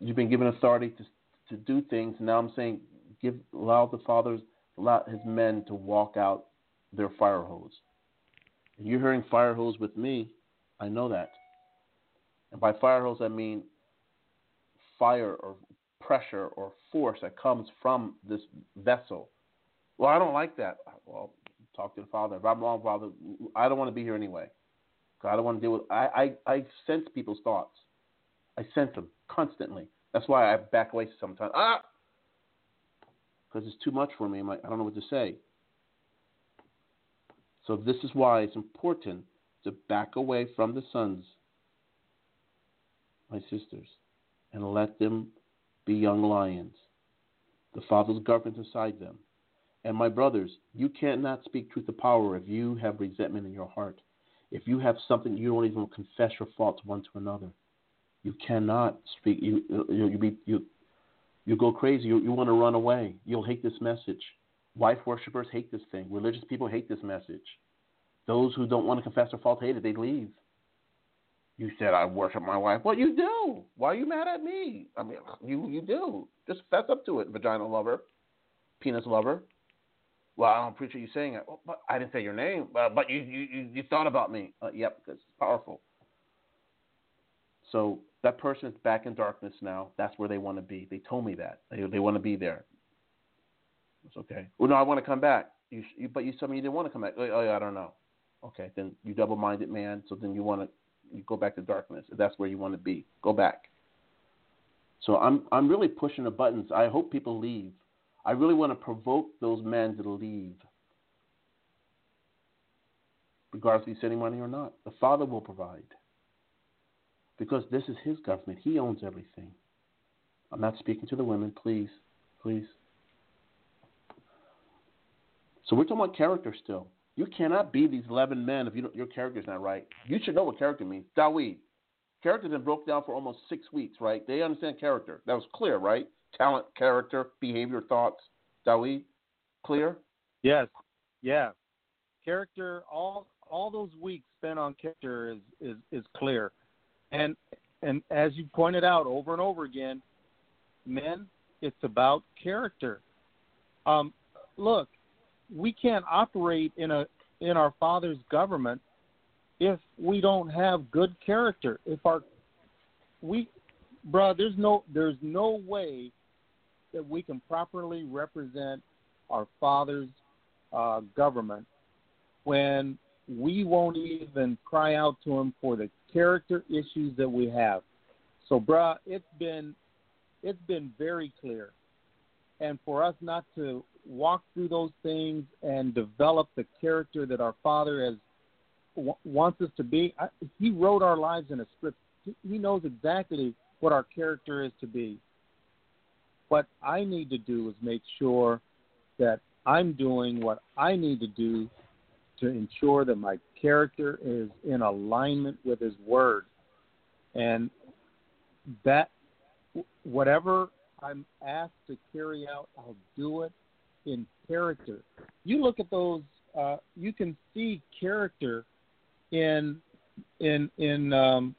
You've been given authority to, to do things. Now I'm saying, give, allow the fathers allow his men to walk out their fire hose. And you're hearing fire hose with me, I know that. And by fire hose, I mean fire or pressure or force that comes from this vessel. Well, I don't like that. Well, talk to the Father. If I'm wrong, Father, I don't want to be here anyway. I don't want to deal with. I, I I sense people's thoughts. I sense them constantly. That's why I back away sometimes. Ah, because it's too much for me. I'm Like, I don't know what to say. So this is why it's important to back away from the sons, my sisters, and let them be young lions. The Father's government inside them. And my brothers, you cannot speak truth to power if you have resentment in your heart. If you have something you don't even confess your faults one to another, you cannot speak. You you, you be you you go crazy. You, you want to run away. You'll hate this message. Wife worshippers hate this thing. Religious people hate this message. Those who don't want to confess their fault hate it. They leave. You said I worship my wife. Well, you do. Why are you mad at me? I mean, you you do. Just fess up to it, vagina lover, penis lover. Well, I don't appreciate you saying it. Well, but I didn't say your name. Uh, but you, you, you thought about me. Uh, yep, because it's powerful. So that person is back in darkness now. That's where they want to be. They told me that. They, they want to be there. It's okay. Well, no, I want to come back. You, you, but you told me you didn't want to come back. Oh, oh, yeah, I don't know. Okay, then you double-minded man. So then you want to you go back to darkness. If that's where you want to be, go back. So I'm I'm really pushing the buttons. I hope people leave. I really want to provoke those men to leave, regardless if he's sending money or not. The Father will provide because this is His government. He owns everything. I'm not speaking to the women, please, please. So we're talking about character still. You cannot be these 11 men if you your character's not right. You should know what character means. Dawid. Character's been broke down for almost six weeks, right? They understand character. That was clear, right? Talent, character, behavior, thoughts. Dawid, clear? Yes. Yeah. Character, all all those weeks spent on character is, is, is clear. And and as you pointed out over and over again, men, it's about character. Um, look, we can't operate in a in our father's government if we don't have good character. If our we bro, there's no there's no way that we can properly represent our father's uh, government when we won't even cry out to him for the character issues that we have. So, bruh, it's been it's been very clear, and for us not to walk through those things and develop the character that our Father has w- wants us to be. I, he wrote our lives in a script. He, he knows exactly what our character is to be. What I need to do is make sure that I'm doing what I need to do to ensure that my character is in alignment with His Word, and that whatever I'm asked to carry out, I'll do it in character. You look at those, uh, you can see character in in in um,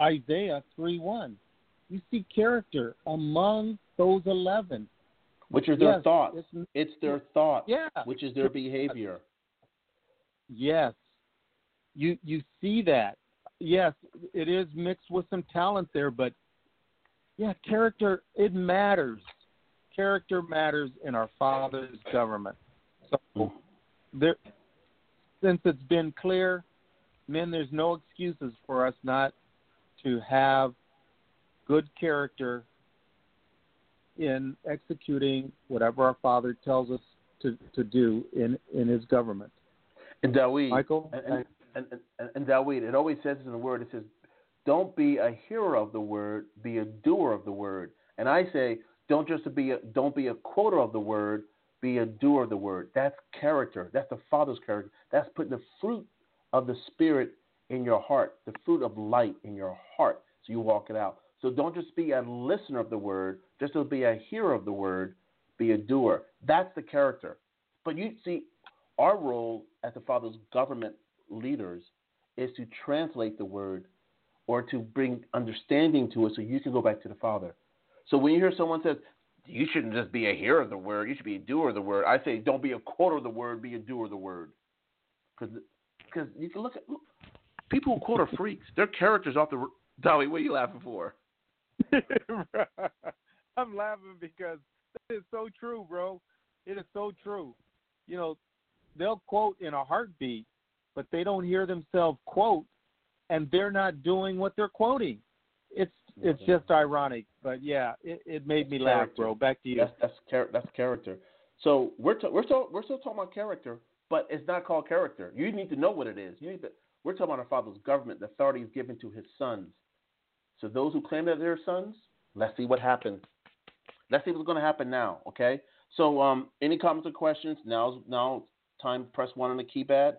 Isaiah three one. You see character among those eleven, which are their yes, thoughts. It's, it's their thoughts, yeah, which is their behavior. Yes, you you see that. Yes, it is mixed with some talent there, but yeah, character it matters character matters in our Father's government. So, hmm. there, since it's been clear, men, there's no excuses for us not to have good character in executing whatever our Father tells us to, to do in, in His government. And Dawid, Michael, and, and, and, and Dawid, it always says in the Word, it says, "Don't be a hearer of the word, be a doer of the word." And I say, don't just be a, don't be a quoter of the word, be a doer of the word. That's character. That's the Father's character. That's putting the fruit of the Spirit in your heart, the fruit of light in your heart, so you walk it out. So don't just be a listener of the word, just to be a hearer of the word, be a doer. That's the character. But you see, our role as the Father's government leaders is to translate the word or to bring understanding to it so you can go back to the Father. So when you hear someone says, you shouldn't just be a hearer of the word, you should be a doer of the word. I say, don't be a quoter of the word, be a doer of the word. Because you can look at look, people who quote are freaks. Their characters off the. Dolly, what are you laughing for? I'm laughing because it is so true, bro. It is so true. You know, they'll quote in a heartbeat, but they don't hear themselves quote, and they're not doing what they're quoting. It's it's just ironic, but yeah, it, it made me laugh, bro. Back to you. That's that's, char- that's character. So we're t- we're still we're still talking about character, but it's not called character. You need to know what it is. You need to, we're talking about our Father's government, the authority is given to His sons. So those who claim that they're sons, let's see what happens. Let's see what's going to happen now. Okay. So um, any comments or questions? Now's now time. Press one on the keypad.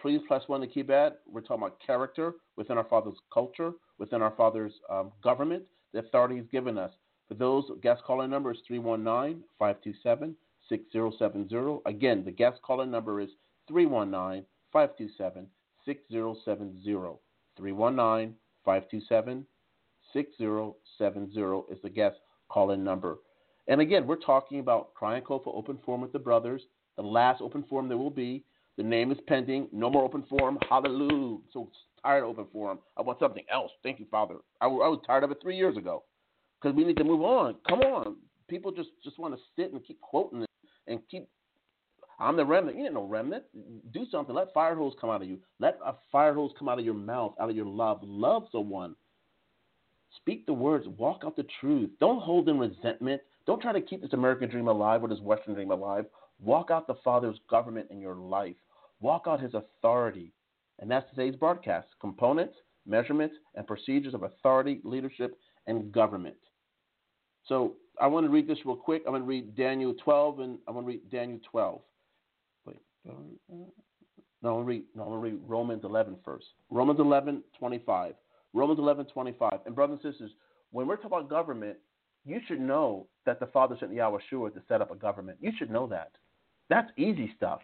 Please press one on the keypad. We're talking about character within our Father's culture within our Father's um, government, the authority He's given us. For those, guest caller number is 319 527 6070. Again, the guest caller number is 319 527 6070. 319 527 6070 is the guest call in number. And again, we're talking about for Open Forum with the Brothers, the last open forum there will be. The name is pending. No more open forum. Hallelujah. So tired of open forum. I want something else. Thank you, Father. I, I was tired of it three years ago because we need to move on. Come on. People just, just want to sit and keep quoting and keep. I'm the remnant. You ain't no remnant. Do something. Let fire hose come out of you. Let a fire hose come out of your mouth, out of your love. Love someone. Speak the words. Walk out the truth. Don't hold in resentment. Don't try to keep this American dream alive or this Western dream alive. Walk out the Father's government in your life. Walk out His authority. And that's today's broadcast components, measurements, and procedures of authority, leadership, and government. So I want to read this real quick. I'm going to read Daniel 12, and I'm going to read Daniel 12. No, to read, no, read Romans 11 first. Romans 11, 25. Romans 11, 25. And brothers and sisters, when we're talking about government, you should know that the Father sent Yahweh Shua to set up a government. You should know that. That's easy stuff.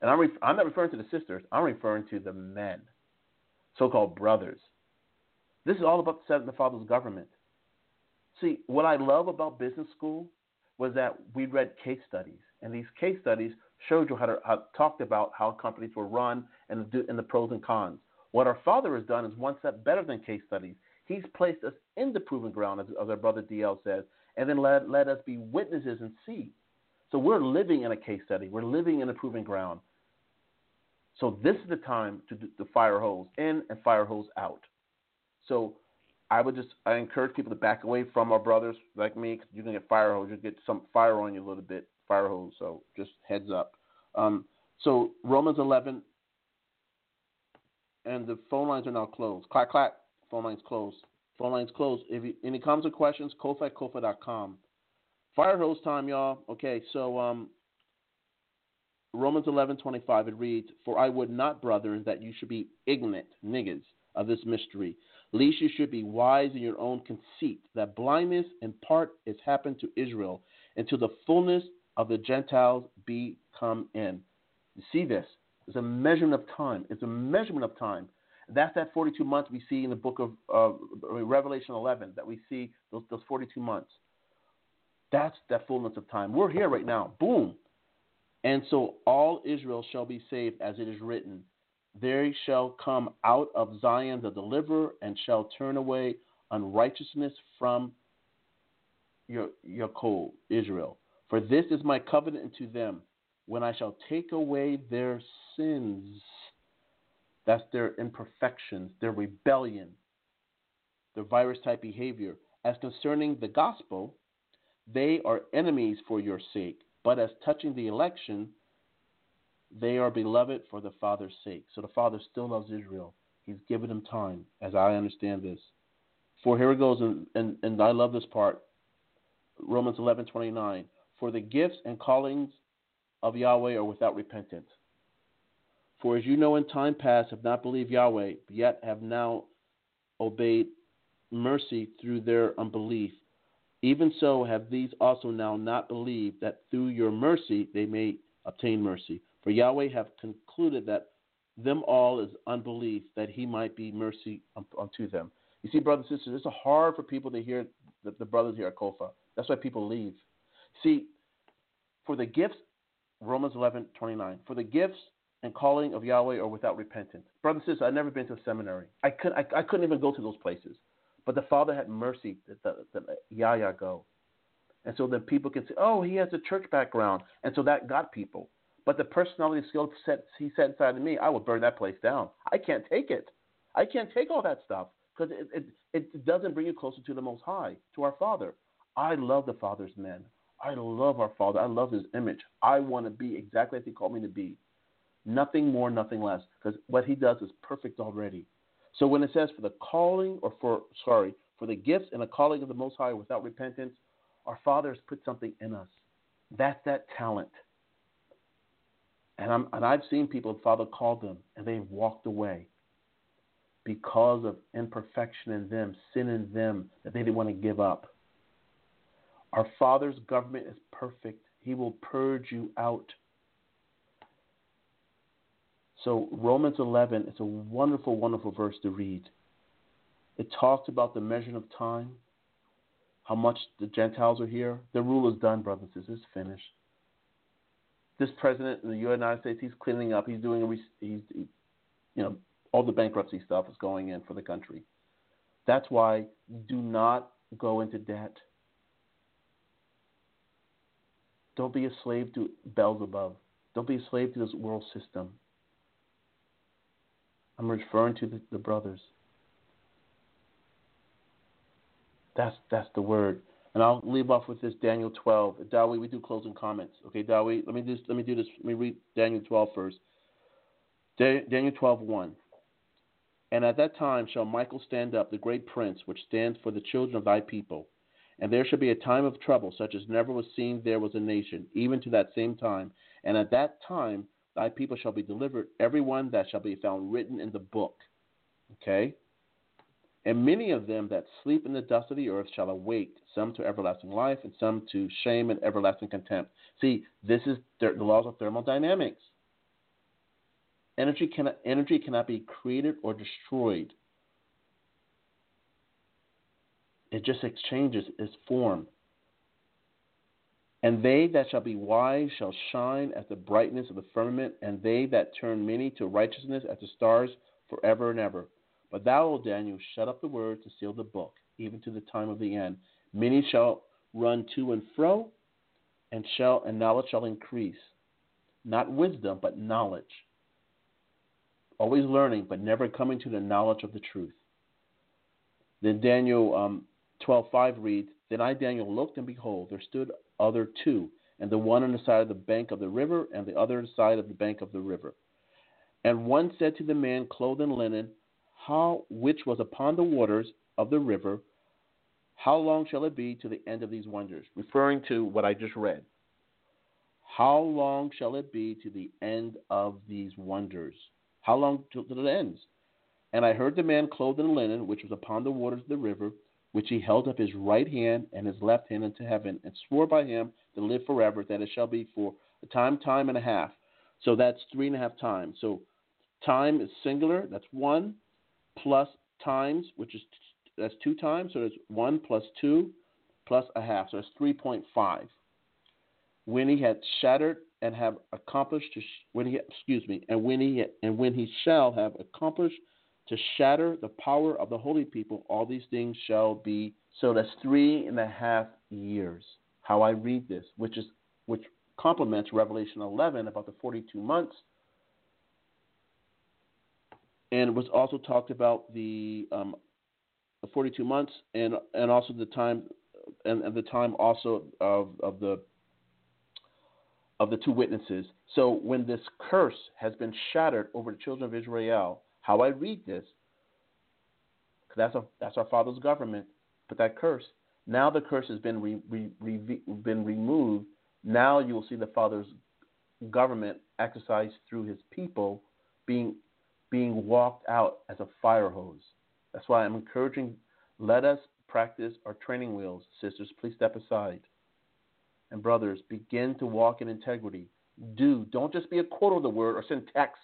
And I'm, ref- I'm not referring to the sisters, I'm referring to the men, so called brothers. This is all about setting the Father's government. See, what I love about business school was that we read case studies, and these case studies showed you how to how, talked about how companies were run and the, and the pros and cons. What our Father has done is one step better than case studies. He's placed us in the proven ground, as, as our brother DL says, and then let, let us be witnesses and see. So we're living in a case study. We're living in a proven ground. So this is the time to, fire hose in and fire hose out. So I would just I encourage people to back away from our brothers like me because you can get fire hose. You get some fire on you a little bit, fire hose. So just heads up. Um, so Romans 11, and the phone lines are now closed. Clack clack. Phone lines closed. Phone lines closed. If you, any comments or questions, cofah at cofah.com. Fire hose time, y'all. Okay, so um, Romans 11:25 it reads, "For I would not, brothers, that you should be ignorant, niggas, of this mystery, Least you should be wise in your own conceit, that blindness in part is happened to Israel, until the fullness of the Gentiles be come in. You see this? It's a measurement of time. It's a measurement of time. That's that 42 months we see in the book of uh, Revelation 11, that we see those, those 42 months. That's that fullness of time. We're here right now. Boom. And so all Israel shall be saved, as it is written. There shall come out of Zion the deliverer, and shall turn away unrighteousness from your Yaakov, Israel. For this is my covenant unto them, when I shall take away their sins. That's their imperfections, their rebellion, their virus type behavior. As concerning the gospel, they are enemies for your sake. But as touching the election, they are beloved for the Father's sake. So the Father still loves Israel. He's given them time, as I understand this. For here it goes, and, and, and I love this part. Romans 11, 29. For the gifts and callings of Yahweh are without repentance. For as you know in time past have not believed Yahweh, yet have now obeyed mercy through their unbelief. Even so have these also now not believed that through your mercy they may obtain mercy. For Yahweh have concluded that them all is unbelief, that he might be mercy unto them. You see, brothers and sisters, it's hard for people to hear the, the brothers here at COFAH. That's why people leave. See, for the gifts, Romans 11, 29, for the gifts and calling of Yahweh are without repentance. Brothers and sisters, I've never been to a seminary. I, could, I, I couldn't even go to those places. But the Father had mercy that, Yahya go. And so then people can say, oh, he has a church background. And so that got people. But the personality skill set he set inside of me, I would burn that place down. I can't take it. I can't take all that stuff because it, it, it doesn't bring you closer to the Most High, to our Father. I love the Father's men. I love our Father. I love His image. I want to be exactly as He called me to be. Nothing more, nothing less, because what He does is perfect already. So when it says for the calling, or for sorry, for the gifts and the calling of the Most High without repentance, our Father has put something in us. That's that talent. And, I'm, and I've seen people, Father called them, and they've walked away because of imperfection in them, sin in them that they didn't want to give up. Our Father's government is perfect. He will purge you out. So, Romans 11 is a wonderful, wonderful verse to read. It talks about the measure of time, how much the Gentiles are here. The rule is done, brothers and sisters. It's finished. this president in the United States, he's cleaning up. He's doing, he's, he, you know, all the bankruptcy stuff is going in for the country. That's why do not go into debt. Don't be a slave to Beelzebub. Don't be a slave to this world system. I'm referring to the, the brothers. That's that's the word. And I'll leave off with this Daniel 12. Dawi, we do closing comments. Okay, Dawi, let me just let me do this. Let me read Daniel 12 first. Daniel 12, 1. And at that time shall Michael stand up, the great prince, which stands for the children of thy people. And there shall be a time of trouble, such as never was seen there was a nation, even to that same time. And at that time thy people shall be delivered, every one that shall be found written in the book. Okay? And many of them that sleep in the dust of the earth shall awake, some to everlasting life, and some to shame and everlasting contempt. See, this is the laws of thermodynamics. Energy cannot, energy cannot be created or destroyed. It just exchanges its form. And they that shall be wise shall shine as the brightness of the firmament, and they that turn many to righteousness as the stars forever and ever. But thou, O Daniel, shut up the word to seal the book, even to the time of the end. Many shall run to and fro, and shall and knowledge shall increase. Not wisdom, but knowledge. Always learning, but never coming to the knowledge of the truth. Then Daniel um, 12:5 reads, Then I Daniel looked, and behold, there stood other two, and the one on the side of the bank of the river, and the other on the side of the bank of the river. And one said to the man clothed in linen, how which was upon the waters of the river, how long shall it be to the end of these wonders? Referring to what I just read. How long shall it be to the end of these wonders? How long till, till it ends? And I heard the man clothed in linen, which was upon the waters of the river, which he held up his right hand and his left hand unto heaven, and swore by him to live forever, that it shall be for a time, time and a half. So that's three and a half times. So time is singular, that's one plus times, which is that's two times, so it's one plus two plus a half, so it's three point five. When he had shattered and have accomplished when he excuse me, and when he and when he shall have accomplished to shatter the power of the holy people, all these things shall be. So that's three and a half years. How I read this, which is which complements Revelation 11 about the 42 months and was also talked about the, um, the 42 months and and also the time and, and the time also of, of the of the two witnesses. So when this curse has been shattered over the children of Israel, how I read this, that's a, that's our Father's government, but that curse now the curse has been re, re, re, been removed. Now you will see the Father's government exercised through His people being being walked out as a fire hose. That's why I'm encouraging let us practice our training wheels. Sisters, please step aside. And brothers, begin to walk in integrity. Do. Don't just be a quote of the word or send text.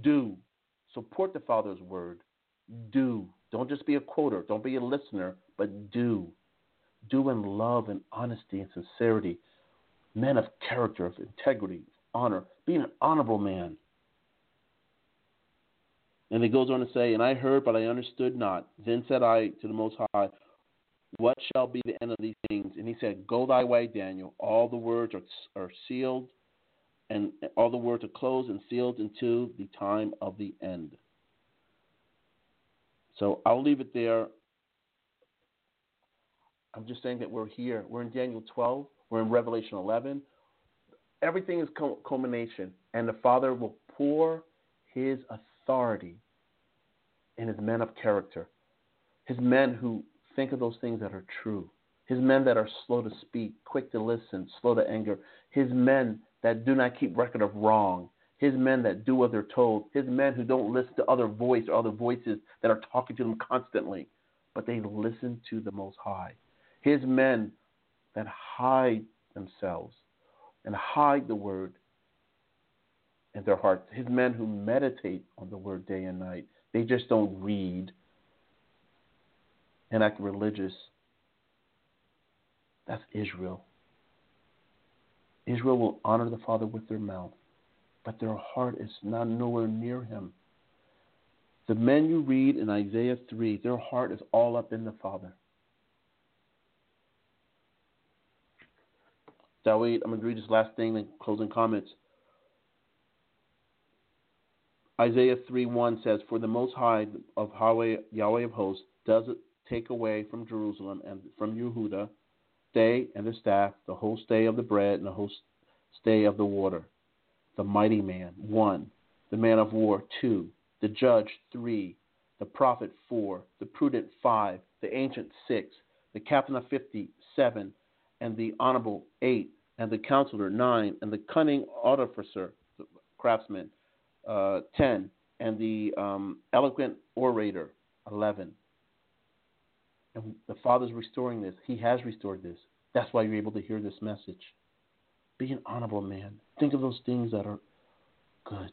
Do. Support the Father's word. Do. Don't just be a quoter. Don't be a listener, but do. Do in love and honesty and sincerity. Men of character, of integrity, of honor. Be an honorable man. And it goes on to say, And I heard, but I understood not. Then said I to the Most High, What shall be the end of these things? And he said, Go thy way, Daniel. All the words are, are sealed, and all the words are closed and sealed until the time of the end. So I'll leave it there. I'm just saying that we're here. We're in Daniel 12. We're in Revelation 11. Everything is culmination, and the Father will pour His authority in his men of character, his men who think of those things that are true, his men that are slow to speak, quick to listen, slow to anger, his men that do not keep record of wrong, his men that do what they're told, his men who don't listen to other voice or other voices that are talking to them constantly, but they listen to the Most High, his men that hide themselves and hide the word in their hearts. His men who meditate on the word day and night. They just don't read and act religious. That's Israel. Israel will honor the Father with their mouth, but their heart is not nowhere near him. The men you read in Isaiah 3, their heart is all up in the Father. Dawid, I'm going to read this last thing, then closing comments. Isaiah 3:1 says, For the Most High of Yahweh, Yahweh of hosts does take away from Jerusalem and from Yehuda stay and the staff, the whole stay of the bread and the whole stay of the water. The mighty man, 1. The man of war, 2. The judge, 3. The prophet, 4. The prudent, 5. The ancient, 6. The captain of fifty, seven. And the honorable, 8. And the counselor, 9. And the cunning artificer, craftsman, uh, 10, and the um, eloquent orator, 11. And the Father's restoring this. He has restored this. That's why you're able to hear this message. Be an honorable man. Think of those things that are good,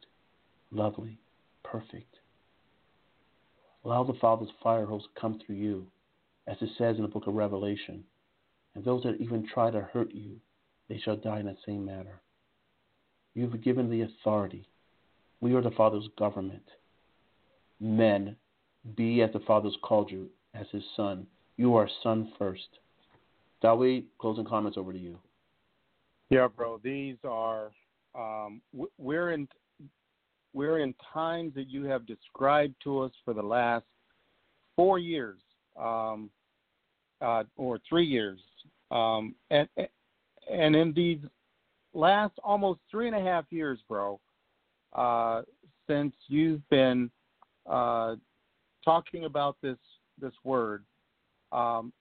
lovely, perfect. Allow the Father's fire hose to come through you, as it says in the book of Revelation. And those that even try to hurt you, they shall die in that same manner. You have given the authority we are the Father's government. Men, be as the Father's called you, as his son. You are son first. Dawid, closing comments over to you. Yeah, bro. These are um, we're in we're in times that you have described to us for the last four years, um, uh, or three years, um, and and in these last almost three and a half years, bro, uh, since you've been uh, talking about this this word, um,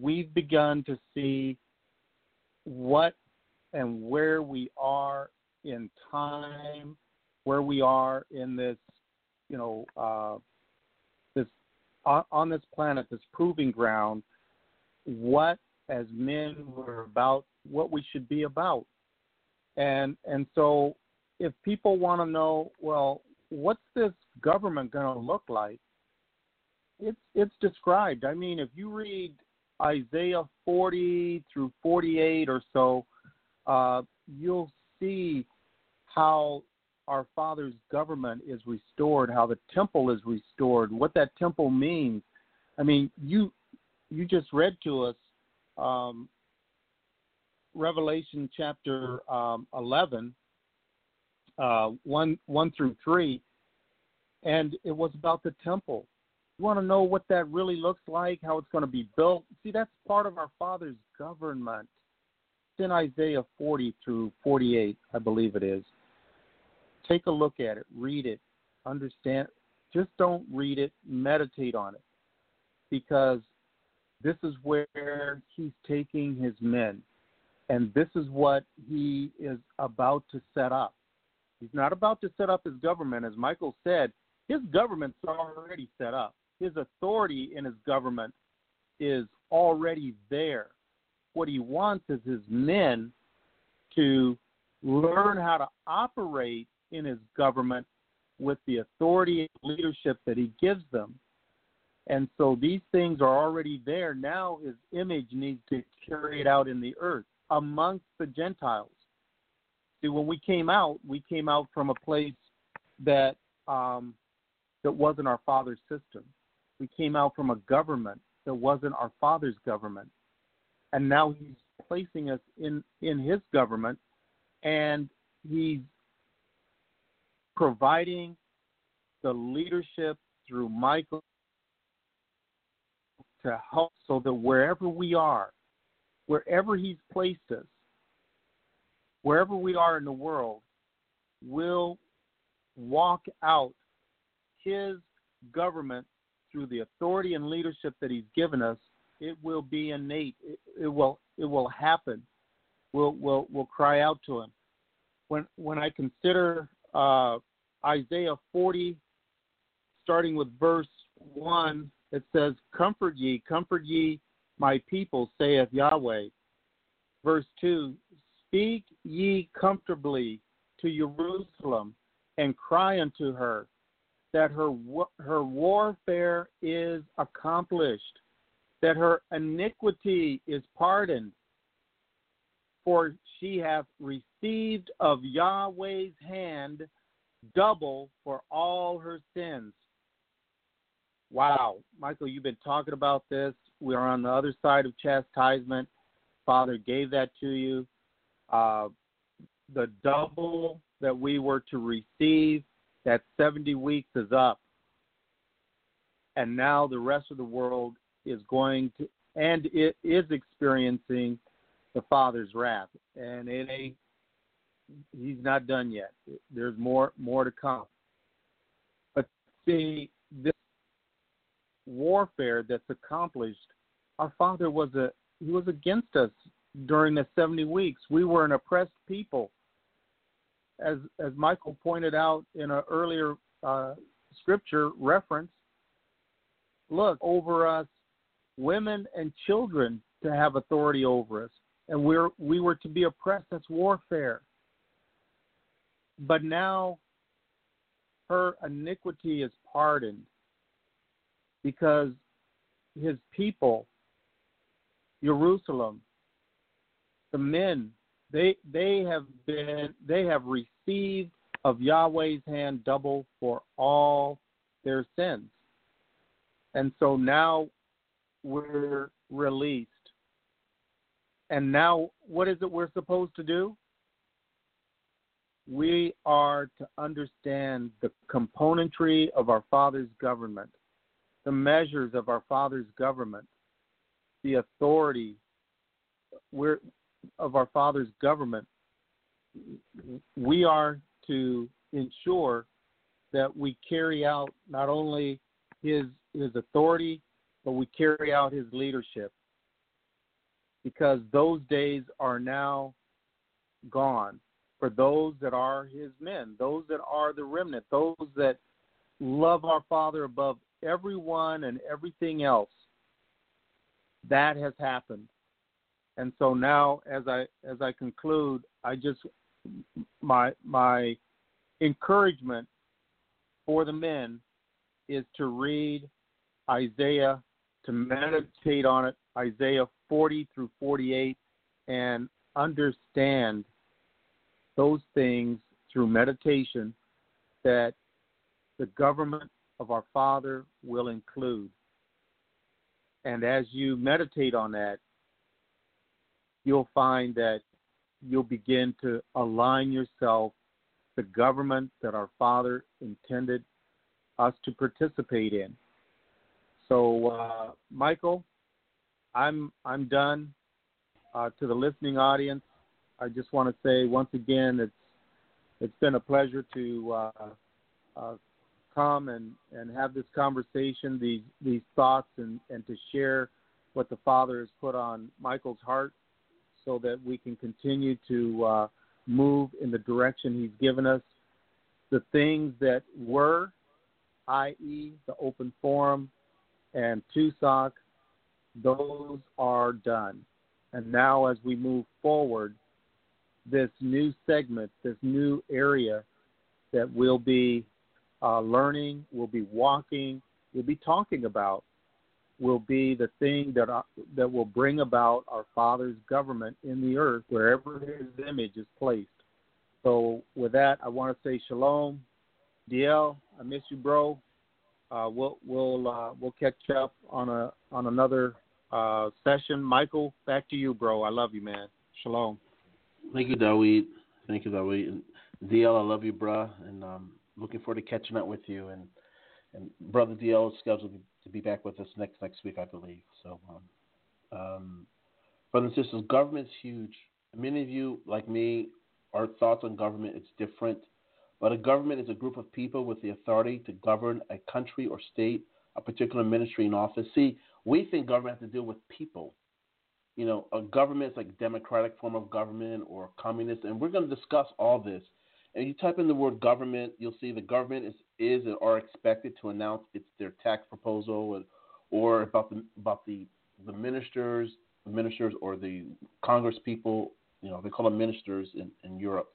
we've begun to see what and where we are in time, where we are in this, you know, uh, this on, on this planet, this proving ground, what as men we're about, what we should be about, and and so if people want to know, well, what's this government going to look like? It's it's described. I mean, if you read Isaiah 40 through 48 or so, uh, you'll see how our Father's government is restored, how the temple is restored, what that temple means. I mean, you you just read to us um, Revelation chapter um, 11, uh, one one through three, and it was about the temple. You want to know what that really looks like, how it's going to be built? See, that's part of our Father's government. It's in Isaiah 40 through 48, I believe it is. Take a look at it, read it, understand. Just don't read it, meditate on it, because this is where He's taking His men, and this is what He is about to set up He's not about to set up his government. As Michael said, his government's already set up. His authority in his government is already there. What he wants is his men to learn how to operate in his government with the authority and leadership that he gives them. And so these things are already there. Now his image needs to carry it out in the earth amongst the Gentiles. See, when we came out, we came out from a place that um, that wasn't our father's system. We came out from a government that wasn't our father's government, and now he's placing us in in his government, and he's providing the leadership through Michael to help so that wherever we are, wherever he's placed us, wherever we are in the world, will walk out his government through the authority and leadership that he's given us, it will be innate. It, it will it will happen. We'll we'll we'll cry out to him. When when I consider uh, Isaiah 40, starting with verse one, it says, "Comfort ye, comfort ye, my people," saith Yahweh. Verse two, Speak ye comfortably to Jerusalem and cry unto her that her her warfare is accomplished, that her iniquity is pardoned, for she hath received of Yahweh's hand double for all her sins. Wow, Michael, you've been talking about this. We are on the other side of chastisement. Father gave that to you. Uh, the double that we were to receive, that 70 weeks is up. And now the rest of the world is going to, and it is experiencing the Father's wrath. And it ain't, he's not done yet. There's more, more to come. But see, this warfare that's accomplished, our Father was a, he was against us during the 70 weeks. We were an oppressed people as as Michael pointed out in an earlier uh, scripture reference, look over us, women and children to have authority over us, and we're we were to be oppressed. That's warfare. But now, her iniquity is pardoned because his people, Jerusalem, the men they they have been they have received of Yahweh's hand double for all their sins. And so now we're released. And now what is it we're supposed to do? We are to understand the componentry of our Father's government, the measures of our Father's government, the authority. We're, of our Father's government, we are to ensure that we carry out not only his his authority, but we carry out his leadership. Because those days are now gone for those that are his men, those that are the remnant, those that love our Father above everyone and everything else. That has happened. And so now, as I as I conclude, I just my my encouragement for the men is to read Isaiah, to meditate on it, Isaiah 40 through 48, and understand those things through meditation that the government of our Father will include. And as you meditate on that, you'll find that you'll begin to align yourself the government that our Father intended us to participate in. So, uh, Michael, I'm I'm done. Uh, to the listening audience, I just want to say once again, it's it's been a pleasure to uh, uh, come and, and have this conversation, these these thoughts, and, and to share what the Father has put on Michael's heart so that we can continue to uh, move in the direction He's given us. The things that were, i.e., the open forum and TUSOC, those are done. And now, as we move forward, this new segment, this new area that we'll be uh, learning, we'll be walking, we'll be talking about will be the thing that uh, that will bring about our Father's government in the earth wherever His image is placed. So, with that, I want to say shalom, DL. I miss you, bro. Uh, we'll we'll uh, we'll catch up on a on another uh, session. Michael, back to you, bro. I love you, man. Shalom. Thank you, Dawid. Thank you, Dawid. And DL, I love you, bro, and um, looking forward to catching up with you. And and brother DL is scheduled to be back with us next next week, I believe. So, um, um, brothers and sisters, government's huge. Many of you, like me, our thoughts on government is different. But a government is a group of people with the authority to govern a country or state, a particular ministry and office. See, we think government has to deal with people. You know, a government is like democratic form of government or communist, and we're going to discuss all this and you type in the word government, you'll see the government is is or are expected to announce its their tax proposal or, about the about the the ministers, the ministers or the Congress people. You know, they call them ministers in, in Europe.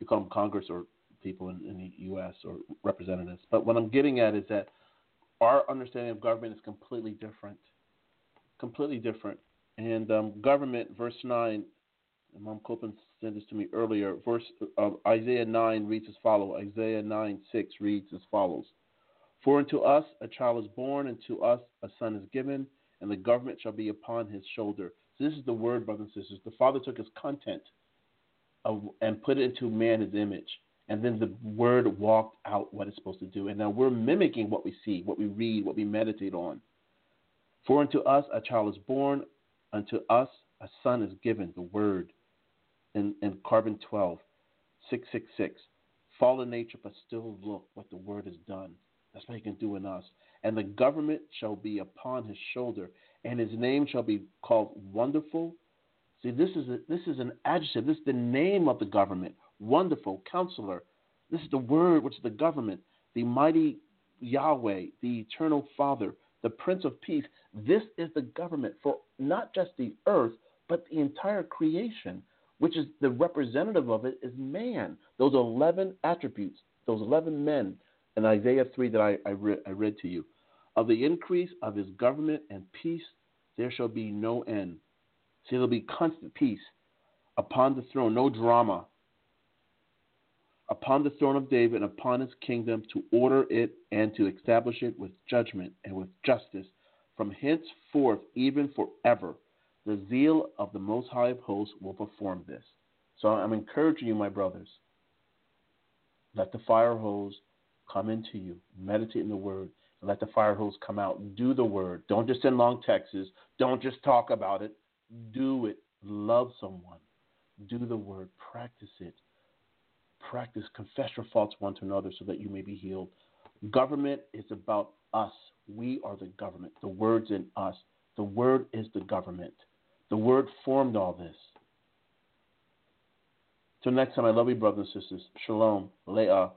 You call them Congress or people in, in the U.S. or representatives. But what I'm getting at is that our understanding of government is completely different. Completely different. And um, government, verse 9, Mom Copeland sent this to me earlier. Verse of Isaiah 9 reads as follows. Isaiah 9 6 reads as follows. For unto us a child is born, and to us a son is given, and the government shall be upon his shoulder. So this is the word, brothers and sisters. The Father took his content of, and put it into man his image. And then the word walked out what it's supposed to do. And now we're mimicking what we see, what we read, what we meditate on. For unto us a child is born, unto us a son is given, the word. In, in carbon 12, 666. Fallen nature, but still look what the word has done. That's what he can do in us. And the government shall be upon his shoulder, and his name shall be called Wonderful. See, this is a, this is an adjective. This is the name of the government. Wonderful Counselor. This is the word which is the government. The mighty Yahweh, the eternal Father, the Prince of Peace. This is the government for not just the earth, but the entire creation, which is the representative of it is man. Those 11 attributes, those 11 men in Isaiah 3 that I, I, re- I read to you. Of the increase of his government and peace, there shall be no end. See, there'll be constant peace upon the throne, no drama. Upon the throne of David and upon his kingdom to order it and to establish it with judgment and with justice from henceforth, even forever. The zeal of the Most High of Hosts will perform this. So I'm encouraging you, my brothers. Let the fire hose come into you. Meditate in the Word. And let the fire hose come out. Do the Word. Don't just send long texts. Don't just talk about it. Do it. Love someone. Do the Word. Practice it. Practice. Confess your faults one to another so that you may be healed. Government is about us. We are the government. The Word's in us. The Word is the government. The Word formed all this. Till next time, I love you, brothers and sisters. Shalom. Leah.